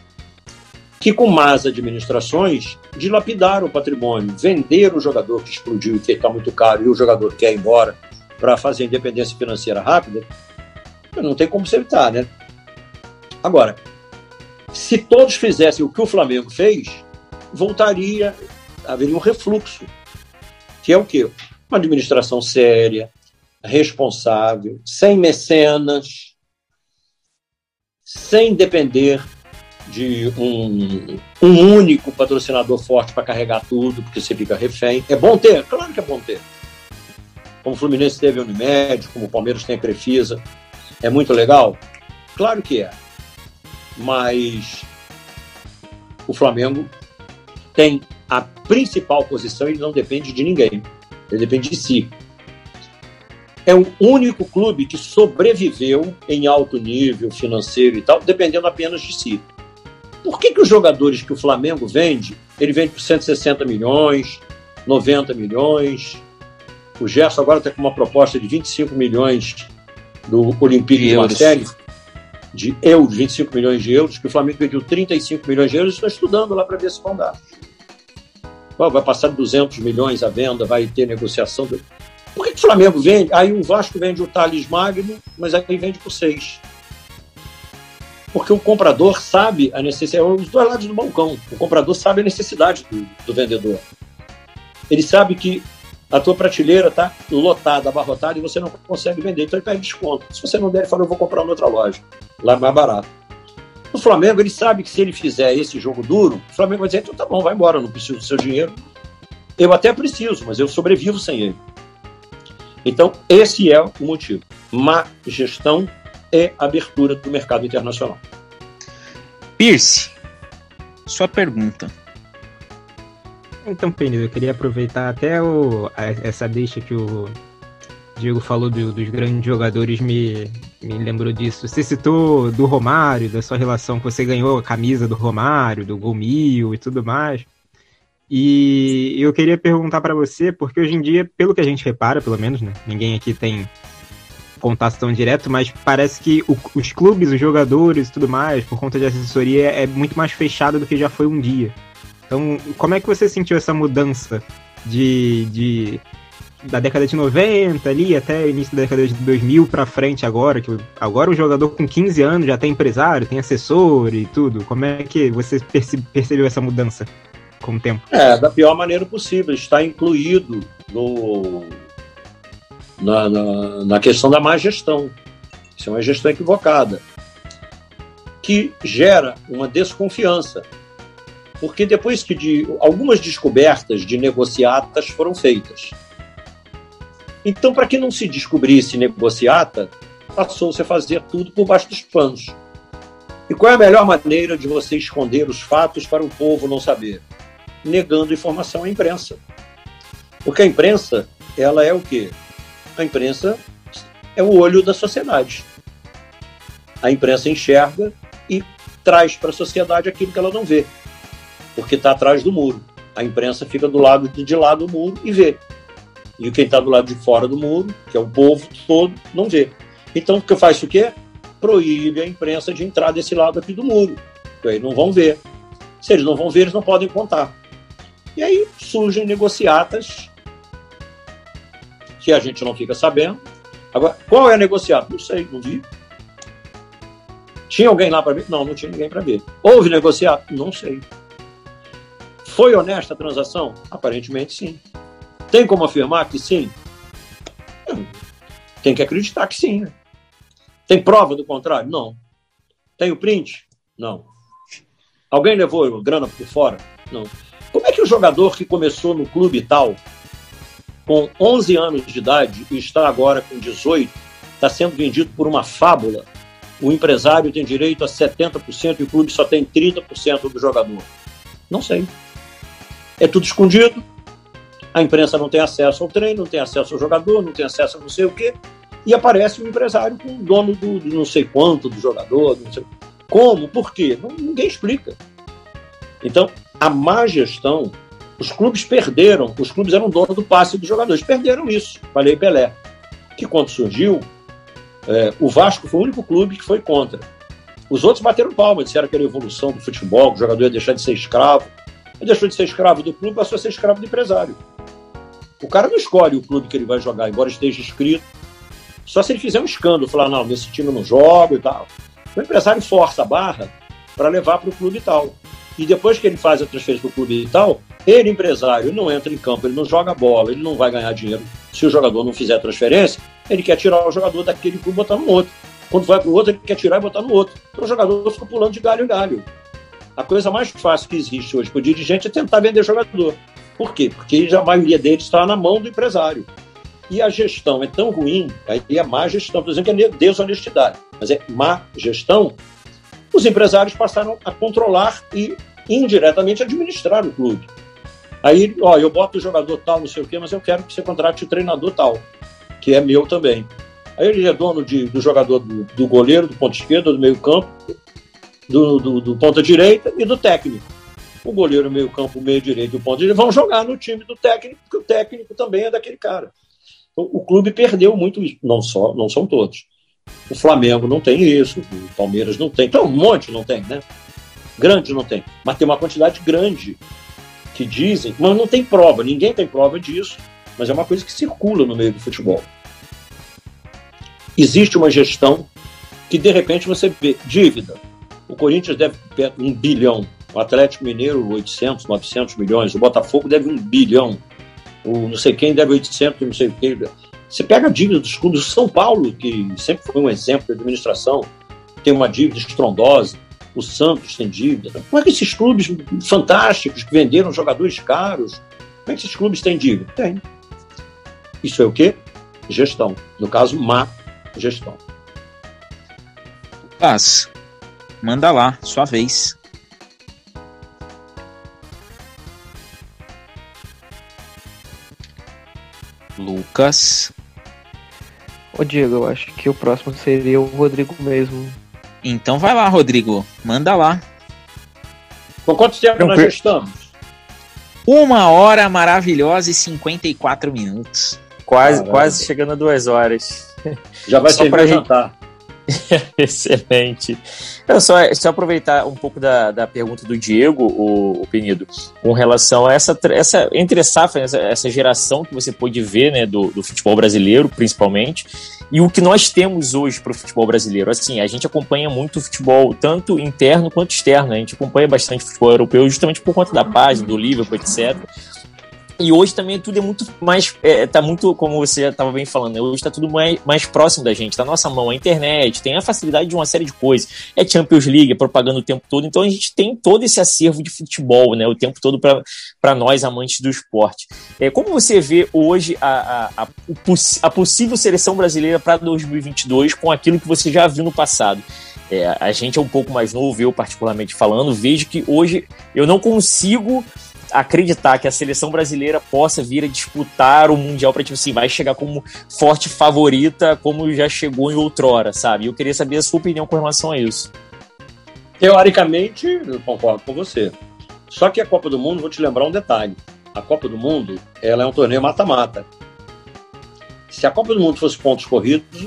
que, com más administrações, dilapidaram o patrimônio, venderam o jogador que explodiu e que está muito caro e o jogador quer ir embora para fazer independência financeira rápida, não tem como se evitar, né? Agora, se todos fizessem o que o Flamengo fez, voltaria, haveria um refluxo, que é o quê? Uma administração séria, responsável, sem mecenas, sem depender de um, um único patrocinador forte para carregar tudo, porque você fica refém. É bom ter? Claro que é bom ter. Como o Fluminense teve a Unimed, como o Palmeiras tem a Crefisa. É muito legal? Claro que é. Mas o Flamengo tem a principal posição e não depende de ninguém. Ele depende de si é o único clube que sobreviveu em alto nível financeiro e tal, dependendo apenas de si. Por que, que os jogadores que o Flamengo vende, ele vende por 160 milhões, 90 milhões? O Gerson agora está com uma proposta de 25 milhões do Olympique de, de Marseille, de euros, 25 milhões de euros, que o Flamengo pediu 35 milhões de euros, estou estudando lá para ver se vão dar. Vai passar de 200 milhões a venda, vai ter negociação. Do... Por que, que o Flamengo vende? Aí o Vasco vende o Thales Magno, mas aí vende por seis. Porque o comprador sabe a necessidade, é os dois lados do balcão. O comprador sabe a necessidade do, do vendedor. Ele sabe que a tua prateleira está lotada, abarrotada e você não consegue vender, então ele pede desconto. Se você não der, ele fala, eu vou comprar em outra loja, lá mais barato. O Flamengo, ele sabe que se ele fizer esse jogo duro, o Flamengo vai dizer, então tá bom, vai embora, não preciso do seu dinheiro. Eu até preciso, mas eu sobrevivo sem ele. Então, esse é o motivo. Má gestão e abertura do mercado internacional. Pierce, sua pergunta. Então, Penido, eu queria aproveitar até o, essa deixa que o Diego falou do, dos grandes jogadores, me, me lembrou disso. Você citou do Romário, da sua relação que você ganhou a camisa do Romário, do Gol Mil e tudo mais. E eu queria perguntar para você, porque hoje em dia, pelo que a gente repara, pelo menos, né? Ninguém aqui tem contato tão direto, mas parece que o, os clubes, os jogadores e tudo mais, por conta de assessoria, é muito mais fechado do que já foi um dia. Então, como é que você sentiu essa mudança de, de da década de 90 ali até início da década de 2000 para frente agora, que agora o jogador com 15 anos já tem empresário, tem assessor e tudo. Como é que você percebeu essa mudança? com o tempo? É, da pior maneira possível. Está incluído no, na, na, na questão da má gestão. Isso é uma gestão equivocada. Que gera uma desconfiança. Porque depois que de, algumas descobertas de negociatas foram feitas. Então, para que não se descobrisse negociata, passou-se a fazer tudo por baixo dos panos. E qual é a melhor maneira de você esconder os fatos para o povo não saber? negando informação à imprensa. Porque a imprensa, ela é o quê? A imprensa é o olho da sociedade. A imprensa enxerga e traz para a sociedade aquilo que ela não vê, porque está atrás do muro. A imprensa fica do lado de lá do muro e vê. E quem está do lado de fora do muro, que é o povo todo, não vê. Então, o que faz o quê? Proíbe a imprensa de entrar desse lado aqui do muro. Então, aí não vão ver. Se eles não vão ver, eles não podem contar. E aí surgem negociatas que a gente não fica sabendo, Agora, qual é negociado? Não sei, não vi. Tinha alguém lá para ver? Não, não tinha ninguém para ver. Houve negociado? Não sei. Foi honesta a transação? Aparentemente sim. Tem como afirmar que sim? Tem que acreditar que sim. Né? Tem prova do contrário? Não. Tem o print? Não. Alguém levou grana por fora? Não. Como é que o jogador que começou no clube tal, com 11 anos de idade e está agora com 18, está sendo vendido por uma fábula? O empresário tem direito a 70% e o clube só tem 30% do jogador. Não sei. É tudo escondido. A imprensa não tem acesso ao treino, não tem acesso ao jogador, não tem acesso a não sei o quê. E aparece um empresário com o dono do, do, não sei quanto do jogador. Não sei... Como? Por quê? Ninguém explica. Então, a má gestão, os clubes perderam, os clubes eram donos do passe dos jogadores, perderam isso. Falei Pelé. Que quando surgiu, é, o Vasco foi o único clube que foi contra. Os outros bateram palma, disseram que era a evolução do futebol, que o jogador ia deixar de ser escravo. Ele deixou de ser escravo do clube, passou a ser escravo do empresário. O cara não escolhe o clube que ele vai jogar, embora esteja inscrito. Só se ele fizer um escândalo, falar, não, nesse time eu não jogo e tal. O empresário força a barra para levar para o clube e tal. E depois que ele faz a transferência para o clube e tal, ele, empresário, não entra em campo, ele não joga bola, ele não vai ganhar dinheiro. Se o jogador não fizer a transferência, ele quer tirar o jogador daquele clube e botar no outro. Quando vai para o outro, ele quer tirar e botar no outro. Então o jogador fica pulando de galho em galho. A coisa mais fácil que existe hoje para o dirigente é tentar vender jogador. Por quê? Porque a maioria deles está na mão do empresário. E a gestão é tão ruim, aí é má gestão, por exemplo, é desonestidade, mas é má gestão, os empresários passaram a controlar e indiretamente administrar o clube. Aí, ó, eu boto o jogador tal, não sei o quê, mas eu quero que você contrate o treinador tal, que é meu também. Aí ele é dono de, do jogador do, do goleiro, do ponto esquerdo, do meio campo, do, do, do ponta direita e do técnico. O goleiro, o meio campo, o meio direito e o ponto direito vão jogar no time do técnico, porque o técnico também é daquele cara. Então, o clube perdeu muito isso. Não, só, não são todos. O Flamengo não tem isso, o Palmeiras não tem. Então, um monte não tem, né? Grande não tem. Mas tem uma quantidade grande que dizem, mas não tem prova, ninguém tem prova disso, mas é uma coisa que circula no meio do futebol. Existe uma gestão que, de repente, você vê dívida. O Corinthians deve um bilhão, o Atlético Mineiro 800, 900 milhões, o Botafogo deve um bilhão o não sei quem deve 800, não sei o quê. Você pega a dívida dos clubes, São Paulo, que sempre foi um exemplo de administração, tem uma dívida estrondosa, o Santos tem dívida. Como é que esses clubes fantásticos que venderam jogadores caros, como é que esses clubes têm dívida? Tem. Isso é o quê? Gestão. No caso, má gestão. Paz, manda lá, sua vez. Lucas. Ô Diego, eu acho que o próximo seria o Rodrigo mesmo. Então vai lá, Rodrigo. Manda lá. Com quanto tempo nós já estamos? Uma hora maravilhosa e 54 minutos. Quase, quase chegando a duas horas. Já vai ser para jantar. *laughs* Excelente. Só, só aproveitar um pouco da, da pergunta do Diego, o, o Penido, com relação a essa, essa entre safra, essa, essa geração que você pôde ver né, do, do futebol brasileiro, principalmente, e o que nós temos hoje para o futebol brasileiro. Assim, a gente acompanha muito o futebol, tanto interno quanto externo. A gente acompanha bastante o futebol europeu, justamente por conta da página, do Liverpool, etc. E hoje também tudo é muito mais. É, tá muito, como você estava bem falando, né? hoje está tudo mais, mais próximo da gente, tá na nossa mão, a internet, tem a facilidade de uma série de coisas. É Champions League, é propaganda o tempo todo, então a gente tem todo esse acervo de futebol, né? O tempo todo para nós, amantes do esporte. É, como você vê hoje a, a, a, a possível seleção brasileira para 2022 com aquilo que você já viu no passado? É, a gente é um pouco mais novo, eu particularmente falando, vejo que hoje eu não consigo acreditar que a seleção brasileira possa vir a disputar o Mundial para, tipo assim, vai chegar como forte favorita, como já chegou em outrora, sabe? Eu queria saber a sua opinião com relação a isso. Teoricamente, eu concordo com você. Só que a Copa do Mundo, vou te lembrar um detalhe. A Copa do Mundo, ela é um torneio mata-mata. Se a Copa do Mundo fosse pontos corridos,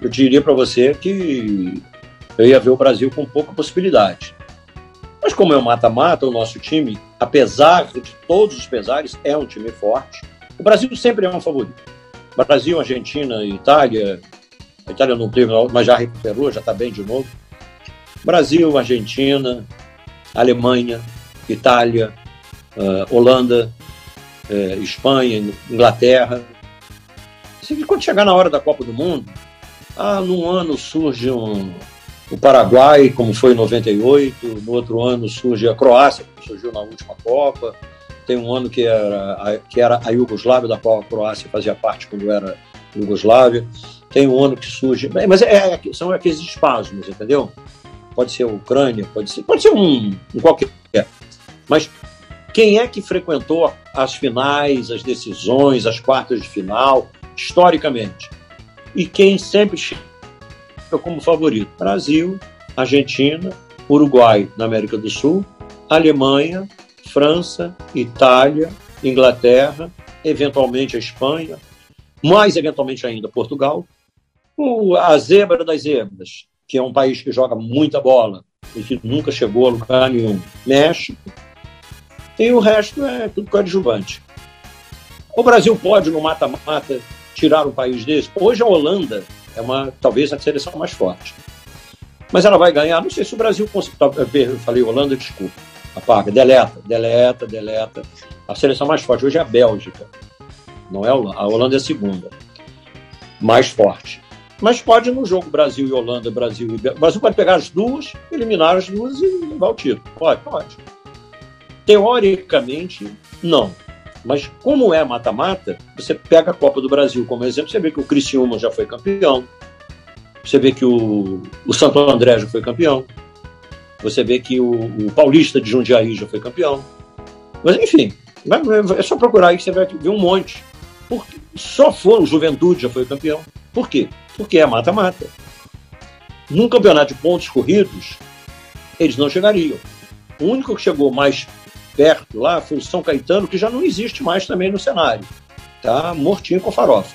eu diria para você que eu ia ver o Brasil com pouca possibilidade. Mas como é um mata-mata, o nosso time, apesar de todos os pesares, é um time forte. O Brasil sempre é um favorito. Brasil, Argentina Itália. A Itália não teve, mas já recuperou, já está bem de novo. Brasil, Argentina, Alemanha, Itália, uh, Holanda, uh, Espanha, Inglaterra. Quando chegar na hora da Copa do Mundo, ah, num ano surge um, o Paraguai, como foi em 98, no outro ano surge a Croácia, como surgiu na última Copa. Tem um ano que era, a, que era a Iugoslávia, da qual a Croácia fazia parte quando era Iugoslávia. Tem um ano que surge. Mas é, é, são aqueles espasmos, entendeu? Pode ser a Ucrânia, pode ser, pode ser um, um qualquer. Mas quem é que frequentou as finais, as decisões, as quartas de final, historicamente? E quem sempre como favorito? Brasil, Argentina, Uruguai na América do Sul, Alemanha, França, Itália, Inglaterra, eventualmente a Espanha, mais eventualmente ainda Portugal, o, a zebra das zebras, que é um país que joga muita bola e que nunca chegou a lugar nenhum, México, e o resto é tudo coadjuvante. O Brasil pode, no mata-mata, tirar um país desse? Hoje a Holanda é uma talvez a seleção mais forte. Mas ela vai ganhar, não sei se o Brasil consegue. Eu falei Holanda, desculpa. Apaga, deleta, deleta, deleta. A seleção mais forte hoje é a Bélgica. Não é a Holanda. A Holanda é a segunda. Mais forte. Mas pode no jogo Brasil e Holanda, Brasil e Bélgica. Brasil pode pegar as duas, eliminar as duas e levar o título. Pode, pode. Teoricamente, não. Mas como é mata-mata, você pega a Copa do Brasil como exemplo, você vê que o Criciúma já foi campeão, você vê que o, o Santo André já foi campeão, você vê que o, o Paulista de Jundiaí já foi campeão. Mas enfim, é só procurar aí que você vai ver um monte. Porque só o Juventude já foi campeão. Por quê? Porque é mata-mata. Num campeonato de pontos corridos, eles não chegariam. O único que chegou mais perto lá foi São Caetano, que já não existe mais também no cenário. Tá mortinho com farofa.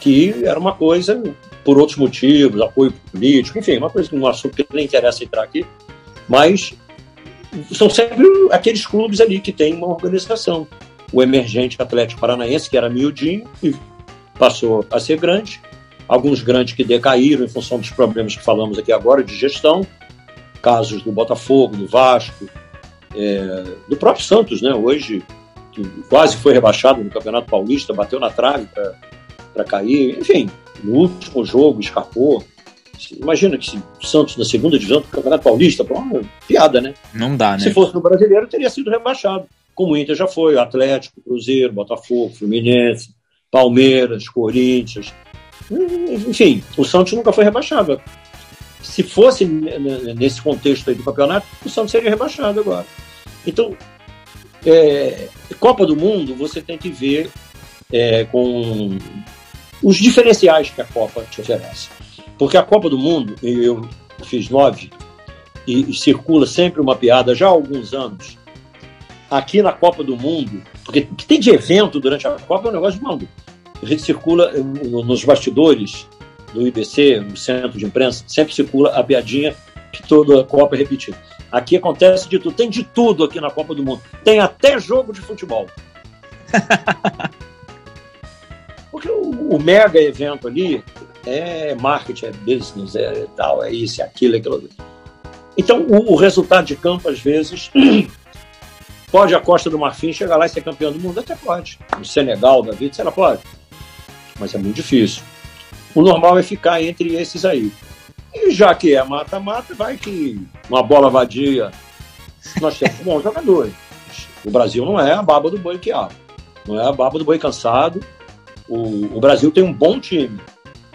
Que era uma coisa, por outros motivos, apoio político, enfim, uma coisa que um assunto que nem interessa entrar aqui, mas são sempre aqueles clubes ali que têm uma organização. O emergente Atlético Paranaense, que era miudinho e passou a ser grande, alguns grandes que decaíram em função dos problemas que falamos aqui agora de gestão, casos do Botafogo, do Vasco, é, do próprio Santos, né? Hoje, que quase foi rebaixado no Campeonato Paulista, bateu na trave para cair. Enfim, no último jogo escapou. Imagina que se o Santos na segunda divisão do Campeonato Paulista, pô, piada, né? Não dá, né? Se fosse no brasileiro, teria sido rebaixado. Como o Inter já foi, Atlético, Cruzeiro, Botafogo, Fluminense, Palmeiras, Corinthians. Enfim, o Santos nunca foi rebaixado. Se fosse nesse contexto aí do campeonato, o Santos seria rebaixado agora. Então, é, Copa do Mundo, você tem que ver é, com os diferenciais que a Copa te oferece. Porque a Copa do Mundo, eu fiz nove, e, circula sempre uma piada já há alguns anos. Aqui na Copa do Mundo, porque que tem de evento durante a Copa é um negócio de mundo. A gente circula nos bastidores do IBC, no centro de imprensa, sempre circula a piadinha que toda a Copa é repetida. Aqui acontece de tudo, tem de tudo aqui na Copa do Mundo. Tem até jogo de futebol. *laughs* Porque o, o, mega evento ali é marketing, é business, é tal, é isso, é aquilo, é aquilo. Então, o, o resultado de campo, às vezes, *clears throat* pode a Costa do Marfim chegar lá e ser campeão do mundo? Até pode. O Senegal, da vida, será pode. Mas é muito difícil. O normal é ficar entre esses aí. E já que é mata-mata, vai que uma bola vadia. Nós temos bons jogadores. O Brasil não é a baba do boi que há. Não é a baba do boi cansado. O, o Brasil tem um bom time.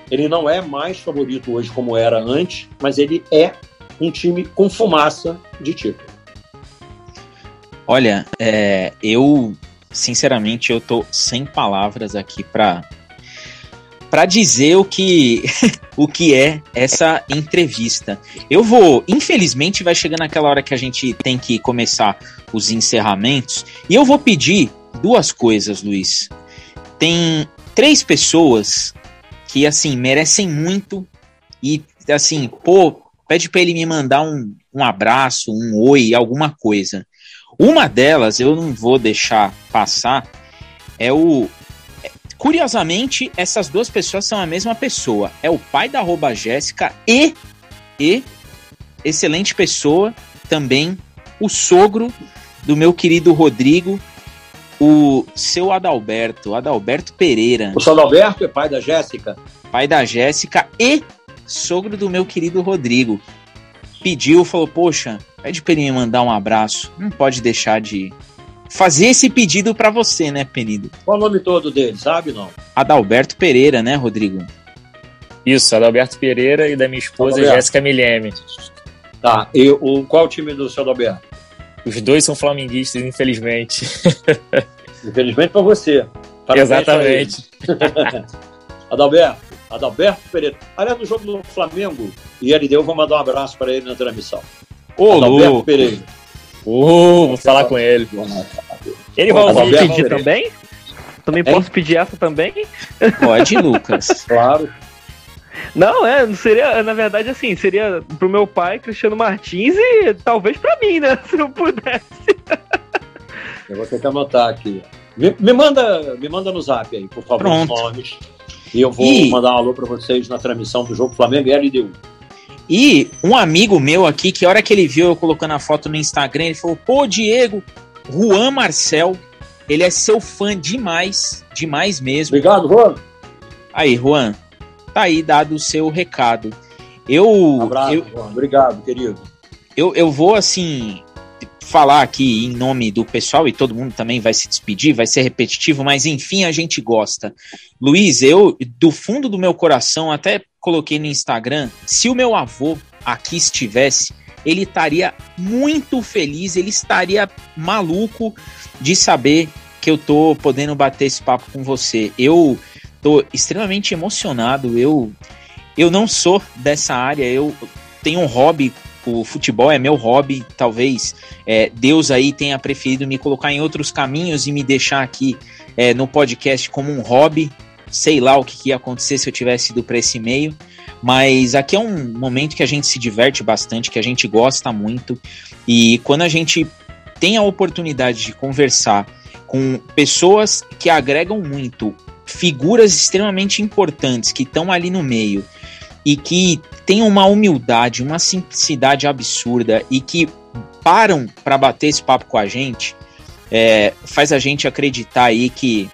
Ele não é mais favorito hoje como era antes, mas ele é um time com fumaça de título. Olha, é, eu sinceramente eu tô sem palavras aqui para para dizer o que *laughs* o que é essa entrevista. Eu vou, infelizmente, vai chegando aquela hora que a gente tem que começar os encerramentos e eu vou pedir duas coisas, Luiz. Tem três pessoas que assim merecem muito e assim, pô, pede para ele me mandar um, um abraço, um oi, alguma coisa. Uma delas eu não vou deixar passar é o Curiosamente, essas duas pessoas são a mesma pessoa. É o pai da arroba Jéssica e, e, excelente pessoa, também o sogro do meu querido Rodrigo, o seu Adalberto, Adalberto Pereira. O seu Adalberto é pai da Jéssica? Pai da Jéssica e sogro do meu querido Rodrigo. Pediu, falou: Poxa, pede pra ele me mandar um abraço. Não pode deixar de fazer esse pedido para você, né, Penido? Qual o nome todo dele, sabe não? Adalberto Pereira, né, Rodrigo? Isso, Adalberto Pereira e da minha esposa Jéssica Milheme. Tá, e o, qual o time do seu Adalberto? Os dois são flamenguistas, infelizmente. *laughs* Infelizmente para você. Parabéns Exatamente. *laughs* Adalberto, Adalberto Pereira. Aliás, no jogo do Flamengo e LD, eu vou mandar um abraço para ele na transmissão. Ô, Adalberto Pereira. Ô, vou falar com ele. Ele vai ouvir pedir também? Também hein? posso pedir essa também? Pode, Lucas. *laughs* claro. Não, é, seria, na verdade, assim, seria pro meu pai, Cristiano Martins, e talvez pra mim, né? *laughs* Se eu pudesse. Eu vou ter que anotar aqui. Me, me manda, me manda no zap aí, por favor, Pronto. os nomes. E eu vou e... mandar um alô pra vocês na transmissão do jogo Flamengo e LDU. E um amigo meu aqui, que a hora que ele viu eu colocando a foto no Instagram, ele falou: pô, Diego, Juan Marcel, ele é seu fã demais, demais mesmo. Obrigado, Juan. Aí, Juan, tá aí dado o seu recado. Eu. Um abraço, eu, Juan. Obrigado, querido. Eu, eu vou, assim, falar aqui em nome do pessoal e todo mundo também vai se despedir, vai ser repetitivo, mas enfim, a gente gosta. Luiz, eu, do fundo do meu coração, até coloquei no Instagram, se o meu avô aqui estivesse, ele estaria muito feliz, ele estaria maluco de saber que eu tô podendo bater esse papo com você. Eu tô extremamente emocionado. Eu eu não sou dessa área, eu tenho um hobby o futebol é meu hobby, talvez é, Deus aí tenha preferido me colocar em outros caminhos e me deixar aqui é, no podcast como um hobby. Sei lá o que, ia acontecer se eu tivesse ido para esse meio, mas aqui é um momento que a gente se diverte bastante, que a gente gosta muito, e quando a gente tem a oportunidade de conversar com pessoas que agregam muito, figuras extremamente importantes que estão ali no meio e que têm uma humildade, uma simplicidade absurda e que param para bater esse papo com a gente, é, faz a gente acreditar aí que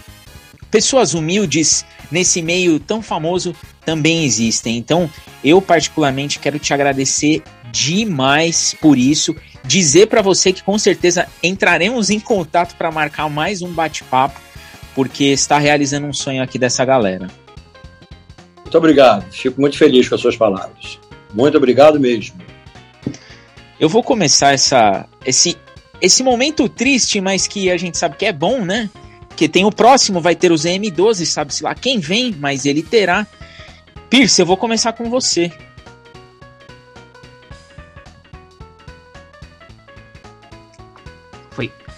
pessoas humildes nesse meio tão famoso também existem. Então, eu particularmente quero te agradecer demais por isso, dizer para você que com certeza entraremos em contato para marcar mais um bate-papo, porque está realizando um sonho aqui dessa galera. Muito obrigado. Fico muito feliz com as suas palavras. Muito obrigado mesmo. Eu vou começar essa, esse, esse momento triste, mas que a gente sabe que é bom, né? Que tem o próximo, vai ter os M12, sabe-se lá quem vem, mas ele terá. Pierce, eu vou começar com você.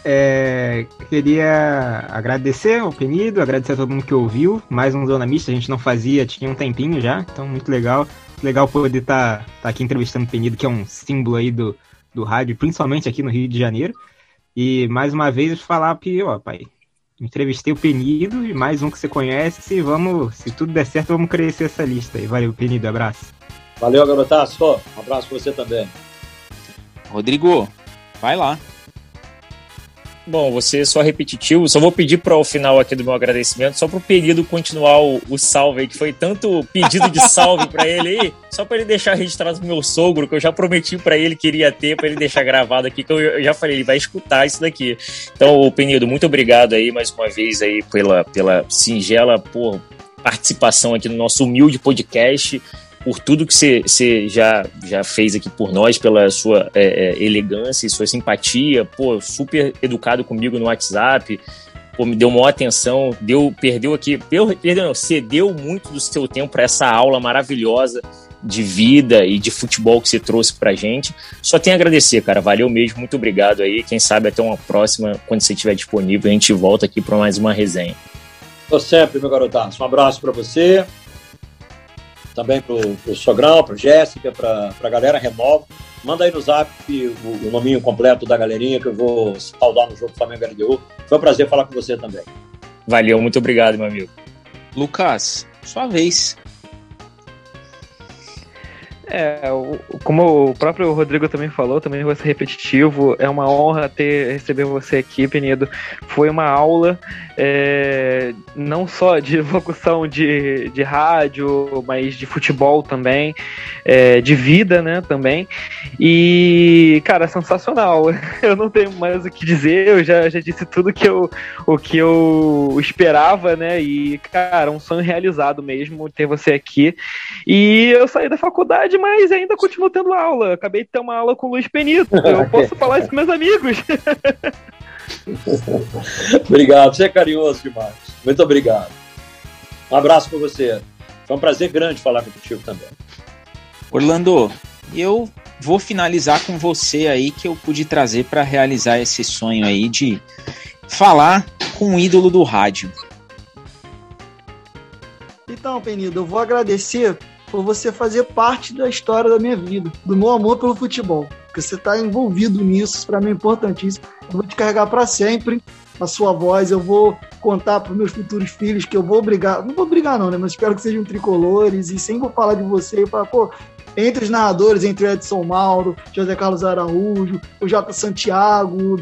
É, queria agradecer ao Penido, agradecer a todo mundo que ouviu. Mais um Zona Mista, a gente não fazia, tinha um tempinho já, então muito legal. Legal poder estar tá, tá aqui entrevistando o Penido, que é um símbolo aí do, do rádio, principalmente aqui no Rio de Janeiro. E mais uma vez falar que, ó, pai, entrevistei o Penido e mais um que você conhece. Vamos, se tudo der certo, vamos crescer essa lista aí. Valeu, Penido, abraço. Valeu, garotaço. Um abraço pra você também. Rodrigo, vai lá. Bom, você só repetitivo, só vou pedir para o final aqui do meu agradecimento, só para o pedido continuar o, o, salve aí, que foi tanto pedido de salve para ele aí, só para ele deixar registrado pro meu sogro, que eu já prometi para ele que iria ter, para ele deixar gravado aqui, que eu, eu, já falei, ele vai escutar isso daqui. Então, Penido, muito obrigado aí mais uma vez aí pela, pela singela por, participação aqui no nosso humilde podcast por tudo que você já, já fez aqui por nós, pela sua é, é, elegância e sua simpatia, pô, super educado comigo no WhatsApp, pô, me deu maior atenção, deu, perdeu aqui, perdeu, não, cedeu muito do seu tempo para essa aula maravilhosa de vida e de futebol que você trouxe pra gente. Só tenho a agradecer, cara. Valeu mesmo, muito obrigado aí. Quem sabe até uma próxima, quando você estiver disponível, a gente volta aqui para mais uma resenha. Tô sempre, meu garotaço. Um abraço para você também para o Sogrão, para Jéssica, para a galera Renova. Manda aí no zap o, o nominho completo da galerinha que eu vou saudar no jogo Flamengo LDU. Foi um prazer falar com você também. Valeu, muito obrigado, meu amigo. Lucas, sua vez. É, como o próprio Rodrigo também falou, também vou ser repetitivo, é uma honra ter receber você aqui, Penido. Foi uma aula é, não só de *laughs* locução de, de rádio, mas de futebol também, é, de vida, né, também. E, cara, sensacional. *laughs* Eu não tenho mais o que dizer, eu já, já disse tudo que eu, o que eu esperava, né, e, cara, um sonho realizado mesmo ter você aqui. E eu saí da faculdade mas ainda continuo tendo aula. Acabei de ter uma aula com o Luiz Penito. Eu *laughs* posso falar isso com meus amigos. *laughs* obrigado, você é carinhoso demais. Muito obrigado. Um abraço para você. Foi um prazer grande falar contigo também. Orlando, eu vou finalizar com você aí que eu pude trazer para realizar esse sonho aí de falar com o ídolo do rádio. Então, Penido, eu vou agradecer por você fazer parte da história da minha vida, do meu amor pelo futebol. Porque você está envolvido nisso, para mim é importantíssimo. Eu vou te carregar para sempre a sua voz, eu vou contar para meus futuros filhos que eu vou brigar, não vou brigar não, né, mas espero que sejam tricolores e sempre vou falar de você e falar, pô, entre os narradores, entre o Edson Mauro, José Carlos Araújo, o Jota Santiago,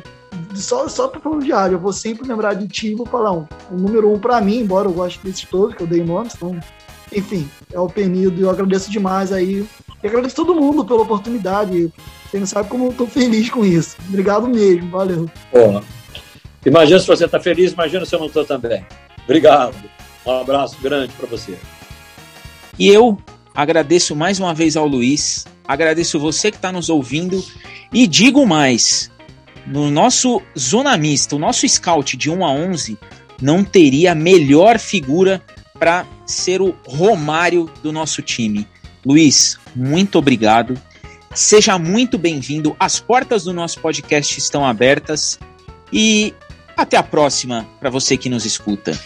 só, só para falar de área, eu vou sempre lembrar de ti e vou falar um, o número um para mim, embora eu goste desses todos, que eu dei nomes, então enfim, é o Penido. Eu agradeço demais aí. E agradeço todo mundo pela oportunidade. Você não sabe como eu tô feliz com isso. Obrigado mesmo, valeu. Pô, imagina se você tá feliz, imagina se eu não tô também. Obrigado. Um abraço grande para você. E eu agradeço mais uma vez ao Luiz, agradeço você que está nos ouvindo e digo mais: no nosso Zona Mista, o nosso scout de 1 a 11 não teria melhor figura para ser o Romário do nosso time. Luiz, muito obrigado. Seja muito bem-vindo. As portas do nosso podcast estão abertas e até a próxima para você que nos escuta.